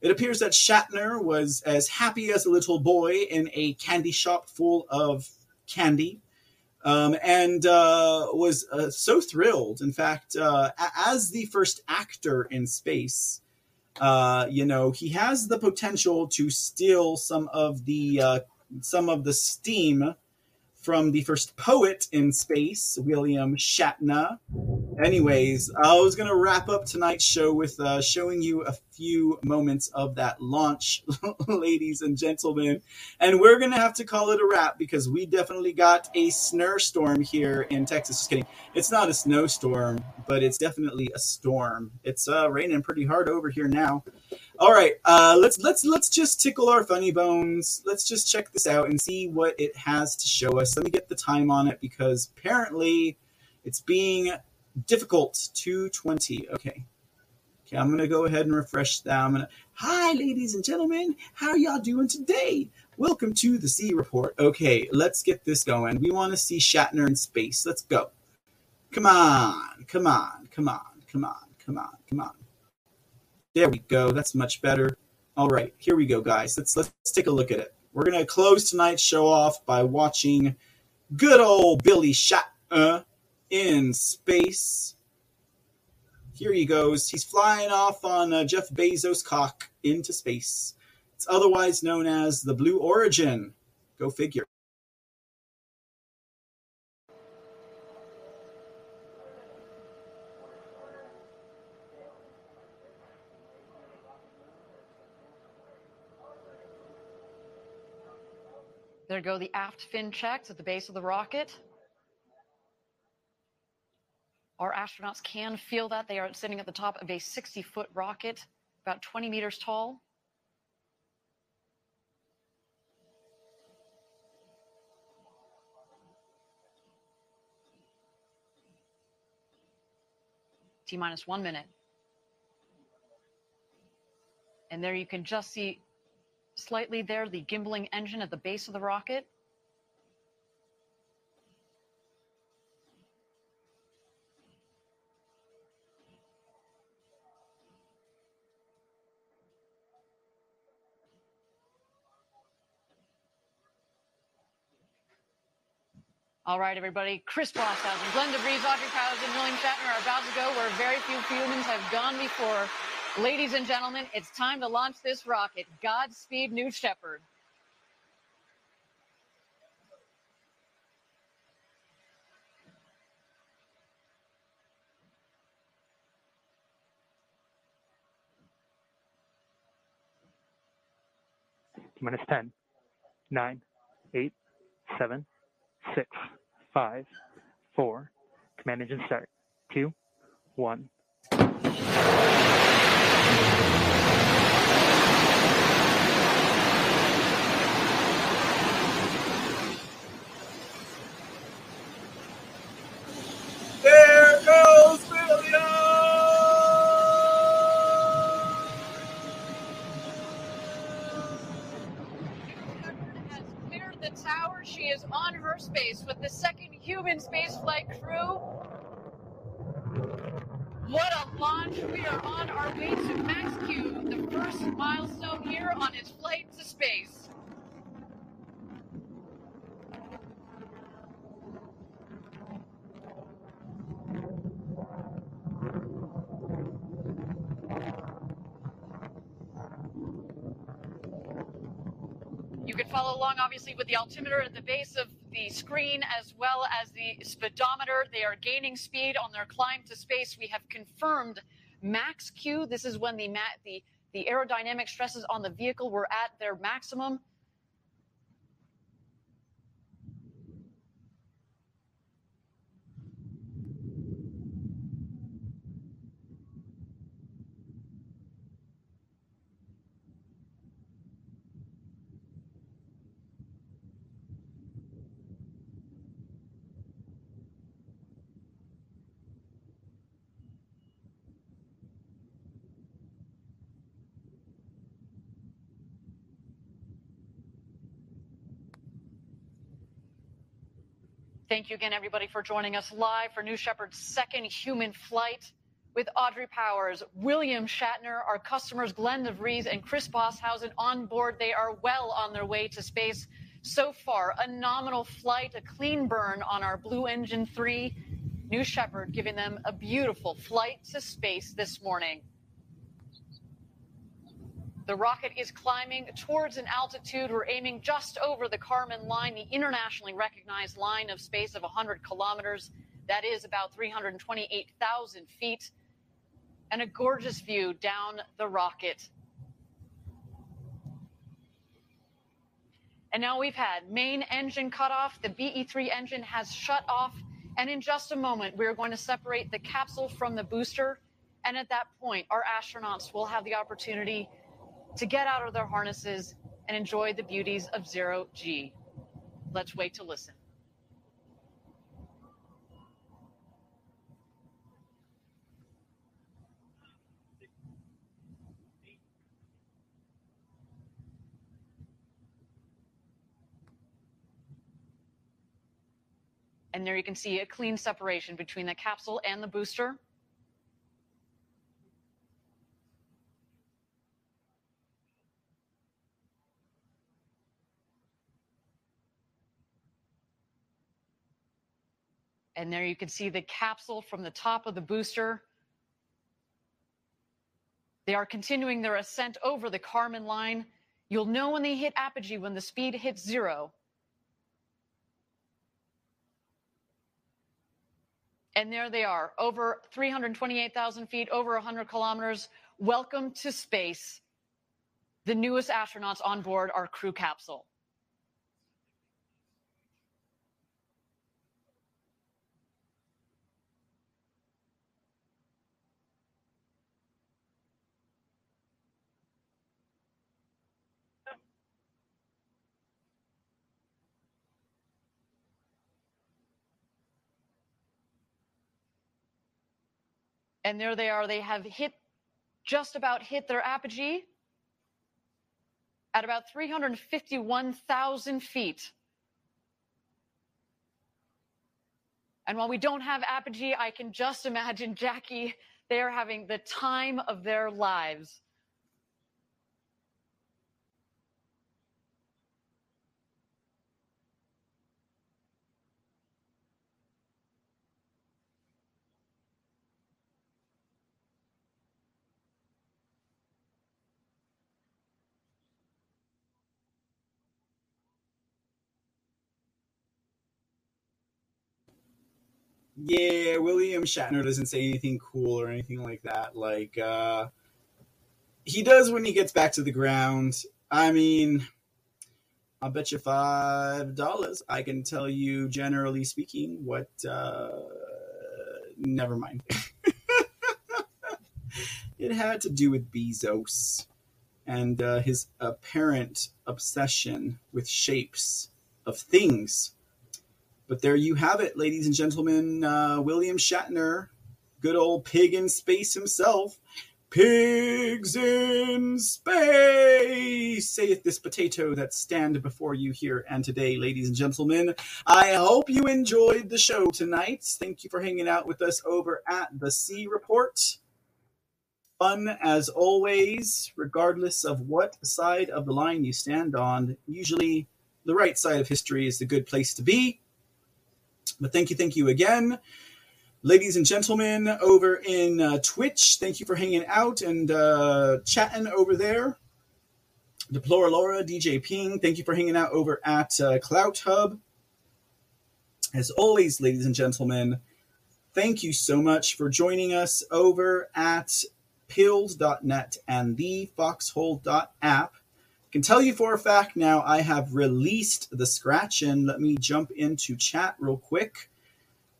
It appears that Shatner was as happy as a little boy in a candy shop full of candy. Um, and uh, was uh, so thrilled. In fact, uh, as the first actor in space, uh, you know, he has the potential to steal some of the uh, some of the steam from the first poet in space, William Shatner. Anyways, I was going to wrap up tonight's show with uh, showing you a few moments of that launch, ladies and gentlemen. And we're going to have to call it a wrap because we definitely got a snowstorm here in Texas. Just kidding. It's not a snowstorm, but it's definitely a storm. It's uh, raining pretty hard over here now. All right, uh, let's let's let's just tickle our funny bones. Let's just check this out and see what it has to show us. Let me get the time on it because apparently it's being difficult. Two twenty. Okay. Okay, I'm gonna go ahead and refresh that. I'm gonna. Hi, ladies and gentlemen. How are y'all doing today? Welcome to the C Report. Okay, let's get this going. We want to see Shatner in space. Let's go. Come on, come on, come on, come on, come on, come on. There we go. That's much better. All right, here we go, guys. Let's let's take a look at it. We're gonna close tonight's show off by watching good old Billy Shatner in space. Here he goes. He's flying off on uh, Jeff Bezos' cock into space. It's otherwise known as the Blue Origin. Go figure. There go the aft fin checks at the base of the rocket. Our astronauts can feel that. They are sitting at the top of a 60 foot rocket, about 20 meters tall. T minus one minute. And there you can just see slightly there the gimbaling engine at the base of the rocket. All right, everybody. Chris Boshuizen, Glenn DeVries, Audrey Townsend, William Shatner are about to go where very few humans have gone before. Ladies and gentlemen, it's time to launch this rocket. Godspeed, New Shepard. minus 10, 9, 8, 7, 6, 5, 4. Command engine start. 2, 1. There goes William! the tower. She is on her space with the second human spaceflight crew. What a launch! We are on our way to Max Q, the first milestone here on his flight to space. You can follow along, obviously, with the altimeter at the base of the screen as well as the speedometer. They are gaining speed on their climb to space. We have confirmed max Q. This is when the the the aerodynamic stresses on the vehicle were at their maximum. Thank you again, everybody, for joining us live for New Shepard's second human flight with Audrey Powers, William Shatner, our customers Glenn DeVries and Chris Boshuizen on board. They are well on their way to space. So far, a nominal flight, a clean burn on our Blue Engine 3. New Shepard giving them a beautiful flight to space this morning. The rocket is climbing towards an altitude. We're aiming just over the Kármán line, the internationally recognized line of space of 100 kilometers. That is about 328,000 feet. And a gorgeous view down the rocket. And now we've had main engine cut off. The BE3 engine has shut off. And in just a moment, we're going to separate the capsule from the booster. And at that point, our astronauts will have the opportunity to get out of their harnesses and enjoy the beauties of zero G. Let's wait to listen. And there you can see a clean separation between the capsule and the booster. And there you can see the capsule from the top of the booster. They are continuing their ascent over the Kármán line. You'll know when they hit apogee when the speed hits zero. And there they are, over 328,000 feet, over 100 kilometers. Welcome to space. The newest astronauts on board our crew capsule. And there they are. They have hit just about hit their apogee at about 351,000 feet. And while we don't have apogee, I can just imagine Jackie, they are having the time of their lives. Yeah, William Shatner doesn't say anything cool or anything like that. Like, uh, he does when he gets back to the ground. I mean, I'll bet you five dollars. I can tell you, generally speaking, what. Uh, never mind. it had to do with Bezos and uh, his apparent obsession with shapes of things. But there you have it, ladies and gentlemen. Uh, William Shatner, good old pig in space himself. Pigs in space! saith this potato that stand before you here and today, ladies and gentlemen. I hope you enjoyed the show tonight. Thank you for hanging out with us over at the C Report. Fun as always, regardless of what side of the line you stand on. Usually, the right side of history is the good place to be. But thank you, thank you again. Ladies and gentlemen over in uh, Twitch, thank you for hanging out and uh, chatting over there. Deplora Laura, DJ Ping, thank you for hanging out over at uh, CloutHub. As always, ladies and gentlemen, thank you so much for joining us over at Pilled.net and the thefoxhole.app. Can tell you for a fact now I have released the scratch and let me jump into chat real quick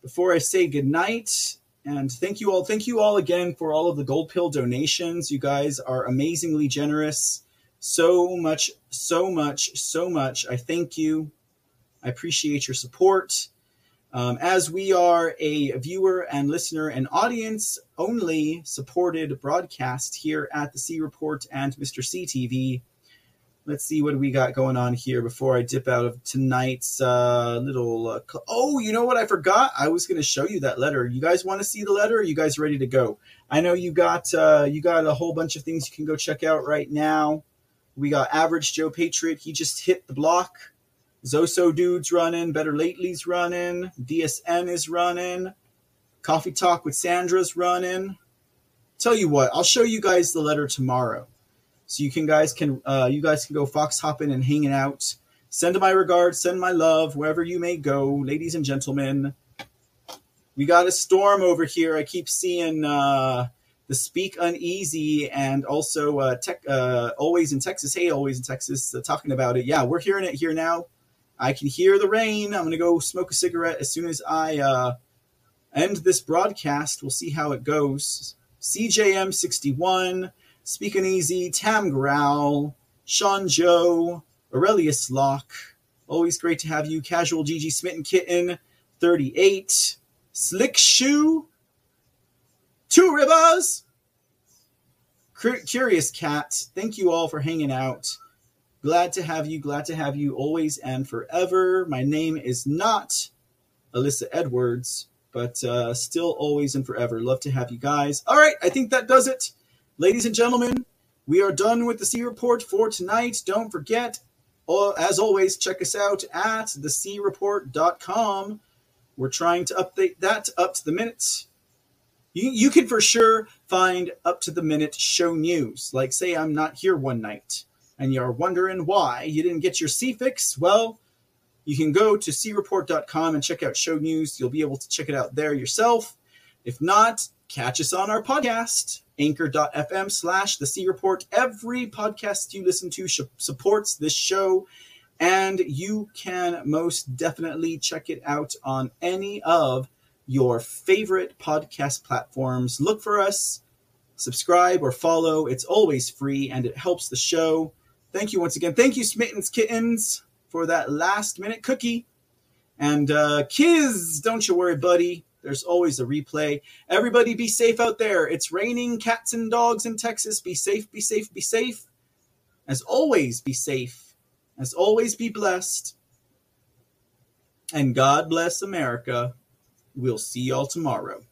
before I say goodnight. And thank you all. Thank you all again for all of the gold pill donations. You guys are amazingly generous. So much, so much, so much. I thank you. I appreciate your support. Um, as we are a viewer and listener and audience only supported broadcast here at the C Report and Mr. C TV, let's see what we got going on here before I dip out of tonight's uh, little. Uh, cl- oh, you know what? I forgot. I was going to show you that letter. You guys want to see the letter? You guys ready to go? I know you got uh, you got a whole bunch of things you can go check out right now. We got Average Joe Patriot. He just hit the block. Zoso Dude's running. Better Lately's running. DSN is running. Coffee Talk with Sandra's running. Tell you what, I'll show you guys the letter tomorrow so you can guys can uh, you guys can go fox hopping and hanging out. Send my regards, send my love wherever you may go, ladies and gentlemen. We got a storm over here. I keep seeing uh, the Speak Uneasy and also uh, tech, uh, Always in Texas. Hey, Always in Texas, uh, talking about it. Yeah, we're hearing it here now. I can hear the rain. I'm going to go smoke a cigarette as soon as I uh, end this broadcast. We'll see how it goes. CJM61, Speakin' Easy, Tam Growl, Sean Joe, Aurelius Locke. Always great to have you. Casual GG Smitten Kitten, 38. Slick Shoe, Two Ribas. Curious Cat, thank you all for hanging out. Glad to have you. Glad to have you always and forever. My name is not Alyssa Edwards, but uh, still always and forever. Love to have you guys. All right, I think that does it. Ladies and gentlemen, we are done with the C Report for tonight. Don't forget, uh, as always, check us out at thecreport.com. We're trying to update that up to the minute. You, you can for sure find up to the minute show news. Like, say, I'm not here one night and you're wondering why you didn't get your C fix. Well, you can go to creport.com and check out show news. You'll be able to check it out there yourself. If not, catch us on our podcast anchor.fm slash the C Report. Every podcast you listen to sh- supports this show, and you can most definitely check it out on any of your favorite podcast platforms. Look for us, subscribe or follow. It's always free and it helps the show. Thank you once again. Thank you, Smitten's Kittens, for that last minute cookie. And uh, Kiz, don't you worry, buddy. There's always a replay. Everybody be safe out there. It's raining cats and dogs in Texas. Be safe, be safe, be safe. As always, be safe. As always, be blessed. And God bless America. We'll see y'all tomorrow.